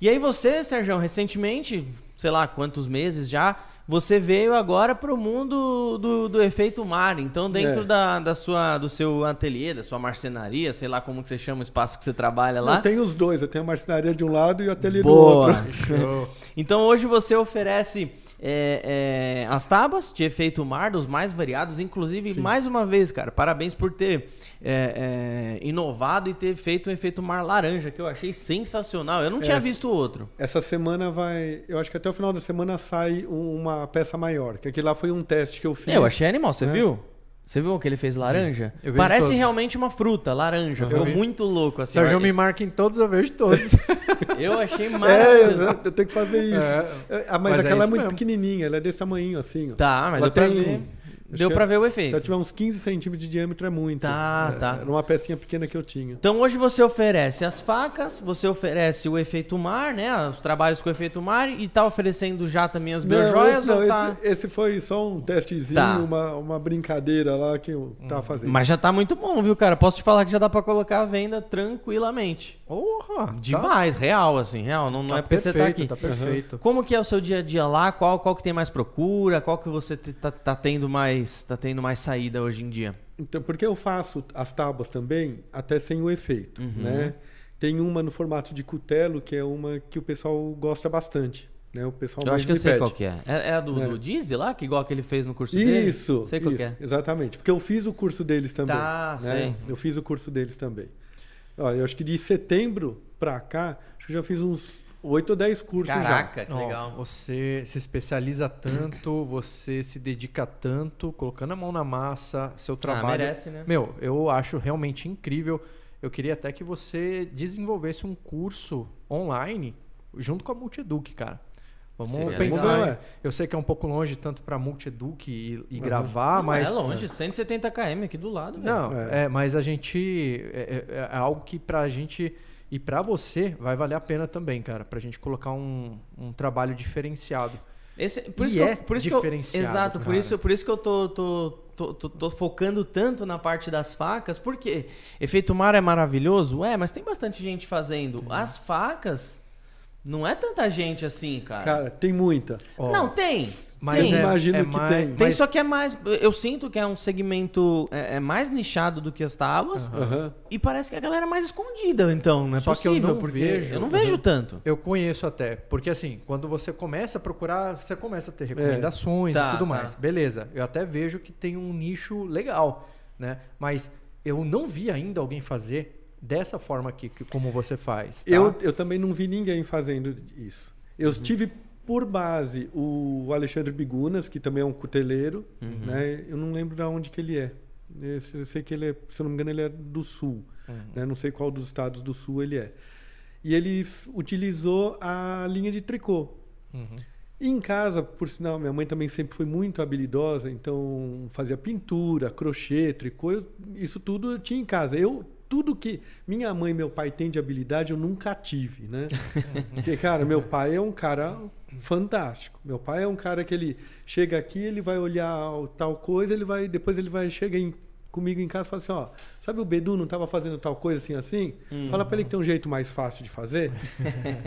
E aí você, Sérgio, recentemente, sei lá quantos meses já, você veio agora pro mundo do, do efeito mar. Então, dentro é. da, da sua, do seu ateliê, da sua marcenaria, sei lá como que você chama o espaço que você trabalha lá. Eu tenho os dois, eu tenho a marcenaria de um lado e o ateliê Boa. do outro. então, hoje você oferece é, é, as tábuas de efeito mar, dos mais variados. Inclusive, Sim. mais uma vez, cara, parabéns por ter é, é, inovado e ter feito um efeito mar laranja, que eu achei sensacional. Eu não tinha visto outro. Essa semana vai. Eu acho que até o final da semana sai uma peça maior. Que aquilo lá foi um teste que eu fiz. eu achei animal, você né? viu? Você viu que ele fez laranja? Parece todos. realmente uma fruta, laranja. Ficou muito louco assim. Sérgio me marca em todos, eu vejo todos. eu achei maravilhoso. É, eu tenho que fazer isso. É. Ah, mas, mas, é aquela é, é muito mesmo. pequenininha, ela é desse tamanho assim. Ó. Tá, mas ela tem... pra ver. Deu pra ver o efeito. Se ela tiver uns 15 centímetros de diâmetro é muito. Tá, é, tá. Era uma pecinha pequena que eu tinha. Então hoje você oferece as facas, você oferece o efeito mar, né? Os trabalhos com o efeito mar e tá oferecendo já também as biojoias? Não, esse, tá... esse, foi só um testezinho, tá. uma, uma brincadeira lá que eu tava hum. fazendo. Mas já tá muito bom, viu, cara? Posso te falar que já dá pra colocar a venda tranquilamente. Porra! Demais, tá. real, assim, real. Não, não tá é porque perfeito, você tá aqui. Tá perfeito. Uhum. Como que é o seu dia a dia lá? Qual, qual que tem mais procura? Qual que você tá, tá tendo mais. Tá tendo mais saída hoje em dia? Então, porque eu faço as tábuas também, até sem o efeito, uhum. né? Tem uma no formato de cutelo, que é uma que o pessoal gosta bastante. Né? O pessoal eu acho que eu sei pede. qual que é. É, é a do, é. do Dizzy lá, que igual que ele fez no curso isso, dele? Isso, sei qual isso, é. exatamente. Porque eu fiz o curso deles também. Tá, né? sei. Eu fiz o curso deles também. Olha, eu acho que de setembro pra cá, acho que já fiz uns 8 ou 10 cursos Caraca, já. que legal. você se especializa tanto, você se dedica tanto, colocando a mão na massa, seu ah, trabalho. Ah, merece, né? Meu, eu acho realmente incrível. Eu queria até que você desenvolvesse um curso online junto com a Multieduc, cara. Vamos Seria pensar. Legal, eu sei que é um pouco longe tanto para Multieduc e, e uhum. gravar, não, mas. É longe, 170 km aqui do lado. Mesmo. Não, é. é. mas a gente. É, é, é algo que para a gente e para você vai valer a pena também, cara, para a gente colocar um, um trabalho diferenciado. Esse, por, isso é por isso diferenciado. Eu, exato, por isso, por isso que eu tô, tô, tô, tô, tô focando tanto na parte das facas, porque efeito mar é maravilhoso, é, mas tem bastante gente fazendo. As facas não é tanta gente assim, cara. Cara, tem muita. Oh. Não, tem. Mas tem. É, imagino é que mais, tem. Tem, mas... só que é mais. Eu sinto que é um segmento é, é mais nichado do que as tábuas. Uhum. E parece que a galera é mais escondida, então. Não é só possível, que eu não porque vejo. Eu não vejo uhum. tanto. Eu conheço até. Porque assim, quando você começa a procurar, você começa a ter recomendações é. tá, e tudo tá. mais. Beleza. Eu até vejo que tem um nicho legal, né? Mas eu não vi ainda alguém fazer dessa forma aqui, que, como você faz. Tá? Eu, eu também não vi ninguém fazendo isso. Eu uhum. tive por base o Alexandre Bigunas, que também é um cuteleiro, uhum. né? Eu não lembro de onde que ele é. Eu sei que ele é, se eu não me engano, ele é do sul. Uhum. Né? Não sei qual dos estados do sul ele é. E ele utilizou a linha de tricô. Uhum. E em casa, por sinal, minha mãe também sempre foi muito habilidosa, então fazia pintura, crochê, tricô, eu, isso tudo eu tinha em casa. Eu tudo que minha mãe e meu pai têm de habilidade eu nunca tive, né? Porque, cara, meu pai é um cara fantástico. Meu pai é um cara que ele chega aqui, ele vai olhar tal coisa, ele vai depois ele vai chega em, comigo em casa e fala assim, ó, sabe o Bedu não estava fazendo tal coisa assim assim? Uhum. Fala para ele que tem um jeito mais fácil de fazer.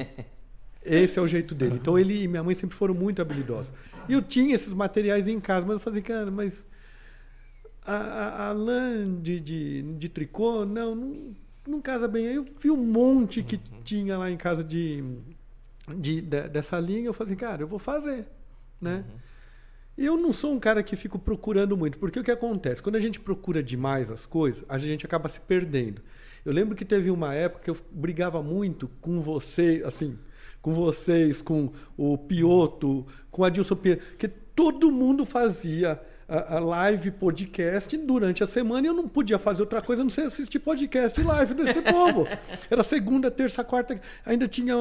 Esse é o jeito dele. Então ele e minha mãe sempre foram muito habilidosos. E eu tinha esses materiais em casa, mas eu falei, cara, mas a, a, a lã de, de, de tricô, não, não, não casa bem. Aí eu vi um monte que uhum. tinha lá em casa de, de, de, dessa linha. Eu falei assim, cara, eu vou fazer, né? Uhum. Eu não sou um cara que fico procurando muito, porque o que acontece? Quando a gente procura demais as coisas, a gente acaba se perdendo. Eu lembro que teve uma época que eu brigava muito com você, assim, com vocês, com o Pioto, com a Dilson Pinheiro, que todo mundo fazia a, live podcast durante a semana e eu não podia fazer outra coisa não sei assistir podcast live desse povo. Era segunda, terça, quarta. Ainda tinha.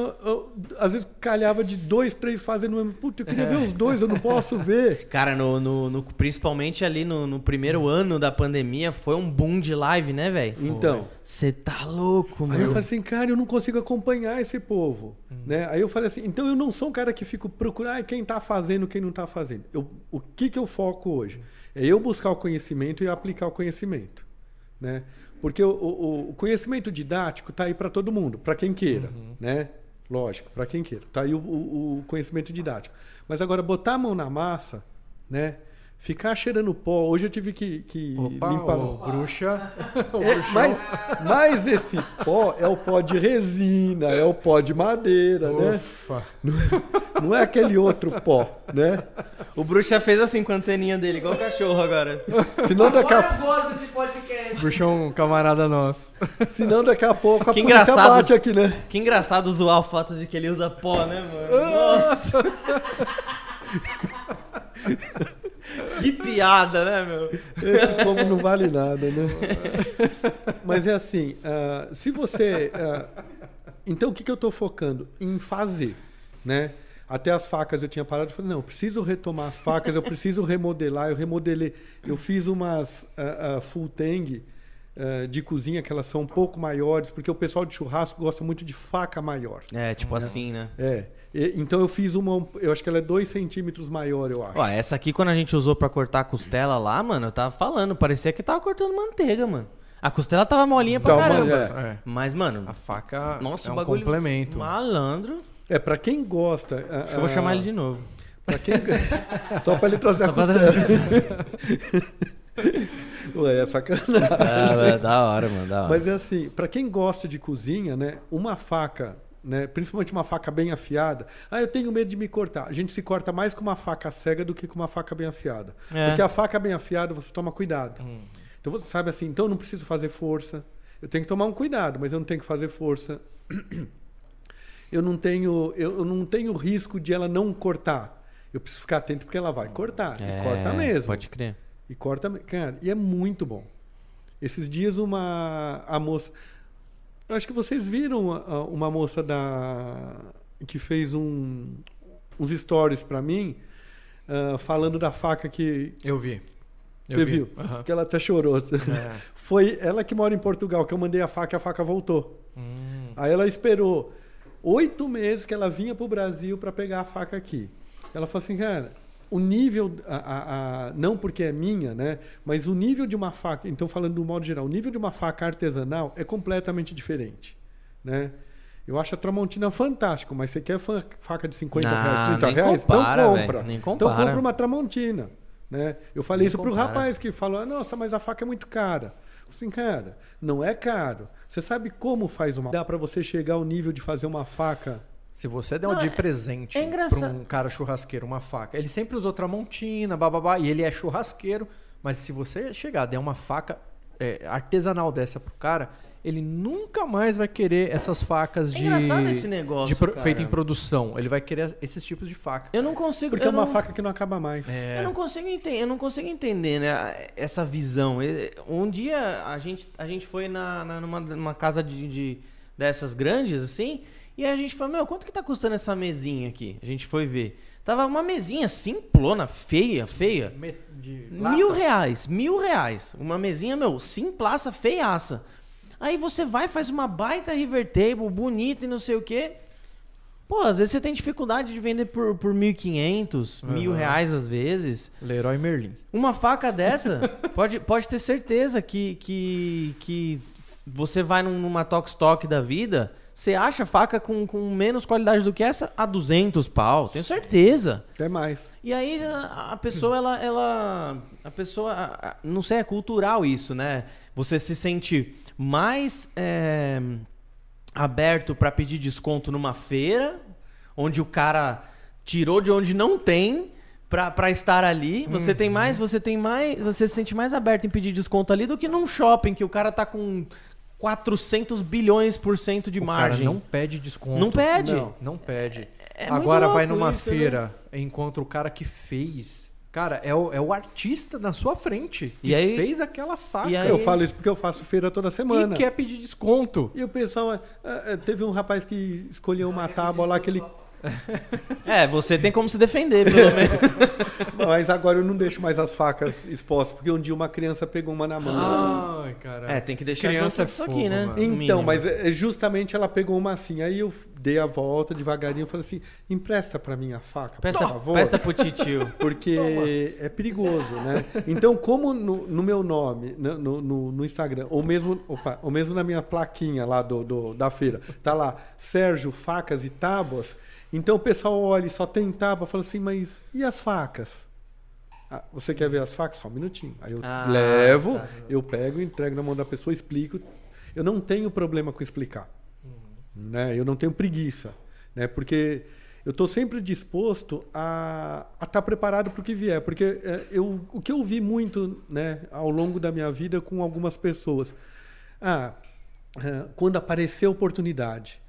Às vezes calhava de dois, três fazendo mesmo. Puta, eu queria ver os dois, eu não posso ver. Cara, no, no, no principalmente ali no, no, primeiro ano da pandemia, foi um boom de live, né, velho? Então. Você tá louco, mano. Aí eu falei assim, cara, eu não consigo acompanhar esse povo. Hum. Né? Aí eu falei assim, então eu não sou um cara que fico procurando quem tá fazendo, quem não tá fazendo. Eu, o que que eu foco hoje? É eu buscar o conhecimento e aplicar o conhecimento. Né? Porque o, o, o conhecimento didático está aí para todo mundo, para quem queira. Uhum. Né? Lógico, para quem queira. Está aí o, o, conhecimento didático. Mas agora, botar a mão na massa, né? Ficar cheirando pó. Hoje eu tive que, que Opa, limpar. O bruxa. É, mas, mas esse pó é o pó de resina, é o pó de madeira, né? Ufa. Não é aquele outro pó, né? O bruxa fez assim com a anteninha dele, igual o cachorro agora. Senão daqui a, gosto desse podcast. Bruxa é um camarada nosso. senão daqui a pouco a Que polícia engraçado. bate aqui, né? Que engraçado zoar o fato de que ele usa pó, né, mano? Nossa! que piada, né, meu? Esse povo não vale nada, né? Mas é assim, ah, se você... ah, então, o que, que eu estou focando? Em fazer, né? Até as facas eu tinha parado e falei, não, preciso retomar as facas, eu preciso remodelar, eu remodelei. Eu fiz umas ah, full tang ah, de cozinha, que elas são um pouco maiores, porque o pessoal de churrasco gosta muito de faca maior. É, tipo assim, né? É. E- então eu fiz uma, eu acho que ela é 2 centímetros maior, eu acho. Ó, essa aqui quando a gente usou pra cortar a costela lá, mano, eu tava falando, parecia que tava cortando manteiga, mano. A costela tava molinha pra Então, caramba. mas É. Mas, mano, A faca nossa, é o um bagulho complemento. malandro. É, pra quem gosta. Acho que eu vou chamar ele de novo. Pra quem... Só pra ele trazer Só a pra costela. Ué, é sacanagem. Ah, da hora, mano, da hora. Mas é assim, pra quem gosta de cozinha, né, uma faca, né, principalmente uma faca bem afiada. Ah, eu tenho medo de me cortar. A gente se corta mais com uma faca cega do que com uma faca bem afiada. É. Porque a faca bem afiada você toma cuidado. Hum. Então você sabe assim, então eu não preciso fazer força. Eu tenho que tomar um cuidado, mas eu não tenho que fazer força. Eu não tenho, eu, eu não tenho risco de ela não cortar. Eu preciso ficar atento porque ela vai cortar. É, e corta mesmo. Pode crer. E corta, cara, e é muito bom. Esses dias uma a moça, eu acho que vocês viram a- a- uma moça da que fez um uns stories pra mim, ah, falando da faca que Eu vi. Eu você vi. viu, Aham. que ela até chorou. É. Foi ela que mora em Portugal que eu mandei a faca, e a faca voltou. Hum. Aí ela esperou oito meses que ela vinha pro Brasil para pegar a faca aqui. Ela falou assim, cara, o nível, a, a- a- não porque é minha, né? Mas o nível de uma faca, então falando do modo geral, o nível de uma faca artesanal é completamente diferente, né? Eu acho a Tramontina fantástico, mas você quer fa- faca de 50 Não, reais, 30 nem reais? compara, então velho, compra. nem então compara. compra uma Tramontina, né? Eu falei Nem isso pro compara. rapaz que falou, nossa, mas a faca é muito cara. Assim, cara, não é caro. Você sabe como faz uma. Dá para você chegar ao nível de fazer uma faca. Se você der Não, um de é- presente é pra engraçado. um cara churrasqueiro uma faca, ele sempre usou Tramontina, bababá, e ele é churrasqueiro, mas se você chegar der uma faca é, artesanal dessa pro cara, ele nunca mais vai querer essas facas É de, engraçado esse negócio, de feito em produção. Ele vai querer esses tipos de faca. Eu não consigo. Porque é uma não- faca que não acaba mais. É, Eu não consigo entender, eu não consigo entender, né, essa visão. E- Um dia a gente, a gente foi na, na- numa, numa casa de, de- dessas grandes, assim, e a gente falou, meu, quanto que tá custando essa mesinha aqui? A gente foi ver. Tava uma mesinha simplona, feia, feia. Mil reais, mil reais. Uma mesinha, meu, simplaça, feiaça. Aí você vai, faz uma baita river table, bonita e não sei o quê. Pô, às vezes você tem dificuldade de vender por, por 1.500, mil Aham. reais às vezes. Leroy Merlin. Uma faca dessa, pode, pode ter certeza que, que, que você vai num- numa Tox Stock da vida, você acha faca com, com menos qualidade do que essa a 200 pau, tenho certeza. Até mais. E aí a, a pessoa, ela, ela. A pessoa. a- não sei, é cultural isso, né? Você se sente mais é, aberto pra pedir desconto numa feira, onde o cara tirou de onde não tem. Pra estar ali, você tem mais, você tem mais, você se sente mais aberto em pedir desconto ali do que num shopping que o cara tá com 400 bilhões por cento de O margem. cara não pede desconto. Não pede. Não, não pede. É muito Agora vai numa isso, né? feira, encontra o cara que fez. Cara, é o, é o artista na sua frente que E aí- fez aquela faca. e aí- Eu falo isso porque eu faço feira toda semana. E quer pedir desconto. E o pessoal. ah, ah, teve um rapaz que escolheu uma tábua lá que ele. É, você tem como se defender, pelo menos. Mas agora eu não deixo mais as facas expostas, porque um dia uma criança pegou uma na mão. Ai, cara. É, tem que deixar Criança junto é isso aqui, fogo, né? mano. No Então, mas é, justamente ela pegou uma assim. Aí eu dei a volta devagarinho e falei assim: empresta pra mim a faca, Presta, por favor. presta pro titio. Porque é perigoso, né? Então, como no, no meu nome, no, no- no- no Instagram, ou mesmo, opa, ou mesmo na minha plaquinha lá do, do- da feira, tá lá Sérgio Facas e Tábuas, então o pessoal olha e só tem tábua e fala assim, mas e as facas? Ah, você quer ver as facas? Só um minutinho. Aí eu ah, levo, tá. eu pego, entrego na mão da pessoa, explico. Eu não tenho problema com explicar. Uhum. Né? Eu não tenho preguiça. Né? Porque eu estou sempre disposto a estar tá preparado para o que vier. Porque é, eu, o que eu vi muito né, ao longo da minha vida com algumas pessoas. Ah, é, quando aparecer oportunidade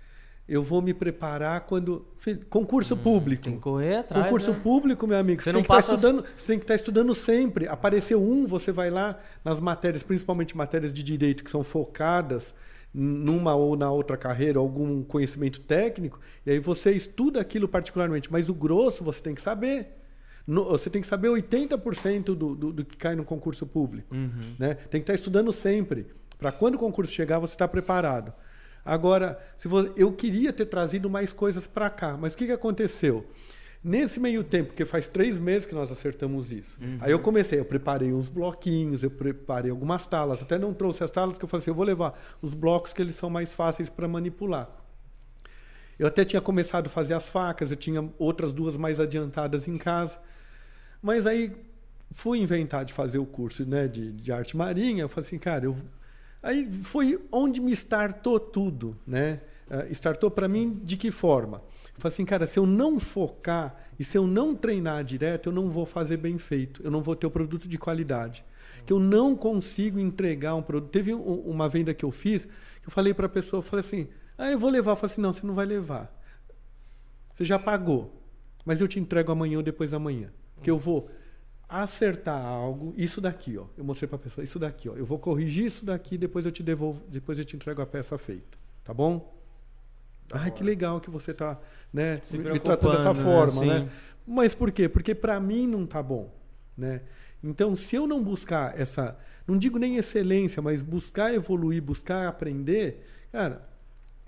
eu vou me preparar quando. Concurso hum, público. Tem que correr atrás. Concurso né? público, meu amigo. Você, você tem, que tá passa... estudando, você tem que estar tá estudando sempre. Apareceu um, você vai lá nas matérias, principalmente matérias de direito, que são focadas numa ou na outra carreira, algum conhecimento técnico, e aí você estuda aquilo particularmente. Mas o grosso você tem que saber. No, você tem que saber 80% do, do, do que cai no concurso público. Uhum. Né? Tem que estar tá estudando sempre. Para quando o concurso chegar, você está preparado. Agora, se você, eu queria ter trazido mais coisas para cá, mas o que, que aconteceu? Nesse meio tempo, porque faz três meses que nós acertamos isso. Uhum. Aí eu comecei, eu preparei uns bloquinhos, eu preparei algumas talas, até não trouxe as talas, que eu falei assim, eu vou levar os blocos que eles são mais fáceis para manipular. Eu até tinha começado a fazer as facas, eu tinha outras duas mais adiantadas em casa. Mas aí fui inventar de fazer o curso né, de, de arte marinha. Eu falei assim, cara, eu Aí foi onde me startou tudo, né? Uh, startou para mim de que forma? Eu falei assim, cara, se eu não focar e se eu não treinar direto, eu não vou fazer bem feito, eu não vou ter o produto de qualidade. Que eu não consigo entregar um produto. Teve um, uma venda que eu fiz, que eu falei para a pessoa, eu falei assim, ah, eu vou levar. Eu falei assim, não, você não vai levar. Você já pagou, mas eu te entrego amanhã ou depois da manhã. Que eu vou acertar algo, isso daqui, ó. Eu mostrei para a pessoa, isso daqui, ó. Eu vou corrigir isso daqui, depois eu te devolvo, depois eu te entrego a peça feita, tá bom? Tá Ai, que legal que você está, né, me tratando dessa né? forma, né? né? Mas por quê? Porque para mim não tá bom, né? Então, se eu não buscar essa, não digo nem excelência, mas buscar evoluir, buscar aprender, cara,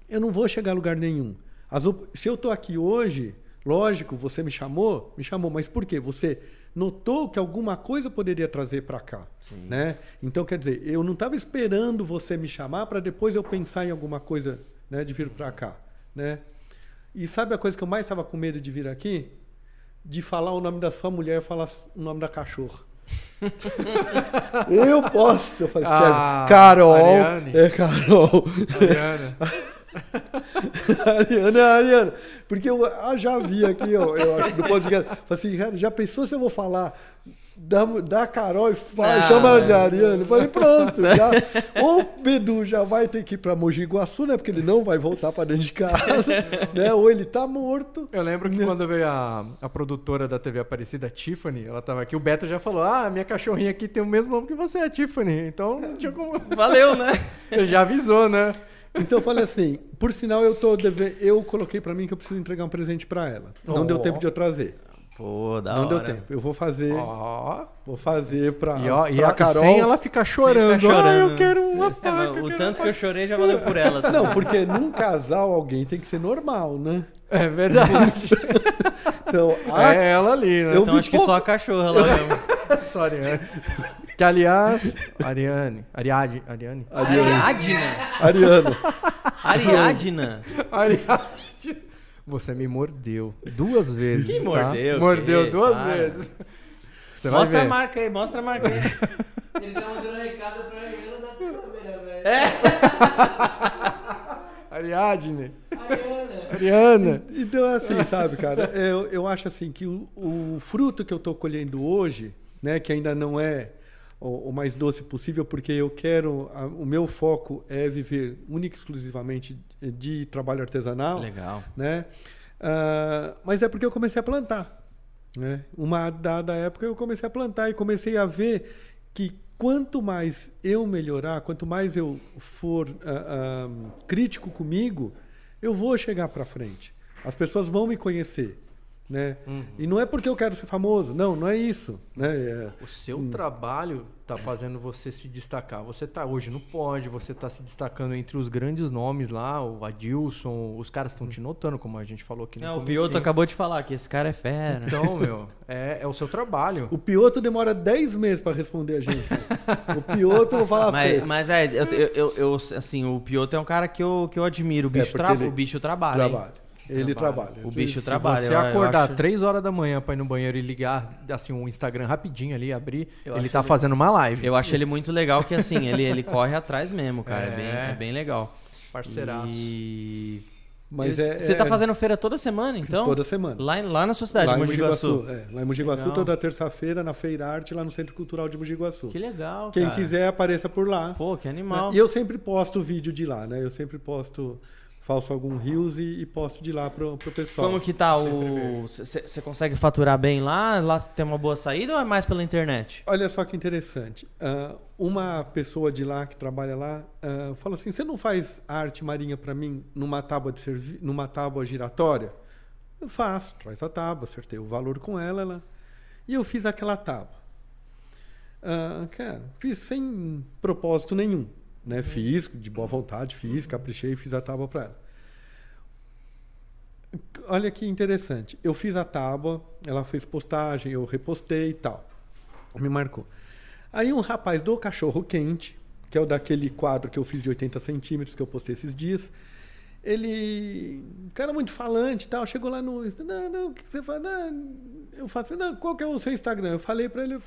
eu não vou chegar a lugar nenhum. As, se eu tô aqui hoje, lógico, você me chamou, me chamou, mas por quê? Você notou que alguma coisa poderia trazer para cá, Sim. né? Então quer dizer, eu não estava esperando você me chamar para depois eu pensar em alguma coisa, né, de vir para cá, né? E sabe a coisa que eu mais estava com medo de vir aqui? De falar o nome da sua mulher e falar o nome da cachorra. eu posso, eu falei, ah, sério, Carol, Ariane. é Carol. Ariana. Ariana, Ariana. Porque eu ah, já vi aqui, ó, eu acho, no podcast. Falei assim, cara, já pensou se eu vou falar da, da Carol e fala, ah, chama ela de Ariana? Eu falei, pronto. Já, ou o Bedu já vai ter que ir pra Mogi Guaçu, né? Porque ele não vai voltar pra dentro de casa, né? Ou ele tá morto. Eu lembro que né? quando veio a, a produtora da TV Aparecida, Tiffany, ela tava aqui, o Beto já falou, ah, minha cachorrinha aqui tem o mesmo nome que você, a Tiffany. Então não tinha como... Valeu, né? Ele já avisou, né? Então eu falei assim, por sinal eu tô deve... eu coloquei para mim que eu preciso entregar um presente para ela. Não oh. deu tempo de eu trazer. Pô, da Não hora. deu tempo. Eu vou fazer. Oh. Vou fazer pra, e, ó, e a Carol. Sem ela ficar chorando. chorando. Ah, eu quero uma é, faca. o tanto que eu chorei já valeu por ela. Também. Não, porque num casal alguém tem que ser normal, né? É verdade. então, a... É ela ali, né? Eu então acho pouco... que só a cachorra lá mesmo. só Ariane. Que aliás. Ariane. Ariadne. Ariane. Ariadna. Ariana. Ariadna. Ariadne. Você me mordeu duas vezes. Que tá? mordeu? Mordeu que? duas Para. vezes. Você mostra a marca aí, mostra a marca aí. Ele tá mandando um recado pra Ariana na câmera, velho. É. Ariadne. Ariana. Ariana. Então é assim, sabe, cara? Eu, eu acho assim que o, o fruto que eu tô colhendo hoje, né, que ainda não é o, o mais doce possível, porque eu quero. A, o meu foco é viver única e exclusivamente de, de trabalho artesanal. Legal. Né? Uh, mas é porque eu comecei a plantar. Né? Uma dada época eu comecei a plantar e comecei a ver que quanto mais eu melhorar, quanto mais eu for uh, uh, crítico comigo, eu vou chegar para frente. As pessoas vão me conhecer né? Uhum. E não é porque eu quero ser famoso, não, não é isso, né? É, o seu hum. trabalho está fazendo você se destacar. Você está hoje no pódio, você está se destacando entre os grandes nomes lá, o Adilson, os caras estão te notando, como a gente falou aqui no é, O Pioto acabou de falar que esse cara é fera. Então, meu, é, é o seu trabalho. O Pioto demora 10 meses para responder a gente. o Pioto, eu vou falar mas, pra Mas, velho, eu, eu, eu, assim, o Pioto é um cara que eu, que eu admiro. O é, bicho, é tra... o bicho trabalha. Trabalha. Ele trabalha. O bicho Se trabalha. você eu- eu acordar acho- 3 horas da manhã pra ir no banheiro e ligar assim um Instagram rapidinho ali, abrir, Eu ele tá ele- fazendo uma live. Eu acho ele muito legal que assim, ele, ele corre atrás mesmo, cara. É, bem, É. é bem legal. Parceiraço. E. Mas é, Você tá é- fazendo feira toda semana, então? toda semana. Lá, lá na sua cidade, lá em Mogi Mogi Guaçu. Guaçu. É, lá em Mogi Guaçu, Legal. toda terça-feira, na Feira Arte, lá no Centro Cultural de Mogi Guaçu. Que legal, Quem cara. quiser, apareça por lá. Pô, que animal. E eu sempre posto vídeo de lá, né? Eu sempre posto, faço algum rios e, e posto de lá pro, pro pessoal. Como que tá o. Você consegue faturar bem lá? Lá tem uma boa saída ou é mais pela internet? Olha só que interessante. Ah, uma pessoa de lá que trabalha lá ah, fala assim: você não faz arte marinha para mim numa tábua de servi numa tábua giratória? Eu faço, traz a tábua, acertei o valor com ela, ela. E eu fiz aquela tábua. Ah, cara, fiz sem propósito nenhum. Né? Fiz, de boa vontade, fiz, caprichei e fiz a tábua para ela. Olha que interessante. Eu fiz a tábua, ela fez postagem, eu repostei e tal. Me marcou. Aí um rapaz do Cachorro Quente, que é o daquele quadro que eu fiz de 80 centímetros, que eu postei esses dias, ele. Cara muito falante e tal, chegou lá no. Não, não, o que você fala? Não, eu faço, não, qual que é o seu Instagram? Eu falei pra ele.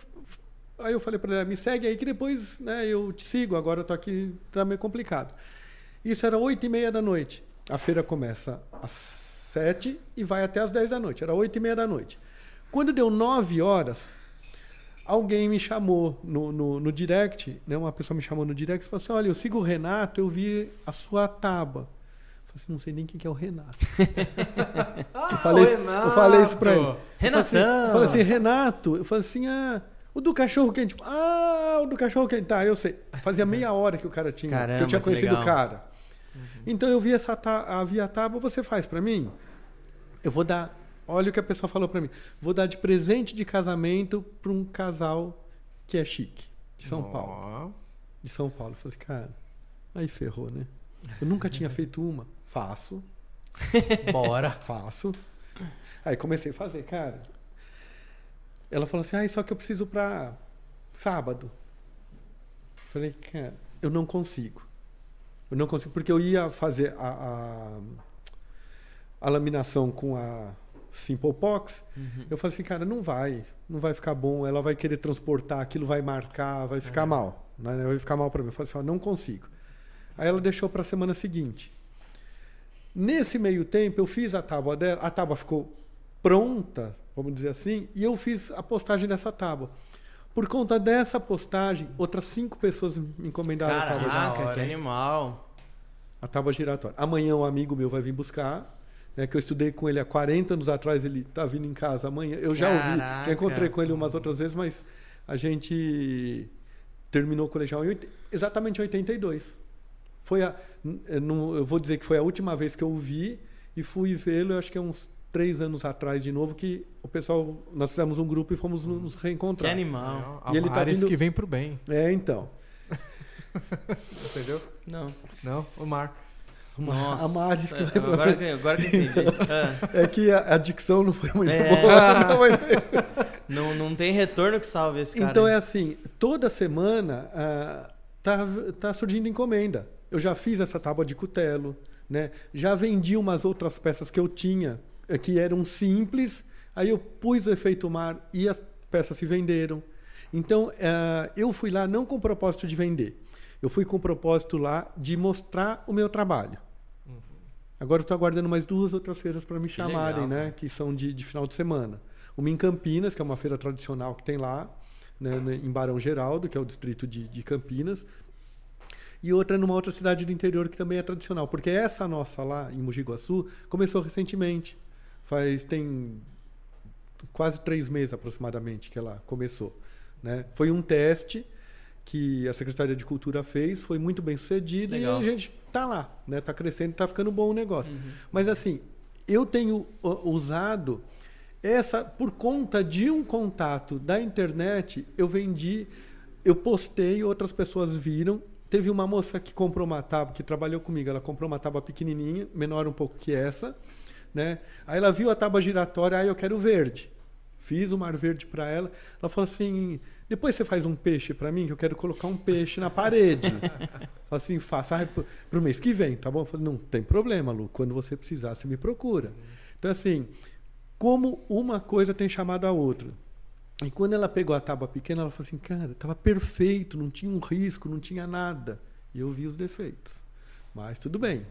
Aí eu falei pra ele, me segue aí que depois né, eu te sigo, agora eu tô aqui, tá meio complicado. Isso era 8 e meia da noite. A feira começa às 7 e vai até às 10 da noite. Era 8 e meia da noite. Quando deu 9 horas, alguém me chamou no, no, no direct, né? uma pessoa me chamou no direct e falou assim: Olha, eu sigo o Renato, eu vi a sua tábua. Eu falei assim, não sei nem quem que é o Renato. eu, falei, eu falei isso pra ele. Eu falei assim, eu falei assim, Renato, eu falei assim, ah, o do cachorro quente. Ah, o do cachorro quente. Tá, eu sei. Fazia meia hora que o cara tinha. que Caramba, eu tinha que conhecido o cara. Então eu vi essa tá, a via tábua, você faz pra mim? Eu vou dar. Olha o que a pessoa falou pra mim. Vou dar de presente de casamento pra um casal que é chique, de São Paulo. Ó, De São Paulo. Eu falei, cara, aí ferrou, né? Eu nunca tinha feito uma. Faço, Bora. faço. Aí comecei a fazer, cara. Ela falou assim, ah, só que eu preciso pra sábado. Falei, cara, eu não consigo. Eu não consigo, porque eu ia fazer a, a, a laminação com a Simple Pox. Eu falei assim, cara, não vai, não vai ficar bom. Ela vai querer transportar, aquilo vai marcar, vai ficar mal. Né? Vai ficar mal para mim. Eu falei assim, ó, não consigo. Aí ela deixou para a semana seguinte. Nesse meio tempo, eu fiz a tábua dela, a tábua ficou pronta, vamos dizer assim, e eu fiz a postagem dessa tábua. Por conta dessa postagem, outras cinco pessoas me encomendaram a tábua, Caraca, hora, que animal. a tábua giratória. Amanhã um amigo meu vai vir buscar, né, que eu estudei com ele há 40 anos atrás, ele tá vindo em casa amanhã. Eu já ouvi, Caraca. já encontrei com ele umas outras vezes, mas a gente terminou o colegial em exatamente em 82. Foi a, n- eu vou dizer que foi a última vez que eu o vi e fui vê-lo, eu acho que é uns três anos atrás de novo, que o pessoal, nós fizemos um grupo e fomos nos Que reencontrar. animal. A E ele tá vindo- que vem pro bem. É, então. Entendeu? Não. Não, o Mar. Nossa. A Maris que É, vai agora, que, agora que entendi. Ah, É que a, a dicção não foi muito É. boa. não, mas- não, não tem retorno que salve esse cara. Então hein? é assim, toda semana ah, tá, tá surgindo encomenda. Eu já fiz essa tábua de cutelo, né? Já vendi umas outras peças que eu tinha, que eram simples, aí eu pus o efeito mar e as peças se venderam. Então, ah, eu fui lá não com o propósito de vender. Eu fui com o propósito lá de mostrar o meu trabalho. Agora eu estou aguardando mais duas outras feiras para me chamarem, legal, né? cara. Que são de, de final de semana. Uma em Campinas, que é uma feira tradicional que tem lá, né, né, em Barão Geraldo, que é o distrito de, de Campinas. E outra numa outra cidade do interior que também é tradicional. Porque essa nossa lá, em Mogi Guaçu, começou recentemente. Faz, tem quase três meses aproximadamente que ela começou. Né? Foi um teste que a Secretaria de Cultura fez, foi muito bem sucedido Legal. e a gente tá lá, né? Tá crescendo, tá ficando bom o negócio. Uhum. Mas assim, eu tenho usado essa por conta de um contato da internet, eu vendi, eu postei, outras pessoas viram. Teve uma moça que comprou uma tábua, que trabalhou comigo, ela comprou uma tábua pequenininha, menor um pouco que essa, né? Aí ela viu a tábua giratória, aí eu quero verde. fiz o Mar Verde para ela. Ela falou assim: depois você faz um peixe para mim, que eu quero colocar um peixe na parede. Falei assim, faça para o mês que vem, tá bom? Eu falei, não tem problema, Lu. Quando você precisar, você me procura. Então, assim, como uma coisa tem chamado a outra. E quando ela pegou a tábua pequena, ela falou assim, cara, estava perfeito, não tinha um risco, não tinha nada. E eu vi os defeitos. Mas tudo bem.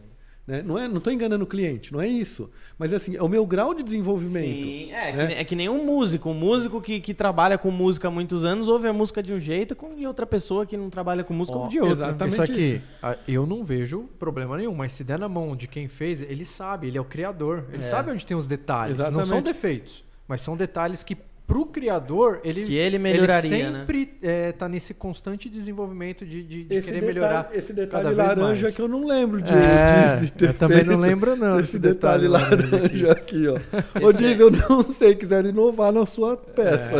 Né? Não é, não estou enganando o cliente, não é isso. Mas assim, é o meu grau de desenvolvimento. Sim, é, né? que, é que nem um músico. Um músico que, que trabalha com música há muitos anos ouve a música de um jeito e outra pessoa que não trabalha com música oh, ouve de outro. Exatamente isso aqui. Isso. Eu não vejo problema nenhum, mas se der na mão de quem fez, ele sabe, ele é o criador. Ele é. sabe onde tem os detalhes. Exatamente. Não são defeitos, mas são detalhes que pro criador, ele, que ele melhoraria, ele né? sempre né? é, tá nesse constante desenvolvimento de, de, de querer detalhe, melhorar. Esse detalhe cada laranja mais. que eu não lembro de, é, disso. Eu também não lembro, não. Esse detalhe, detalhe laranja aqui, ó. Ô, Diz, eu não sei, quiser inovar na sua peça.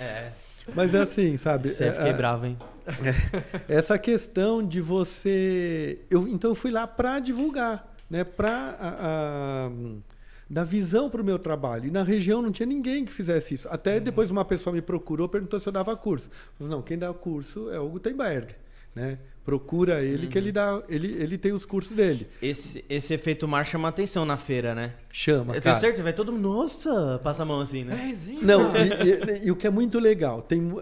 É. é. Mas é assim, sabe? Você é, fiquei é, bravo, hein? Essa questão de você. Eu, então eu fui lá para divulgar, né? Para da visão para o meu trabalho. E na região não tinha ninguém que fizesse isso. Até uhum. depois uma pessoa me procurou, perguntou se eu dava curso. Eu falei, não, quem dá curso é o Gutenberg. Né? Procura ele uhum. que ele dá, ele, ele tem os cursos dele. Esse, esse efeito mar chama atenção na feira, né? Chama. Eu tenho certeza, vai todo mundo, nossa, passa a mão assim, né? É resina. Não, e, e, e, o que é muito legal, tem, uh,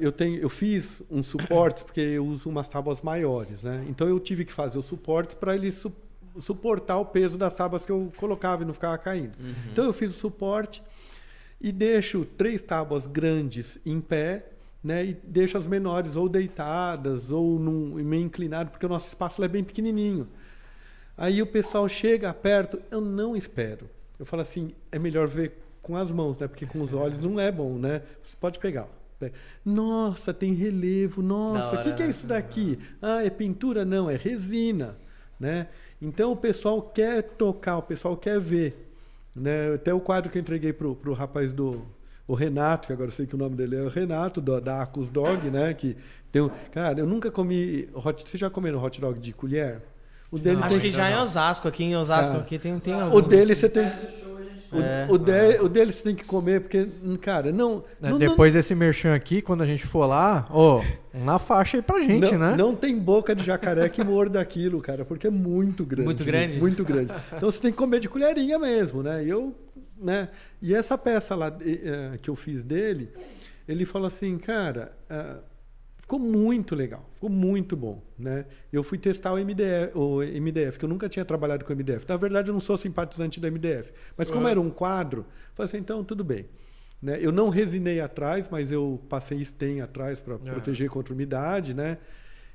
eu, tenho, eu fiz um suporte, porque eu uso umas tábuas maiores, né? Então eu tive que fazer o suporte para ele suportar suportar o peso das tábuas que eu colocava e não ficava caindo. Uhum. Então eu fiz o suporte e deixo três tábuas grandes em pé, né? E deixo as menores ou deitadas ou num, meio inclinado, porque o nosso espaço é bem pequenininho. Aí o pessoal chega perto, eu não espero. Eu falo assim, é melhor ver com as mãos, né? Porque com os olhos não é bom, né? Você pode pegar. Nossa, tem relevo. Nossa, o que, que é né? isso daqui? Ah, é pintura? Não, é resina, né? Então o pessoal quer tocar, o pessoal quer ver. Né? Até o quadro que eu entreguei pro, pro rapaz do o Renato, que agora eu sei que o nome dele é o Renato, do, da Acus Dog, né? Que tem um, cara, eu nunca comi hot, vocês já comeram hot dog de colher? O dele não, tem, acho que já em Osasco, aqui em Osasco ah, aqui tem tem O dele você tem o, é. o, de, o dele você tem que comer, porque, cara, não. É, não depois não, desse merchan aqui, quando a gente for lá, ó, oh, na faixa aí pra gente, não, né? Não tem boca de jacaré que morda aquilo, cara, porque é muito grande. Muito grande? Muito grande. Então você tem que comer de colherinha mesmo, né? E eu, né? E essa peça lá uh, que eu fiz dele, ele falou assim, cara. Uh, Ficou muito legal, ficou muito bom. Né? Eu fui testar o MDF, o MDF, que eu nunca tinha trabalhado com o MDF. Na verdade, eu não sou simpatizante do MDF. Mas como uhum. era um quadro, falei assim, então tudo bem. Né? Eu não resinei atrás, mas eu passei stem atrás para uhum. proteger contra umidade. Né?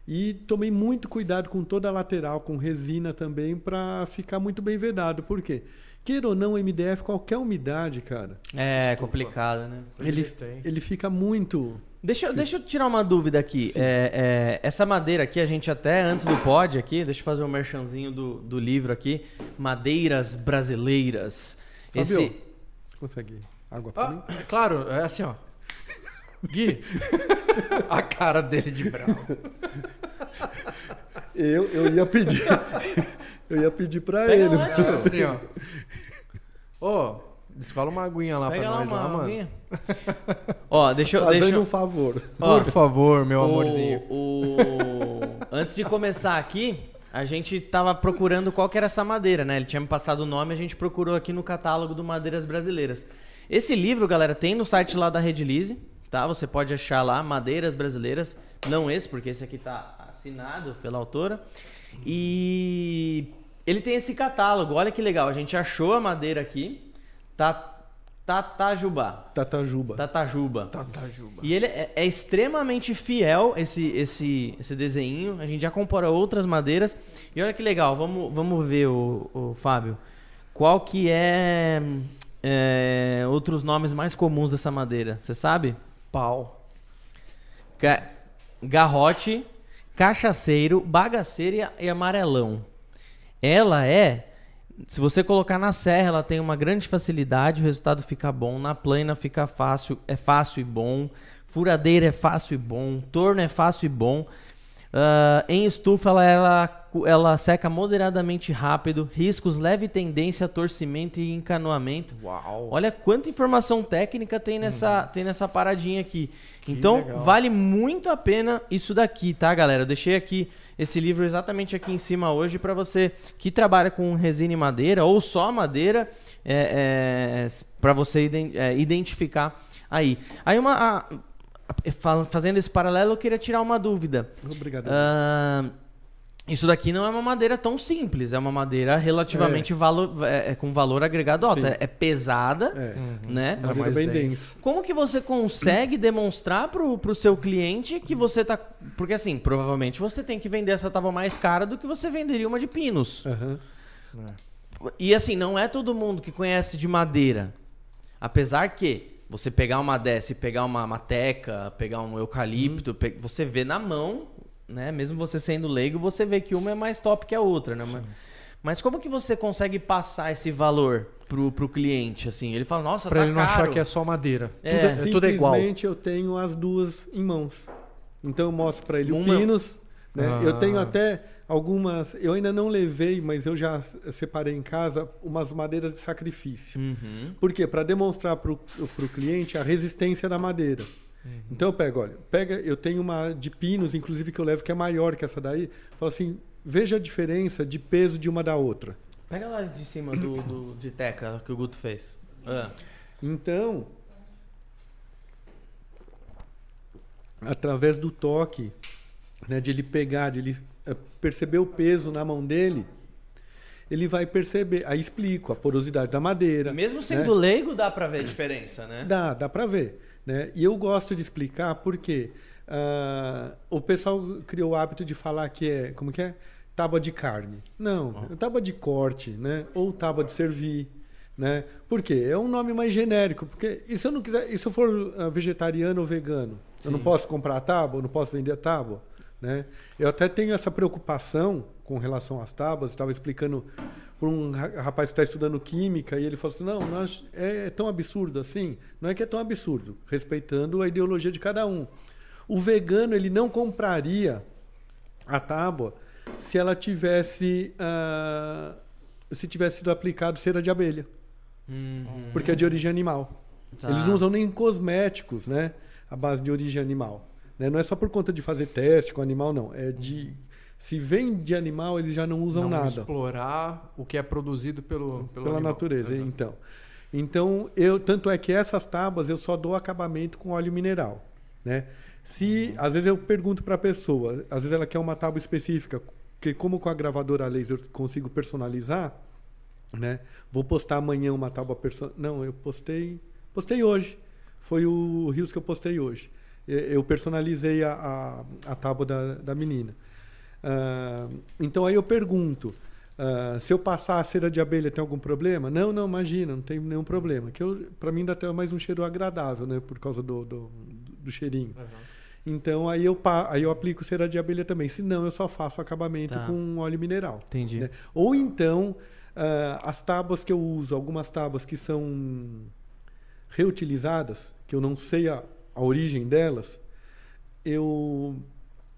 E tomei muito cuidado com toda a lateral, com resina também, para ficar muito bem vedado. Por quê? Queira ou não, MDF, qualquer umidade, cara. É, complicado, né? Ele, ele fica muito Deixa, deixa eu tirar uma dúvida aqui. É, é, essa madeira aqui, a gente até antes do pod aqui, deixa eu fazer um merchanzinho do, do livro aqui. Madeiras Brasileiras. Fabio, Esse... consegue água pra ah, mim? É claro, é assim, ó. Gui, a cara dele de bravo. Eu, eu ia pedir. eu ia pedir pra Pega ele. Lá, assim, ó. Ô, oh, Descola uma aguinha lá Pega pra nós lá, mano. Ó, deixa eu. Deixa um favor. Ó, Por favor, meu o, amorzinho. O... Antes de começar aqui, a gente tava procurando qual que era essa madeira, né? Ele tinha me passado o nome, a gente procurou aqui no catálogo do Madeiras Brasileiras. Esse livro, galera, tem no site lá da Redilize, tá? Você pode achar lá, Madeiras Brasileiras. Não esse, porque esse aqui tá assinado pela autora. E ele tem esse catálogo. Olha que legal, a gente achou a madeira aqui. Tatajubá. Tatajuba. Tatajuba. Tatajuba. E ele é, é, extremamente fiel, esse, esse, esse desenho. A gente já compara outras madeiras. E olha que legal, vamos, vamos ver, o, o Fábio. Qual que é, é, outros nomes mais comuns dessa madeira? Você sabe? Pau. Ga garrote, cachaceiro, bagaceiro e amarelão. Ela é se você colocar na serra, ela tem uma grande facilidade, o resultado fica bom. Na plana fica fácil, é fácil e bom. Furadeira é fácil e bom. Torno é fácil e bom. Uh, em estufa ela, ela ela seca moderadamente rápido, riscos leve tendência a torcimento e encanoamento. Uau. Olha quanta informação técnica tem nessa, uhum. tem nessa paradinha aqui. Que então, legal. vale muito a pena isso daqui, tá, galera? Eu deixei aqui esse livro exatamente aqui em cima hoje para você que trabalha com resina e madeira ou só madeira, é, é, para você é, identificar aí. Aí uma a, a, fazendo esse paralelo, eu queria tirar uma dúvida. Obrigado. Uh, isso daqui não é uma madeira tão simples, é uma madeira relativamente é. Valor, é, é, com valor agregado alto. É, é, pesada, é. né? É mais bem densa. Como que você consegue demonstrar pro, pro seu cliente que você tá. Porque assim, provavelmente você tem que vender essa tábua mais cara do que você venderia uma de pinos. Uhum. E assim, não é todo mundo que conhece de madeira. Apesar que você pegar uma dessa e pegar uma mateca, pegar um eucalipto, hum. você vê na mão né? Mesmo você sendo leigo, você vê que uma é mais top que a outra, né? Mas, mas como que você consegue passar esse valor pro, pro cliente, assim? Ele fala, nossa, pra tá ele não achar que é só madeira. É. Tudo, é, tudo é igual. Simplesmente eu tenho as duas em mãos. Então eu mostro para ele uma... o pinos, né? Ah. Eu tenho até algumas, eu ainda não levei, mas eu já separei em casa umas madeiras de sacrifício. Uhum. Por quê? Para demonstrar para o cliente a resistência da madeira. Uhum. Então eu pego, olha, pega, eu tenho uma de pinos, inclusive que eu levo que é maior que essa daí. Falo assim, veja a diferença de peso de uma da outra. Pega lá de cima do, do de teca que o Guto fez. Ah. Então, através do toque, né, de ele pegar, de ele eh, perceber o peso na mão dele, ele vai perceber. Aí explico a porosidade da madeira. Mesmo sendo né? leigo, dá para ver a diferença, né? Dá, dá para ver. Né? E eu gosto de explicar porque uh, o pessoal criou o hábito de falar que é, como que é? Tábua de carne. Não, oh. tábua de corte, né? Ou tábua de servir. Né? Por quê? É um nome mais genérico. Porque e se eu não quiser, e se eu for uh, vegetariano ou vegano, Sim. eu não posso comprar tábua, eu não posso vender tábua. Né? Eu até tenho essa preocupação com relação às tábuas. Estava explicando para um rapaz que está estudando química e ele falou assim: não, nós, é, é, tão absurdo assim. Não é que é tão absurdo, respeitando a ideologia de cada um. O vegano ele não compraria a tábua se ela tivesse uh, se tivesse sido aplicado cera de abelha, uhum. porque é de origem animal. Tá. Eles não usam nem cosméticos, né, a base de origem animal. Né? Não é só por conta de fazer teste com animal, não. É de uhum se vem de animal, eles já não usam não nada. explorar o que é produzido pelo, pela animal. natureza. Uhum. Então, então eu tanto é que essas tábuas eu só dou acabamento com óleo mineral, né? Se uhum. às vezes eu pergunto para a pessoa, às vezes ela quer uma tábua específica, que como com a gravadora laser eu consigo personalizar, né? Vou postar amanhã uma tábua person... Não, eu postei, postei hoje. Foi o Rios que eu postei hoje. Eu personalizei a, a, a tábua da, da menina. Uh, então aí eu pergunto, uh, se eu passar a cera de abelha tem algum problema? Não, não, imagina, não tem nenhum problema. Que para mim dá até mais um cheiro agradável, né, por causa do, do, do cheirinho. Uhum. Então aí eu, aí eu aplico cera de abelha também. Se não, eu só faço acabamento tá. com óleo mineral. Entendi. Né? Ou então, uh, as tábuas que eu uso, algumas tábuas que são reutilizadas, que eu não sei a, a origem delas, eu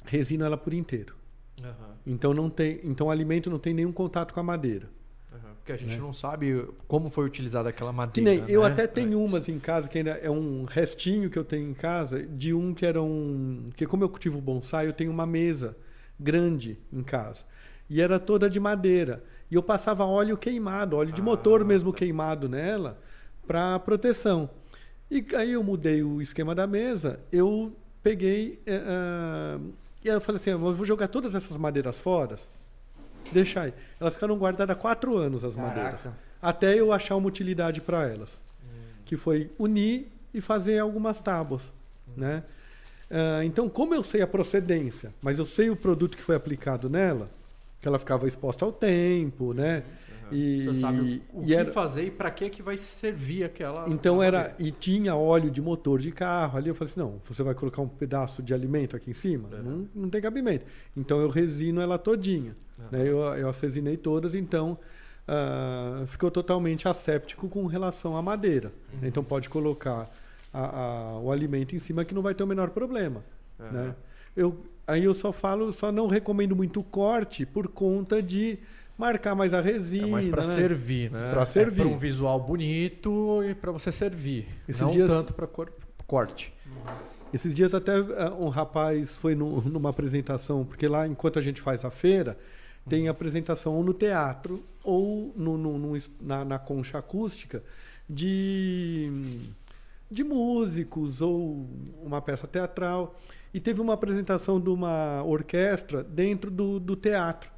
resino ela por inteiro. Uhum. Então não tem, então o alimento não tem nenhum contato com a madeira. Uhum. Porque a gente né? não sabe como foi utilizada aquela madeira. Nem, eu né? até tenho Antes. umas em casa que ainda é um restinho que eu tenho em casa de um que era um, que como eu cultivo bonsai, eu tenho uma mesa grande em casa e era toda de madeira e eu passava óleo queimado, óleo de ah, motor mesmo tá. queimado nela para proteção. E aí eu mudei o esquema da mesa, eu peguei uh, e aí eu falei assim, eu vou jogar todas essas madeiras fora, deixa aí. Elas ficaram guardadas há quatro anos, as Caraca. madeiras. Até eu achar uma utilidade para elas. Hum. Que foi unir e fazer algumas tábuas, hum. né? Uh, então, como eu sei a procedência, mas eu sei o produto que foi aplicado nela, que ela ficava exposta ao tempo, né? E, Você sabe o, que era, fazer e para que que vai servir aquela. Então era e tinha óleo de motor de carro ali. Eu falei assim, não, você vai colocar um pedaço de alimento aqui em cima, uhum. não, não tem cabimento. Então eu resino ela todinha. Uhum. Né? Eu, eu as resinei todas, então uh, ficou totalmente asséptico com relação à madeira. Uhum. Então pode colocar a, a, o alimento em cima que não vai ter o menor problema, né? eu, aí eu só falo, só não recomendo muito corte por conta de marcar mais a resina. É mais para né? servir, né? Para servir. É para um visual bonito e para você servir. Esses não dias... tanto para corte. Esses dias até uh, um rapaz foi no, numa apresentação, porque lá enquanto a gente faz a feira, tem apresentação ou no teatro ou no, no, no na, na, concha acústica de, de músicos ou uma peça teatral. E teve uma apresentação de uma orquestra dentro do, do teatro.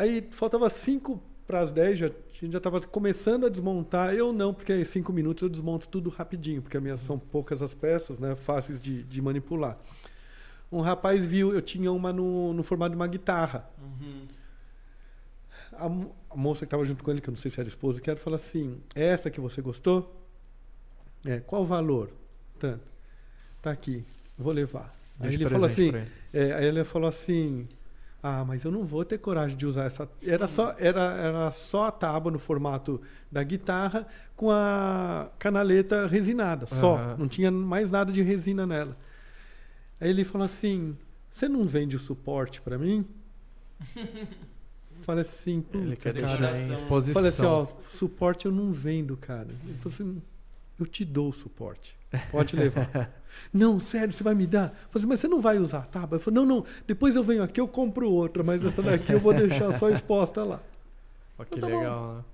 Aí faltava cinco para as dez, já, a gente já estava começando a desmontar. Eu não, porque em cinco minutos eu desmonto tudo rapidinho, porque minhas são poucas as peças, né, fáceis de, de manipular. Um rapaz viu, eu tinha uma no, no formato de uma guitarra. Uhum. A, a, moça que estava junto com ele, que eu não sei se era esposa, que era, falou assim: é essa que você gostou? É, qual o valor? Tanto. Tá aqui, vou levar. Aí ele falou assim, é, aí ele falou assim, ah, mas eu não vou ter coragem de usar essa. Era só, era, era só a tábua no formato da guitarra com a canaleta resinada, só. Uhum. Não tinha mais nada de resina nela. Aí ele falou assim: Você não vende o suporte para mim? Falei assim, ele quer cara, deixar em exposição. Falei assim, ó, suporte eu não vendo, cara. Ele falou assim, eu te dou o suporte. Pode levar. não, sério, você vai me dar? Eu falei assim, mas você não vai usar tá? Eu falei, não, não, depois eu venho aqui, eu compro outra, mas essa daqui eu vou deixar só exposta lá. Oh, que tá legal, né?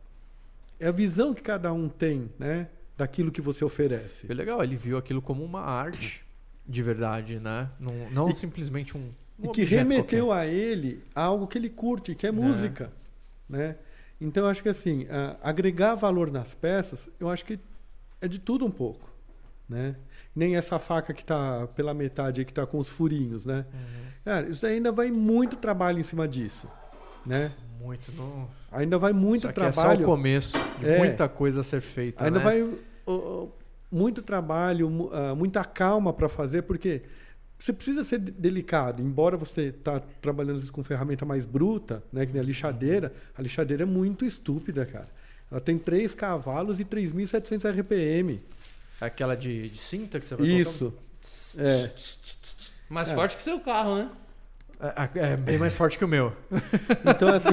É a visão que cada um tem, né? Daquilo que você oferece. É legal, ele viu aquilo como uma arte de verdade, né? Não, não e, simplesmente um. um e que remeteu qualquer. a ele a algo que ele curte, que é, é. música. Né? Então eu acho que assim, agregar valor nas peças, eu acho que é de tudo um pouco. Né? Nem essa faca que está pela metade aí, que está com os furinhos, né? Uhum. Cara, isso ainda vai muito trabalho em cima disso, né? Muito, não... Ainda vai muito trabalho. É só o começo, é. muita coisa a ser feita. Ainda né? vai uh, muito trabalho, uh, muita calma para fazer, porque você precisa ser delicado. Embora você tá trabalhando com ferramenta mais bruta, né, que nem a lixadeira, a lixadeira é muito estúpida, cara. Ela tem 3 cavalos e 3.700 RPM. Aquela de, de, cinta que você vai Isso. É. Mais é. forte que seu carro, né? É, é, bem mais forte que o meu. Então, assim,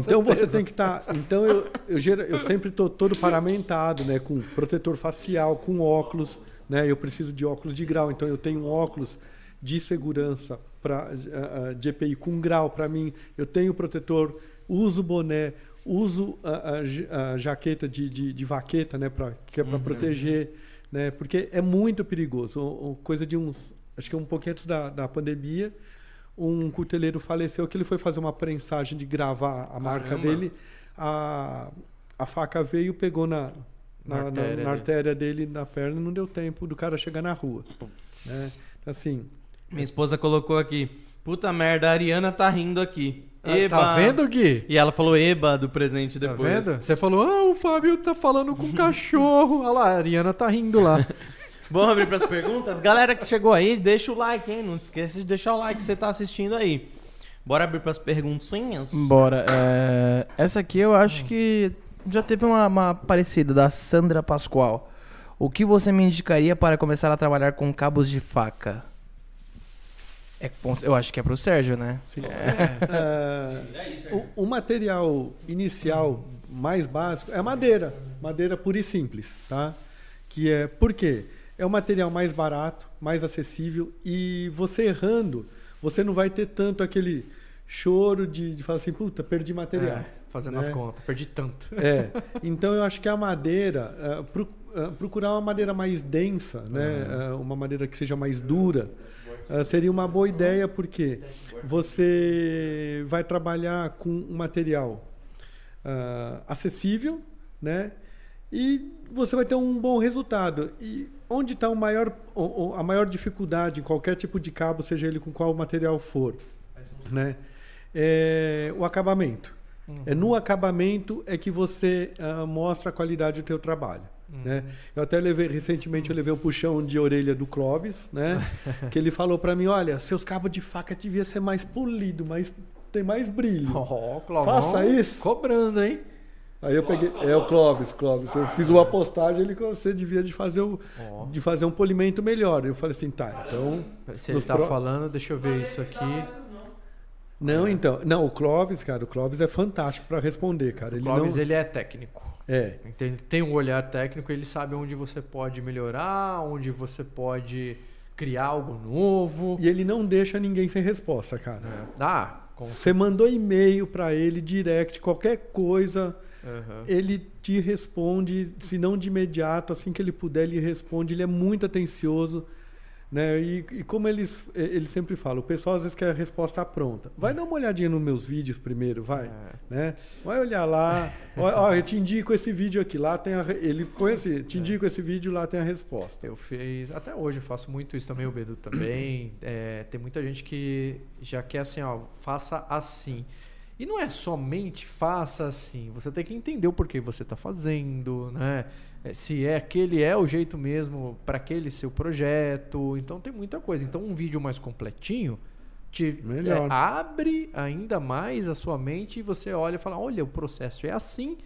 então você tem que estar. Tá, então eu, eu, eu sempre estou todo paramentado, né? Com protetor facial, com óculos. Né? Eu preciso de óculos de grau, então eu tenho um óculos de segurança para uh, de EPI com grau para mim. Eu tenho protetor, uso boné, uso a, a, a jaqueta de, de, de, vaqueta, né, pra, que é para uhum. proteger, né, porque é muito perigoso. Coisa de uns, acho que um pouquinho antes da, da pandemia, um cuteleiro faleceu que ele foi fazer uma prensagem de gravar a marca dele, a, a faca veio, pegou na, na, na, artéria, na, na artéria dele. na perna e não deu tempo do cara chegar na rua. Né? Assim. Minha esposa colocou aqui. Puta merda, a Ariana tá rindo aqui. Ah, Eba. Tá vendo, Gui? E ela falou Eba do presente depois. Tá vendo? Você falou, ah, o Fábio tá falando com o cachorro. Olha lá, a Ariana tá rindo lá. Vamos abrir para as perguntas? Galera que chegou aí, deixa o like, hein? Não esqueça de deixar o like que você tá assistindo aí. Bora abrir para as perguntinhas? Bora. É... Essa aqui eu acho que já teve uma, uma parecida, da Sandra Pascoal. O que você me indicaria para começar a trabalhar com cabos de faca? É, eu acho que é pro Sérgio, né? Sim. É. Uh, o, o, material inicial mais básico é madeira, madeira pura e simples, tá? Que é por quê? É o material mais barato, mais acessível e você errando, você não vai ter tanto aquele choro de, de falar assim, puta, perdi material. É, fazendo né? as contas, perdi tanto. É. Então eu acho que a madeira, uh, pro, uh, procurar uma madeira mais densa, né? Uhum. uma madeira que seja mais dura Uh, seria uma boa ideia porque você vai trabalhar com um material uh, acessível, né? E você vai ter um bom resultado. E onde está maior, a maior dificuldade em qualquer tipo de cabo, seja ele com qual material for, né? É o acabamento. Uhum. É no acabamento é que você uh, mostra a qualidade do teu trabalho. Uhum. Né? Eu até levei recentemente eu levei o puxão de orelha do Clóvis, né? que ele falou para mim, olha, seus cabos de faca devia ser mais polido, mais tem mais brilho. Oh, Faça isso. Cobrando, hein? Aí eu peguei. É o Clóvis, Clóvis. Eu fiz uma postagem ele você devia de fazer, o, oh. de fazer um polimento melhor. Eu falei assim, tá, então. Se ele está pro... falando, deixa eu ver isso aqui. Não, então. Não, o Clóvis, cara, o Clóvis é fantástico para responder, cara. Ele o Clóvis, não... ele é técnico. É. Tem, tem um olhar técnico, ele sabe onde você pode melhorar, onde você pode criar algo novo. E ele não deixa ninguém sem resposta, cara. É. Ah, você mandou e-mail para ele, direct, qualquer coisa, uhum. ele te responde, se não de imediato, assim que ele puder, ele responde. Ele é muito atencioso. Né? E, e, como eles, eles sempre falam, o pessoal às vezes quer a resposta pronta. Vai dar uma olhadinha nos meus vídeos primeiro, vai. É. Né? Vai olhar lá. ó, ó, eu te indico esse vídeo aqui, lá tem a, Ele põe assim, te é. indico é. esse vídeo, lá tem a resposta. Eu fiz. Até hoje eu faço muito isso também, o Bedu também. É, tem muita gente que já quer assim, ó, faça assim. E não é somente faça assim. Você tem que entender o porquê você está fazendo, né? É, se é aquele é o jeito mesmo para aquele seu projeto. Então tem muita coisa. Então um vídeo mais completinho te é, abre ainda mais a sua mente e você olha e fala: olha, o processo é assim.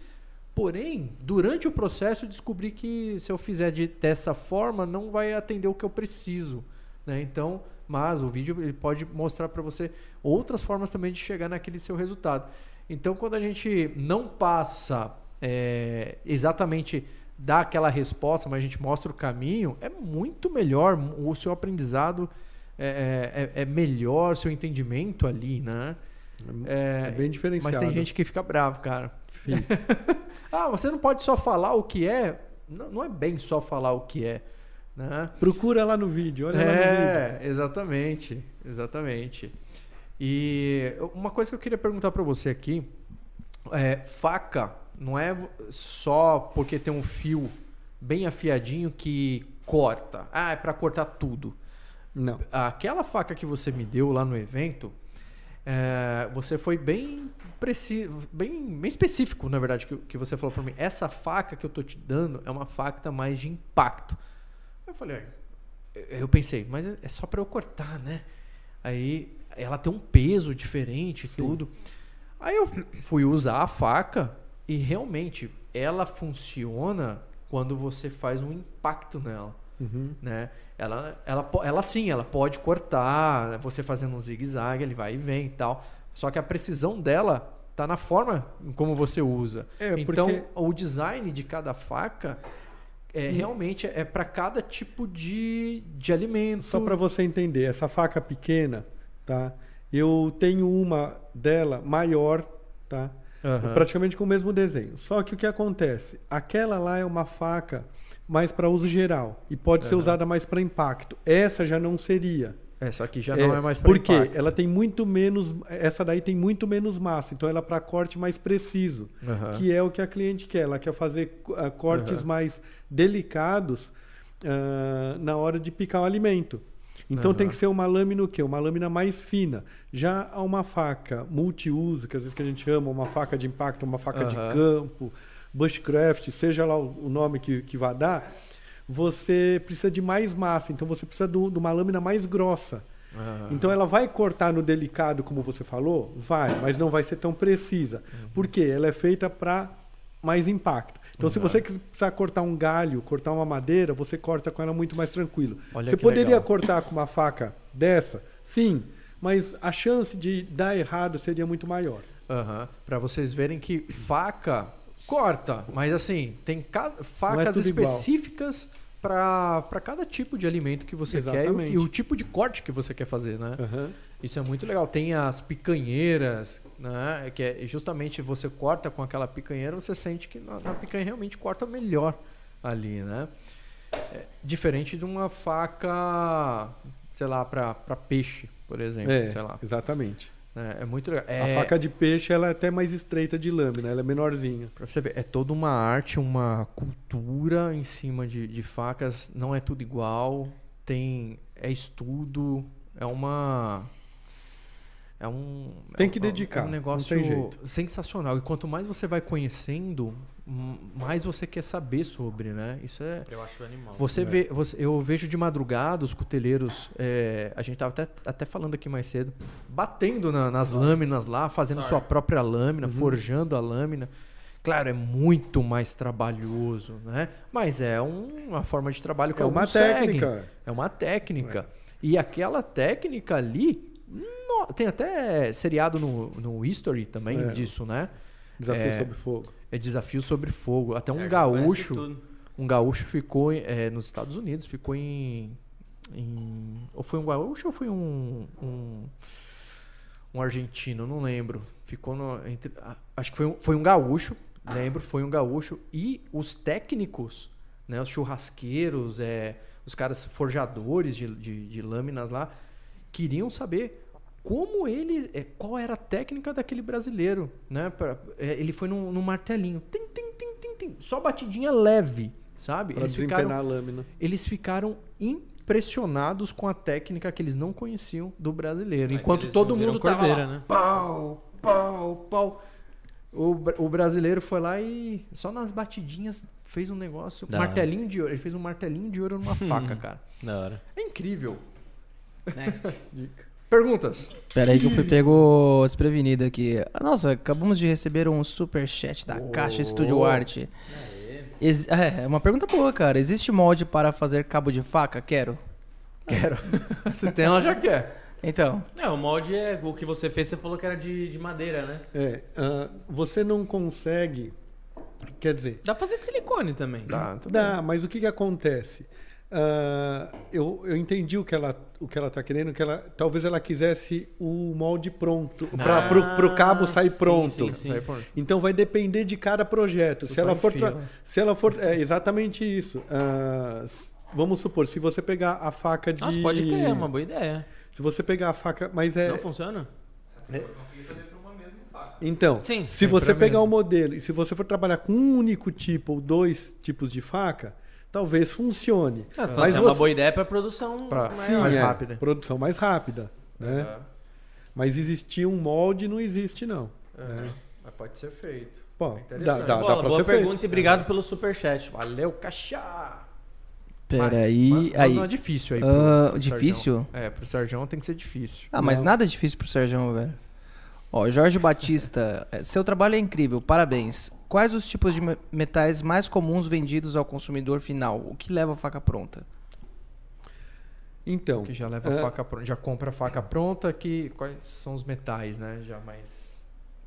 Porém, durante o processo, eu descobri que se eu fizer de, dessa forma, não vai atender o que eu preciso. Né? Então, mas o vídeo ele pode mostrar para você outras formas também de chegar naquele seu resultado. Então, quando a gente não passa é, exatamente dá aquela resposta, mas a gente mostra o caminho, é muito melhor. O seu aprendizado é, é, é melhor, seu entendimento ali, né? É, é bem diferenciado. Mas tem gente que fica bravo, cara. ah, você não pode só falar o que é. Não, não é bem só falar o que é. Né? Procura lá no vídeo, olha é, lá no vídeo. É, exatamente, exatamente. E uma coisa que eu queria perguntar para você aqui é faca não é só porque tem um fio bem afiadinho que corta. Ah, é para cortar tudo. Não. Aquela faca que você me deu lá no evento, é, você foi bem preciso, bem, bem específico, na verdade, que, que você falou para mim. Essa faca que eu tô te dando é uma faca mais de impacto. Eu falei, eu pensei, mas é só para eu cortar, né? Aí ela tem um peso diferente e tudo. Aí eu fui usar a faca e realmente, ela funciona quando você faz um impacto nela. Uhum. Né? Ela, ela, ela sim, ela pode cortar, você fazendo um zigue-zague, ele vai e vem e tal. Só que a precisão dela tá na forma como você usa. É, então, porque... o design de cada faca é, hum. realmente é para cada tipo de, de alimento. Só para você entender, essa faca pequena, tá? Eu tenho uma dela maior, tá? Uhum. Praticamente com o mesmo desenho. Só que o que acontece? Aquela lá é uma faca mais para uso geral e pode uhum. ser usada mais para impacto. Essa já não seria. Essa aqui já é, não é mais para Porque impacto. ela tem muito menos. Essa daí tem muito menos massa. Então ela é para corte mais preciso. Uhum. Que é o que a cliente quer. Ela quer fazer uh, cortes mais delicados uh, na hora de picar o alimento. Então uhum. tem que ser uma lâmina o quê? Uma lâmina mais fina. Já uma faca multiuso, que às vezes que a gente chama, uma faca de impacto, uma faca uhum. de campo, bushcraft, seja lá o nome que, que vá dar, você precisa de mais massa. Então você precisa de uma lâmina mais grossa. Uhum. Então ela vai cortar no delicado, como você falou? Vai, mas não vai ser tão precisa. Uhum. Por quê? Ela é feita para mais impacto. Então, se você precisar cortar um galho, cortar uma madeira, você corta com ela muito mais tranquilo. Olha você poderia legal. cortar com uma faca dessa? Sim, mas a chance de dar errado seria muito maior. Uhum. Para vocês verem que faca corta, mas assim, tem facas é específicas para cada tipo de alimento que você Exatamente. quer e o, e o, tipo de corte que você quer fazer, né? Uhum. Isso é muito legal. Tem as picanheiras, né? Que é justamente você corta com aquela picanheira, você sente que na, na picanha realmente corta melhor ali, né? É, diferente de uma faca, sei lá, para peixe, por exemplo. É, sei lá. exatamente. É, é muito legal. É... A faca de peixe ela é até mais estreita de lâmina, ela é menorzinha. Pra você ver, é toda uma arte, uma cultura em cima de, de facas, não é tudo igual, tem é estudo, é uma é um. Tem é que dedicar. É um negócio sensacional. E quanto mais você vai conhecendo, mais você quer saber sobre, né? Isso é. Eu acho animal. Você é. vê, você, eu vejo de madrugada os cuteleiros. É, a gente tava até, até falando aqui mais cedo, batendo na, nas lâminas lá, fazendo Sorry. sua própria lâmina, uhum. forjando a lâmina. Claro, é muito mais trabalhoso, né? Mas é um, uma forma de trabalho que é uma técnica. Seguem. É uma técnica. É. E aquela técnica ali, no, tem até seriado no, no History também é. disso, né? Desafio é, sobre fogo. É desafio sobre fogo. Até um gaúcho, um gaúcho ficou é, nos Estados Unidos, ficou em, em, ou foi um gaúcho ou foi um, um um argentino, não lembro. Ficou no, entre, acho que foi um, foi um gaúcho, lembro, foi um gaúcho. E os técnicos, né, os churrasqueiros, é, os caras forjadores de, de, de lâminas lá, queriam saber como ele. É, qual era a técnica daquele brasileiro. Né? Pra, é, ele foi num, num martelinho. Tim, tim, tim, tim, tim, só batidinha leve, sabe? Pra eles ficaram, a lâmina. Eles ficaram impressionados com a técnica que eles não conheciam do brasileiro. É enquanto todo mundo tava lá, né? pau, pau, pau. O, o brasileiro foi lá e só nas batidinhas fez um negócio, da martelinho hora. de ouro. Ele fez um martelinho de ouro numa faca, cara. Da hora. É incrível. Perguntas. Pera aí que eu fui pego desprevenido aqui. Nossa, acabamos de receber um super chat da oh. Caixa Studio Art. Ex é, é uma pergunta boa, cara. Existe molde para fazer cabo de faca? Quero. Quero. Se tem, ela já quer. Então. É, o molde é o que você fez, você falou que era de, de madeira, né? É. Uh, você não consegue. Quer dizer. Dá pra fazer de silicone também. Dá, dá mas o que, que acontece? Uh, eu, eu entendi o que ela o que ela está querendo, que ela talvez ela quisesse o molde pronto ah, para o cabo sair sim, pronto. Sim, sim. Então vai depender de cada projeto. se ela, for, se ela for é exatamente isso. Uh, vamos supor se você pegar a faca de Nossa, pode ter, é uma boa ideia. Se você pegar a faca, mas é Não funciona? É. Então, Sim, se você pegar o um modelo e se você for trabalhar com um único tipo ou dois tipos de faca, talvez funcione. É, mas é uma boa ideia para produção pra, sim, mais é, rápida. Produção mais rápida, né? Uhum. Mas existir um molde não existe não. Uhum. Né? Mas pode ser feito. Bom, é dá, dá, Bola, dá boa pergunta feito. e obrigado pelo super chat. Valeu, caixa. Pera aí, aí. Não é difícil aí. Pro, uh, pro difícil? É, pro Sérgio tem que ser difícil. Ah, mas não. nada é difícil pro Sérgio, velho. Ó, Jorge Batista, é, seu trabalho é incrível, parabéns. Quais os tipos de metais mais comuns vendidos ao consumidor final? O que leva a faca pronta? Então, que já leva a é, faca pronta, já compra a faca pronta, que quais são os metais, né? Já mais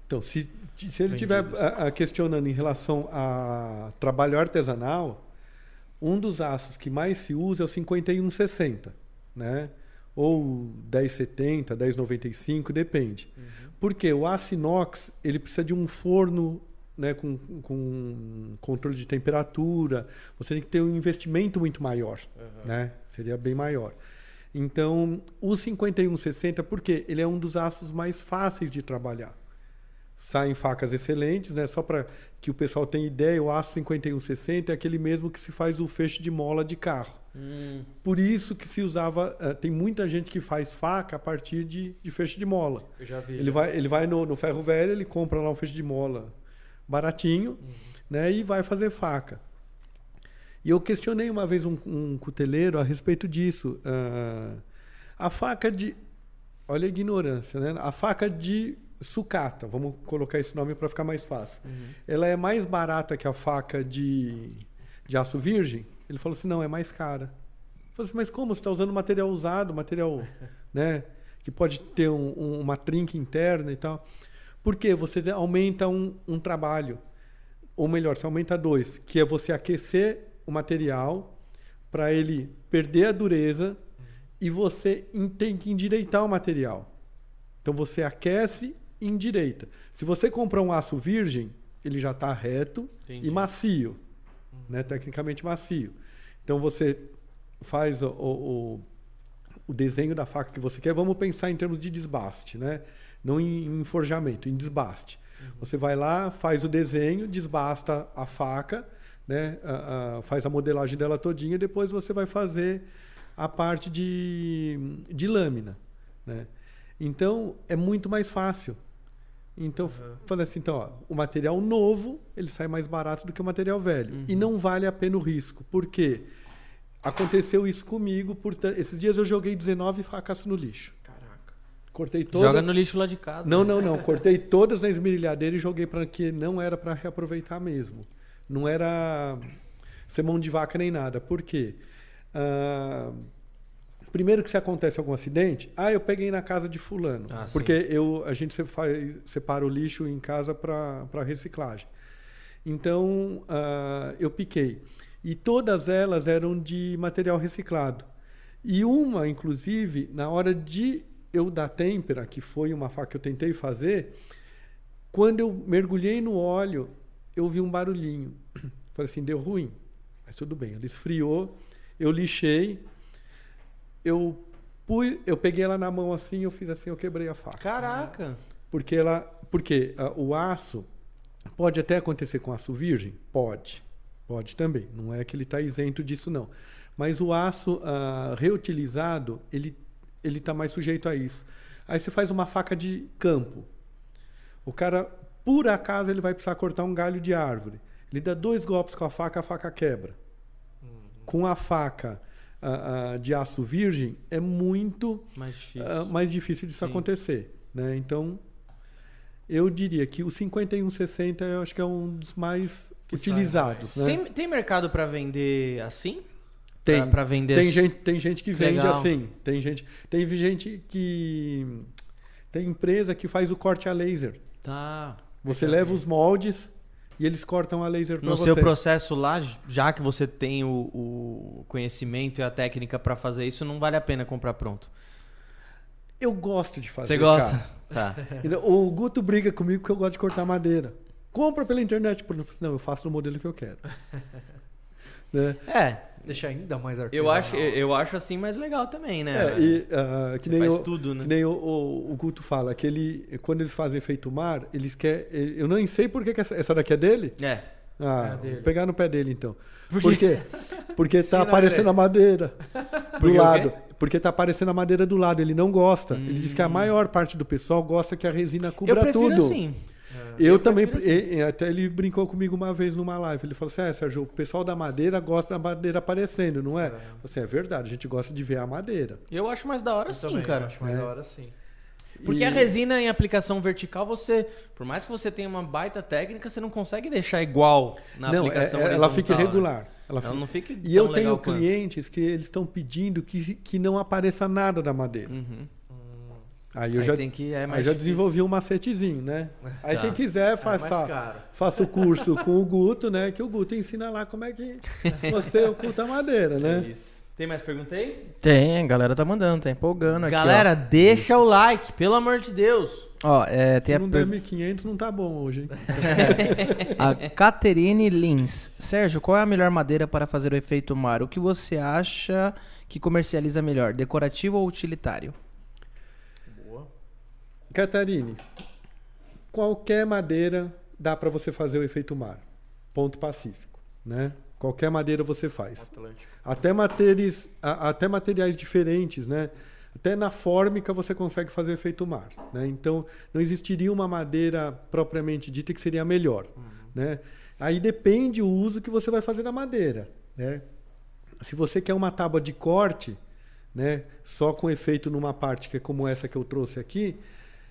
Então, se se ele estiver questionando em relação a trabalho artesanal, um dos aços que mais se usa é o 5160, né? Ou 1070, 1095, depende. Uhum. Porque o aço inox ele precisa de um forno né, com, com controle de temperatura. Você tem que ter um investimento muito maior, uhum. né? Seria bem maior. Então, o 5160, porque ele é um dos aços mais fáceis de trabalhar. Saem facas excelentes, né? Só para que o pessoal tenha ideia, o aço 5160 é aquele mesmo que se faz o feixe de mola de carro. Hum. Por isso que se usava. Uh, tem muita gente que faz faca a partir de, de feixe de mola. Eu já vi. Ele vai, ele vai no, no ferro velho, ele compra lá um feixe de mola baratinho, uhum. né? E vai fazer faca. E eu questionei uma vez um, um cuteleiro a respeito disso. Uh, a faca de. Olha a ignorância, né? A faca de sucata, vamos colocar esse nome para ficar mais fácil. Uhum. Ela é mais barata que a faca de, de aço virgem? Ele falou assim: não, é mais cara. Eu falei assim, mas como? Você está usando material usado, material né, que pode ter um, um, uma trinca interna e tal. Porque você aumenta um, um trabalho. Ou melhor, você aumenta dois, que é você aquecer o material para ele perder a dureza e você tem que endireitar o material. Então você aquece e endireita. Se você comprar um aço virgem, ele já está reto Entendi. e macio né, tecnicamente macio. Então você faz o, o, o, desenho da faca que você quer. Vamos pensar em termos de desbaste, né? Não em, em forjamento, em desbaste. Uhum. Você vai lá, faz o desenho, desbasta a faca, né? A, a, faz a modelagem dela todinha, depois você vai fazer a parte de, de lâmina. Né? Então é muito mais fácil. Então, uhum. falei assim, então, ó, o material novo, ele sai mais barato do que o material velho. Uhum. E não vale a pena o risco. Por quê? Aconteceu isso comigo, por esses dias eu joguei 19 facas no lixo. Cortei todas. Joga no lixo lá de casa. Não, não, não. Cortei todas na esmerilhadeira e joguei para que não era para reaproveitar mesmo. Não era ser mão de vaca nem nada. Por quê? Ah, primeiro que se acontece algum acidente, ah, eu peguei na casa de fulano. Ah, porque eu, a gente separa o lixo em casa para reciclagem. Então, uh, eu piquei. E todas elas eram de material reciclado. E uma, inclusive, na hora de eu dar têmpera, que foi uma faca que eu tentei fazer, quando eu mergulhei no óleo, eu vi um barulhinho. Falei assim, deu ruim. Mas tudo bem, ele esfriou, eu lixei, eu pus, eu peguei ela na mão assim, eu fiz assim, eu quebrei a faca. Caraca! Porque ela, porque uh, o aço Pode até acontecer com aço virgem? Pode. Pode também. Não é que ele está isento disso, não. Mas o aço uh, reutilizado, ele ele está mais sujeito a isso. Aí você faz uma faca de campo. O cara, por acaso, ele vai precisar cortar um galho de árvore. Ele dá dois golpes com a faca, a faca quebra. Uhum. Com a faca uh, uh, de aço virgem, é muito mais difícil, mais difícil disso Sim. acontecer. Né? Então, eu diria que o 5160 eu acho que é um dos mais que utilizados. Né? Tem, tem mercado para vender assim? Tem. Para vender tem gente, tem gente que vende Legal. assim. Tem gente, tem gente que. Tem empresa que faz o corte a laser. Tá. Você leva os moldes e eles cortam a laser para você. No seu processo lá, já que você tem o, o conhecimento e a técnica para fazer isso, não vale a pena comprar pronto. Eu gosto de fazer. Você gosta? Tá. O Guto briga comigo porque eu gosto de cortar madeira. Compra pela internet. Não, eu faço no modelo que eu quero. né? É. Deixa ainda mais artesanal. Eu acho, eu acho assim mais legal também, né? É, e, uh, que, nem faz o, tudo, né? que nem o, o, o, Guto fala, que ele, quando eles fazem efeito mar, eles querem. Eu nem sei por que, essa, essa daqui é dele. É. Ah, é vou pegar no pé dele então. Por, por quê? Porque tá aparecendo a madeira do lado. Porque tá aparecendo a madeira do lado, ele não gosta. Hum. Ele diz que a hum. maior parte do pessoal gosta que a resina cubra eu prefiro tudo. Assim. Eu, eu também, assim. até ele brincou comigo uma vez numa live. Ele falou assim: é, Sérgio, o pessoal da madeira gosta da madeira aparecendo, não é? é. Assim, é verdade, a gente gosta de ver a madeira. Eu acho mais da hora eu sim, também, cara. Eu acho mais é. da hora sim. Porque e... a resina em aplicação vertical, você, por mais que você tenha uma baita técnica, você não consegue deixar igual na não, aplicação é, ela fica né? irregular. Né? Ela, ela, não fica E eu tenho clientes quanto. que eles estão pedindo que, que não apareça nada da madeira. Uhum. Aí eu aí já, que, é aí já desenvolvi um macetezinho, né? Aí tá. quem quiser é faça, faça o curso com o Guto, né? Que o Guto ensina lá como é que você oculta a madeira, né? É isso. Tem mais pergunta aí? Tem, a galera tá mandando, tá empolgando galera, aqui. Galera, deixa o like, pelo amor de Deus. Ó, é, Se não per... der 1.500, não tá bom hoje, hein? a Caterine Lins. Sérgio, qual é a melhor madeira para fazer o efeito mar? O que você acha que comercializa melhor, decorativo ou utilitário? Catarine, qualquer madeira dá para você fazer o efeito mar. Ponto pacífico, né? Qualquer madeira você faz. Atlântico. Até, materiais, até materiais diferentes, né? Até na fórmica você consegue fazer efeito mar. Né? Então, não existiria uma madeira propriamente dita que seria melhor. Uhum. Né? Aí depende o uso que você vai fazer da madeira. Né? Se você quer uma tábua de corte, né, só com efeito numa parte que é como essa que eu trouxe aqui,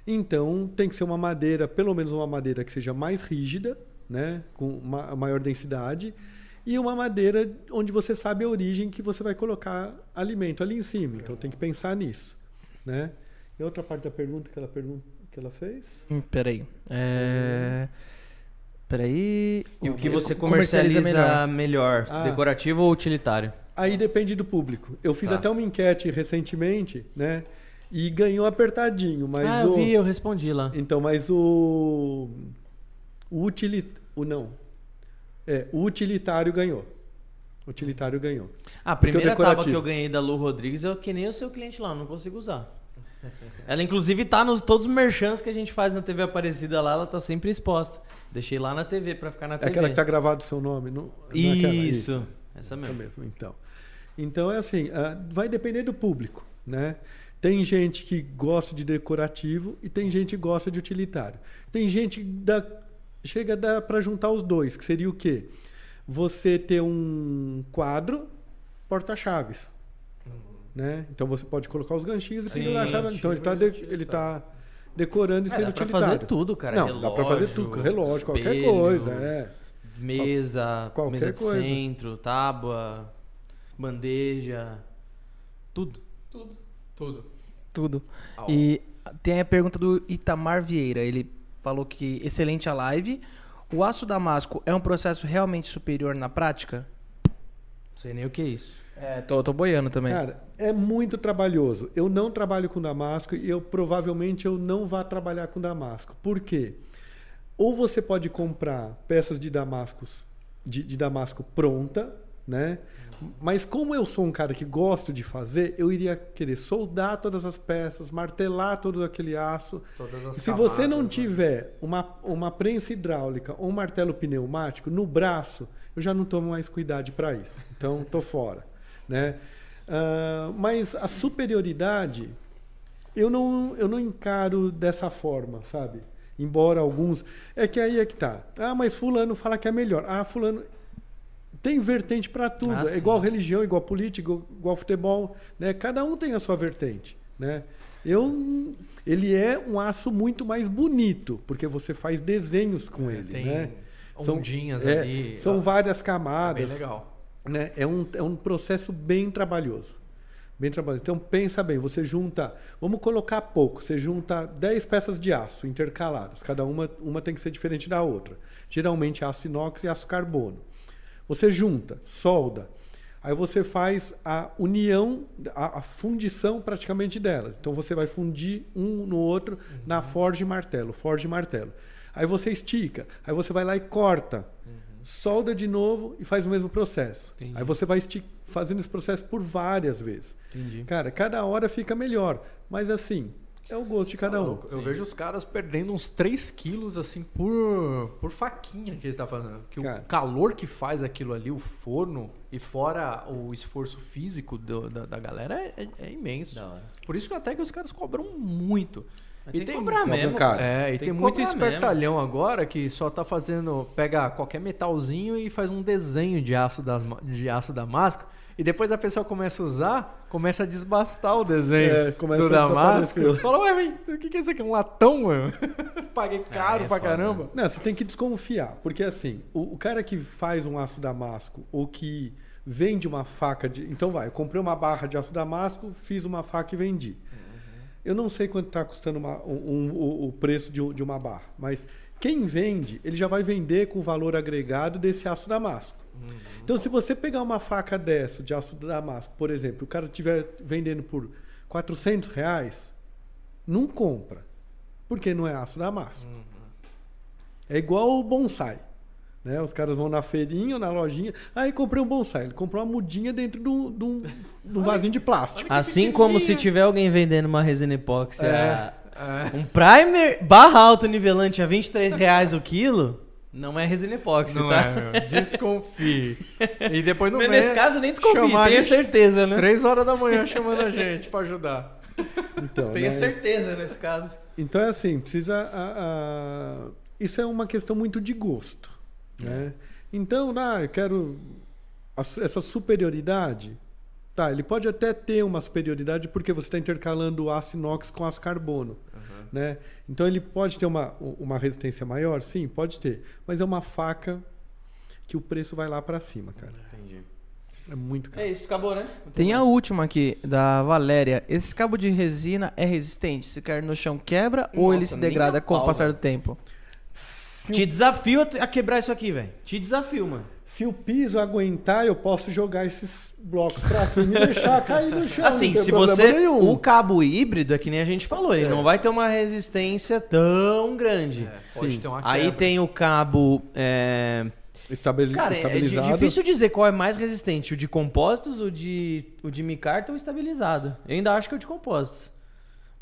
então tem que ser uma madeira, pelo menos uma madeira que seja mais rígida, né, com uma maior densidade e uma madeira onde você sabe a origem que você vai colocar alimento ali em cima. Então tem que pensar nisso, né? E outra parte da pergunta que ela pergunta que ela fez? Hum, peraí. É... Peraí. E o que você comercializa, comercializa melhor? melhor ah. Decorativo ou utilitário? Aí depende do público. Eu fiz tá. até uma enquete recentemente, né? E ganhou apertadinho, mas Ah, eu vi, eu respondi lá. Então, mas o o utilit... o não, é, o utilitário ganhou. O utilitário ganhou. A primeira tábua que eu ganhei da Lu Rodrigues é que nem o seu cliente lá, não consigo usar. Ela inclusive tá nos todos os merchants que a gente faz na TV Aparecida lá, ela tá sempre exposta. Deixei lá na TV para ficar na TV. É aquela que tá gravado o seu nome, não? Isso, é isso. Essa mesmo. Essa mesmo, então. Então é assim, uh, vai depender do público, né? Tem gente que gosta de decorativo e tem gente que gosta de utilitário. Tem gente da chega para juntar os dois, que seria o quê? Você ter um quadro porta-chaves. Uhum. né? Então você pode colocar os ganchinhos e pendurar a chave. Então ele está de, ele tá decorando e sendo é, dá utilitário. Dá pra fazer tudo, cara. Não, relógio, dá pra fazer tudo. Relógio, espelho, qualquer coisa, é. Mesa, qualquer mesa de coisa. centro, tábua, bandeja, tudo. Tudo. Tudo. Tudo. E tem a pergunta do Itamar Vieira. Ele falou que excelente a live. O aço damasco é um processo realmente superior na prática? Não sei nem o que é isso. É, tô, tô boiando também. Cara, é muito trabalhoso. Eu não trabalho com damasco e eu provavelmente eu não vá trabalhar com damasco. Por quê? Ou você pode comprar peças de damascos de, de damasco pronta, né? Mas como eu sou um cara que gosto de fazer, eu iria querer soldar todas as peças, martelar todo aquele aço. Se camadas, você não né? tiver uma, uma prensa hidráulica ou um martelo pneumático no braço, eu já não tomo mais cuidado para isso. Então, estou fora. Né? Uh, mas a superioridade, eu não, eu não encaro dessa forma, sabe? Embora alguns. É que aí é que tá. Ah, mas Fulano fala que é melhor. Ah, Fulano. Tem vertente para tudo. Ah, é igual religião, igual política, igual, futebol. Né? Cada um tem a sua vertente. Né? Eu, ele é um aço muito mais bonito, porque você faz desenhos com é, ele. Tem né? ondinhas são, ali. É, são várias camadas. É bem legal. Né? É, um, é um processo bem trabalhoso. Bem trabalhoso. Então pensa bem, você junta, vamos colocar pouco, você junta 10 peças de aço intercaladas, cada uma, uma tem que ser diferente da outra. Geralmente aço inox e aço carbono. Você junta, solda, aí você faz a união, a, a fundição praticamente delas. Então você vai fundir um no outro uhum. na forja e martelo, forja e martelo. Aí você estica, aí você vai lá e corta, uhum. solda de novo e faz o mesmo processo. Entendi. Aí você vai fazendo esse processo por várias vezes. Entendi. Cara, cada hora fica melhor, mas assim, é o gosto de cada um. Eu Sim. vejo os caras perdendo uns 3 quilos assim por, por faquinha que eles estão tá fazendo. Que o calor que faz aquilo ali, o forno, e fora o esforço físico do, da, da galera é, é imenso. Por isso que até que os caras cobram muito. Mas e tem, tem mesmo. Cara. É, e tem, tem muito espertalhão mesmo. agora que só tá fazendo. Pega qualquer metalzinho e faz um desenho de aço, das, de aço da máscara e depois a pessoa começa a usar, começa a desbastar o desenho é, do Damasco. Fala, ué, o que, que é isso aqui? Um latão, mano? Paguei é, caro é, é pra foda. caramba. Não, você tem que desconfiar. Porque assim, o, o, cara que faz um aço damasco ou que vende uma faca de. Então vai, eu comprei uma barra de aço damasco, fiz uma faca e vendi. Uhum. Eu não sei quanto está custando uma, um, um, o preço de, de uma barra, mas quem vende, ele já vai vender com o valor agregado desse aço damasco. Uhum. Então, se você pegar uma faca dessa, de aço damasco, por exemplo, o cara estiver vendendo por 400 reais, não compra. Porque não é aço damasco. Uhum. É igual o bonsai. Né? Os caras vão na feirinha ou na lojinha. Aí comprei um bonsai. Ele comprou uma mudinha dentro de um, de um, de um vasinho de plástico. Assim como se tiver alguém vendendo uma resina epóxi. É. É. Um primer barra alto nivelante a 23 reais o quilo. Não é resina epóxi, não tá? É, desconfie. E depois no Nesse caso, nem desconfie, tenha certeza, né? Três horas da manhã chamando a gente pra ajudar. Então, tenha né? certeza nesse caso. Então é assim, precisa. A, a... Isso é uma questão muito de gosto. É. Né? Então, ah, eu quero essa superioridade. Tá, ele pode até ter uma superioridade porque você está intercalando o aço inox com aço carbono. Uhum. Né? Então ele pode ter uma, uma resistência maior? Sim, pode ter. Mas é uma faca que o preço vai lá para cima, cara. Entendi. É muito caro. É isso, acabou, né? Tem a última aqui, da Valéria. Esse cabo de resina é resistente? Se cair no chão, quebra Nossa, ou ele se degrada com o passar do tempo? Te desafio a quebrar isso aqui, velho. Te desafio, mano. Se o piso aguentar, eu posso jogar esses blocos pra cima e deixar cair no chão. Assim, se você. Nenhum. O cabo híbrido é que nem a gente falou, ele é. não vai ter uma resistência tão grande. É, pode Sim. ter uma Aí tem o cabo. É... Estabili Cara, estabilizado. é difícil dizer qual é mais resistente, o de compósitos, o de, o de micarta ou o estabilizado. Eu ainda acho que é o de compósitos.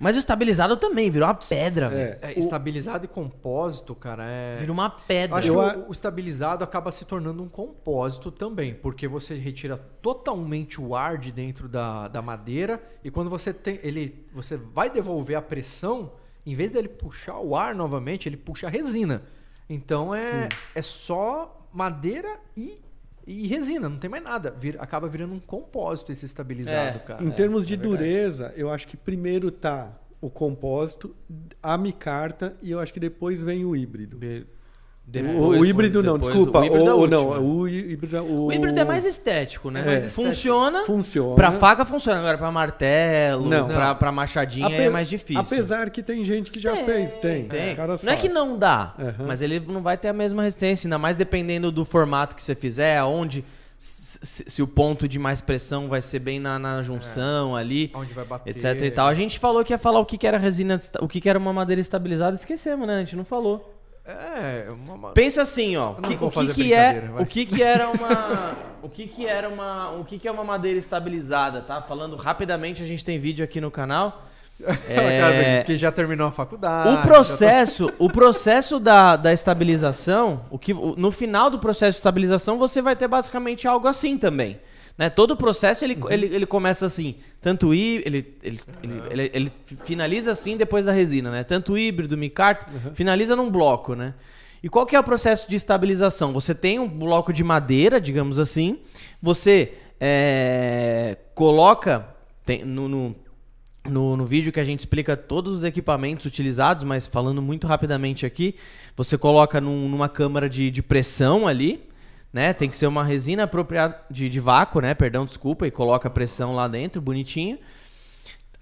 Mas o estabilizado também virou uma pedra, velho. É, estabilizado e compósito, cara, é. Virou uma pedra. Acho Eu... que o, o, estabilizado acaba se tornando um compósito também, porque você retira totalmente o ar de dentro da, da madeira e quando você tem. ele Você vai devolver a pressão, em vez dele puxar o ar novamente, ele puxa a resina. Então é, é só madeira e e resina, não tem mais nada. Vir, acaba virando um compósito esse estabilizado, é, cara. Em termos é, de é dureza, eu acho que primeiro tá o compósito, a micarta e eu acho que depois vem o híbrido. Be depois, o, híbrido não, desculpa. O híbrido, o, é não, o, híbrido, o... o híbrido é mais estético, né? É. Estético. Funciona. Funciona. Pra faca funciona. Agora, pra martelo, não. Pra, pra machadinha Ape... é mais difícil. Apesar que tem gente que já tem, fez. Tem. tem. não fazem. é que não dá, uhum. mas ele não vai ter a mesma resistência. Ainda mais dependendo do formato que você fizer, aonde se, se, o ponto de mais pressão vai ser bem na, na junção é, ali, onde vai bater, etc e tal. A gente falou que ia falar o que, que era resina, o que, que era uma madeira estabilizada, esquecemos, né? A gente não falou. É, uma... Pensa assim, ó. Que, o que, que é, vai. o que que era uma, o que que era uma, o que que é uma madeira estabilizada, tá? Falando rapidamente, a gente tem vídeo aqui no canal. É... que já terminou a faculdade. O processo, tá... o processo da, da estabilização, o que, no final do processo de estabilização, você vai ter basicamente algo assim também. Né? Todo o processo ele, uhum. ele, ele começa assim, tanto hí, ele, ele, uhum. ele, ele, finaliza assim depois da resina, né? Tanto híbrido, micarta, uhum. finaliza num bloco, né? E qual que é o processo de estabilização? Você tem um bloco de madeira, digamos assim, você é, coloca tem, no, no no, no vídeo que a gente explica todos os equipamentos utilizados, mas falando muito rapidamente aqui, você coloca num, numa câmara de, de pressão ali, né? Tem que ser uma resina apropriada de, de vácuo, né? Perdão, desculpa, e coloca a pressão lá dentro, bonitinho.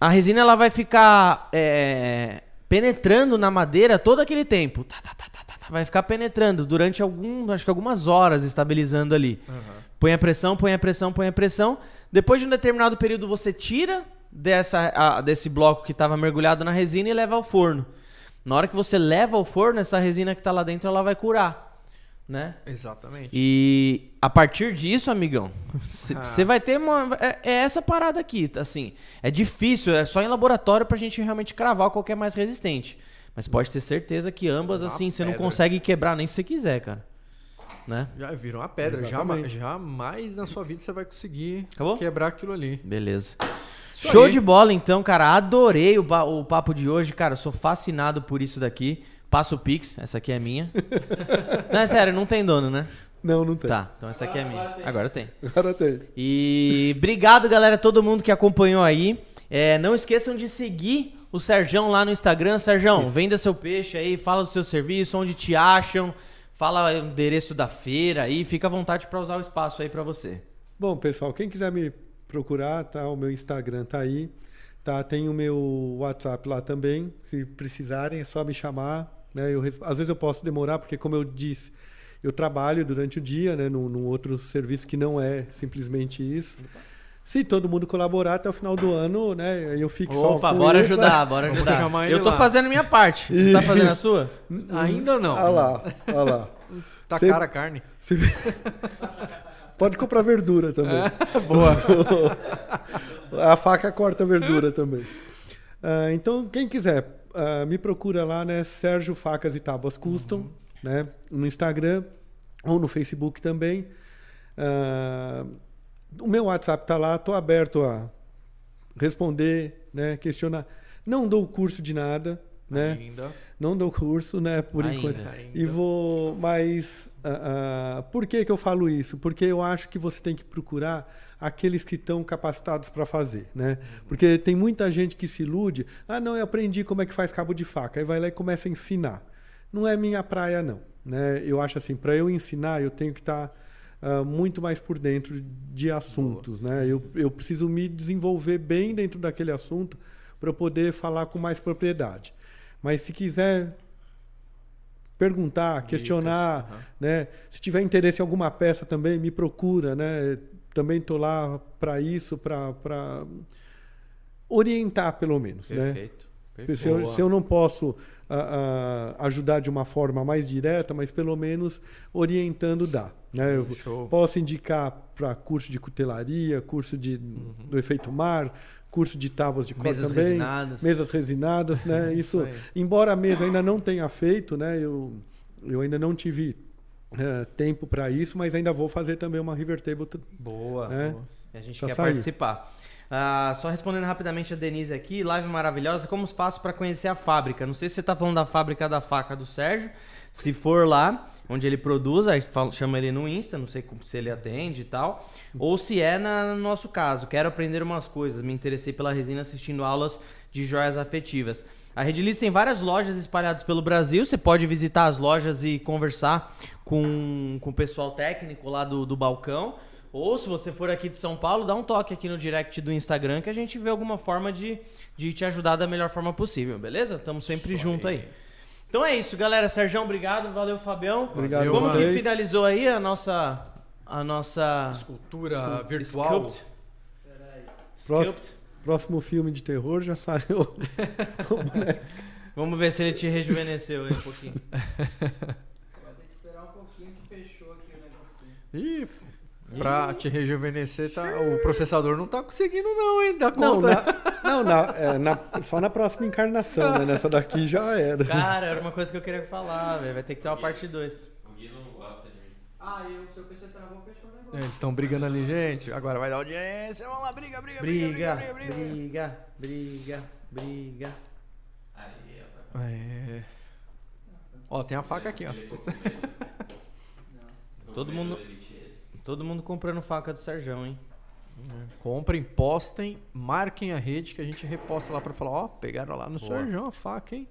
A resina ela vai ficar é, penetrando na madeira todo aquele tempo. Tá, tá, tá, tá, tá, tá vai ficar penetrando durante algum, acho que algumas horas, estabilizando ali. Uhum. Põe a pressão, põe a pressão, põe a pressão. Depois de um determinado período, você tira dessa, a, desse bloco que estava mergulhado na resina e leva ao forno. Na hora que você leva ao forno, essa resina que está lá dentro, ela vai curar. Né? Exatamente. E a partir disso, amigão, você ah. vai ter uma. É, é, essa parada aqui, assim. É difícil, é só em laboratório pra gente realmente cravar qual que é mais resistente. Mas pode ter certeza que ambas, assim, você não consegue quebrar nem se você quiser, cara. Né? Já virou uma pedra. Jamais, jamais na sua vida você vai conseguir Acabou? quebrar aquilo ali. Beleza. Isso Show aí. de bola, então, cara. Adorei o, o papo de hoje, cara. Sou fascinado por isso daqui. Passa o Pix, essa aqui é minha. não, é sério, não tem dono, né? Não, não tem. Tá, então essa aqui é minha. Agora tem. Agora tem. E obrigado, galera, todo mundo que acompanhou aí. É, não esqueçam de seguir o Serjão lá no Instagram. Serjão, Isso. venda seu peixe aí, fala do seu serviço, onde te acham, fala o endereço da feira aí, fica à vontade para usar o espaço aí para você. Bom, pessoal, quem quiser me procurar, tá? O meu Instagram tá aí. Tá? Tem o meu WhatsApp lá também. Se precisarem, é só me chamar. Né? Eu, às vezes eu posso demorar, porque como eu disse, eu trabalho durante o dia, né? Num, num outro serviço que não é simplesmente isso. Se todo mundo colaborar até o final do ano, né? Eu fico Opa, só. Opa, bora isso, ajudar, né? bora ajudar. Eu tô lá. fazendo a minha parte. Você tá fazendo a sua? Ainda não. Olha lá, olha lá. Tá Cê... cara a carne. Cê... Pode comprar verdura também. É, boa. a faca corta verdura também. Uh, então, quem quiser, uh, me procura lá, né? Sérgio Facas e Tábuas Custom, uhum. né? No Instagram ou no Facebook também. Uh, o meu WhatsApp tá lá, tô aberto a responder, né? Questionar. Não dou curso de nada, né? Ainda. Não dou curso, né? Por ainda, enquanto. Ainda. E vou. Mas uh, uh, por que, que eu falo isso? Porque eu acho que você tem que procurar aqueles que estão capacitados para fazer, né? Uhum. Porque tem muita gente que se ilude. Ah, não, eu aprendi como é que faz cabo de faca. Aí vai lá e começa a ensinar. Não é minha praia, não. Né? Eu acho assim, para eu ensinar, eu tenho que estar. Tá, Uh, muito mais por dentro de assuntos. Né? Eu, eu preciso me desenvolver bem dentro daquele assunto para poder falar com mais propriedade. Mas se quiser perguntar, questionar, uhum. né? Se tiver interesse em alguma peça também, me procura, né? Também estou lá para isso, para orientar pelo menos, né? Perfeito. né? Se eu, se eu, não posso ajudar de uma forma mais direta, mas pelo menos orientando dá. Né? Eu Show. posso indicar para curso de cutelaria, curso de, uhum. do efeito mar, curso de tábuas de cor também, resinadas. mesas resinadas, né? Isso, embora a mesa ainda não tenha feito, né? Eu, eu ainda não tive é, tempo para isso, mas ainda vou fazer também uma River Table. Boa. Né? boa. A gente quer sair. participar. Ah, só respondendo rapidamente a Denise aqui, live maravilhosa. Como faço para conhecer a fábrica? Não sei se você tá falando da fábrica da faca do Sérgio. Se for lá, onde ele produz, aí fala, chama ele no Insta, não sei se ele atende e tal. Ou se é na, no nosso caso, quero aprender umas coisas, me interessei pela resina assistindo aulas de joias afetivas. A Rediliz tem várias lojas espalhadas pelo Brasil. Você pode visitar as lojas e conversar com, com o pessoal técnico lá do, do balcão. Ou se você for aqui de São Paulo, dá um toque aqui no direct do Instagram que a gente vê alguma forma de, de te ajudar da melhor forma possível, beleza? Estamos sempre Só junto aí. aí. Então é isso, galera. Sérgio, obrigado. Valeu, Fabião. Obrigado Como que finalizou aí a nossa a nossa escultura virtual? Sculpt. Sculpt. Próximo filme de terror já saiu Vamos ver se ele te rejuvenesceu aí um pouquinho. Vai ter que esperar um pouquinho que fechou aqui o negocinho. Ih, Pra te rejuvenescer, tá, o processador não tá conseguindo não, hein? Dá não, conta. Na, não, na, é, na, só na próxima encarnação, né? Nessa daqui já era. Cara, era uma coisa que eu queria falar, velho. Vai ter que ter uma parte 2. O Gui não gosta de mim. Ah, e o seu PC travou, fechou o negócio. Eles estão brigando ali, gente. Agora vai dar audiência. Vamos lá, briga, briga, briga. Briga, briga, briga, briga, briga. briga. Aí, é. Ó, tem a faca aqui, ó. Todo mundo... Todo mundo comprando faca do Serjão, hein? Comprem, postem, marquem a rede que a gente reposta lá pra falar, ó, pegaram lá no Boa. Serjão a faca, hein?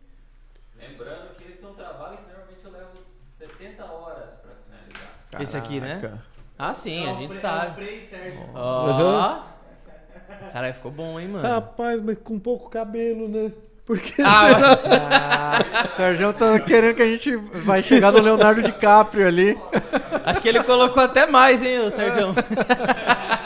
Lembrando que esse é um trabalho que normalmente eu levo 70 horas pra finalizar. Caraca. Esse aqui, né? Ah, sim, Não, a gente sabe. Frei, Sérgio. Ó. Oh. Caralho, ficou bom, hein, mano? Rapaz, mas com pouco cabelo, né? Porque ah, ah, Sérgio tá querendo que a gente vai chegar no Leonardo DiCaprio ali. Acho que ele colocou até mais, hein, o Sérgio.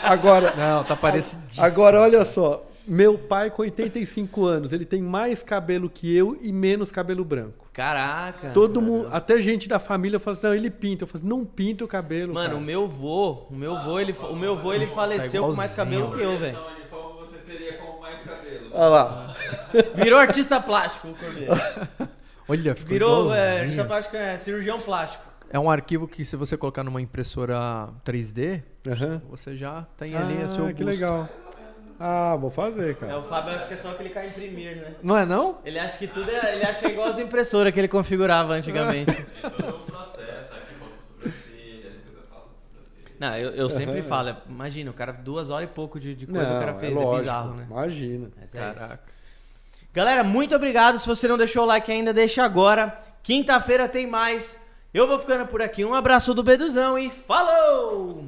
Agora. Não, tá parecido. Agora, olha só. Meu pai com 85 anos, ele tem mais cabelo que eu e menos cabelo branco. Caraca. Todo mundo, até gente da família fala assim, não, ele pinta. Eu falo assim, não pinta o cabelo. Mano, cara. o meu vô, o meu vô, ele, o meu vô, ele faleceu tá com mais cabelo que eu, velho. Olha lá. Virou artista plástico o Cordeiro. Olha, Virou é, artista plástico, é cirurgião plástico. É um arquivo que se você colocar numa impressora 3D, uhum. você já tem ali ah, a seu que legal. Ah, vou fazer, cara. É, o Fábio acha que é só clicar em imprimir, né? Não é não? Ele acha que tudo é, ele acha que é igual as impressoras que ele configurava antigamente. É todo um processo, aqui boto sobrancelha, depois eu faço sobrancelha. Não, eu, eu sempre uhum. falo, imagina, o cara duas horas e pouco de, de coisa não, o cara fez, é, lógico, é bizarro, né? Imagina. Mas é Caraca. Isso. Galera, muito obrigado. Se você não deixou o like ainda, deixa agora. Quinta-feira tem mais. Eu vou ficando por aqui. Um abraço do Beduzão e falou!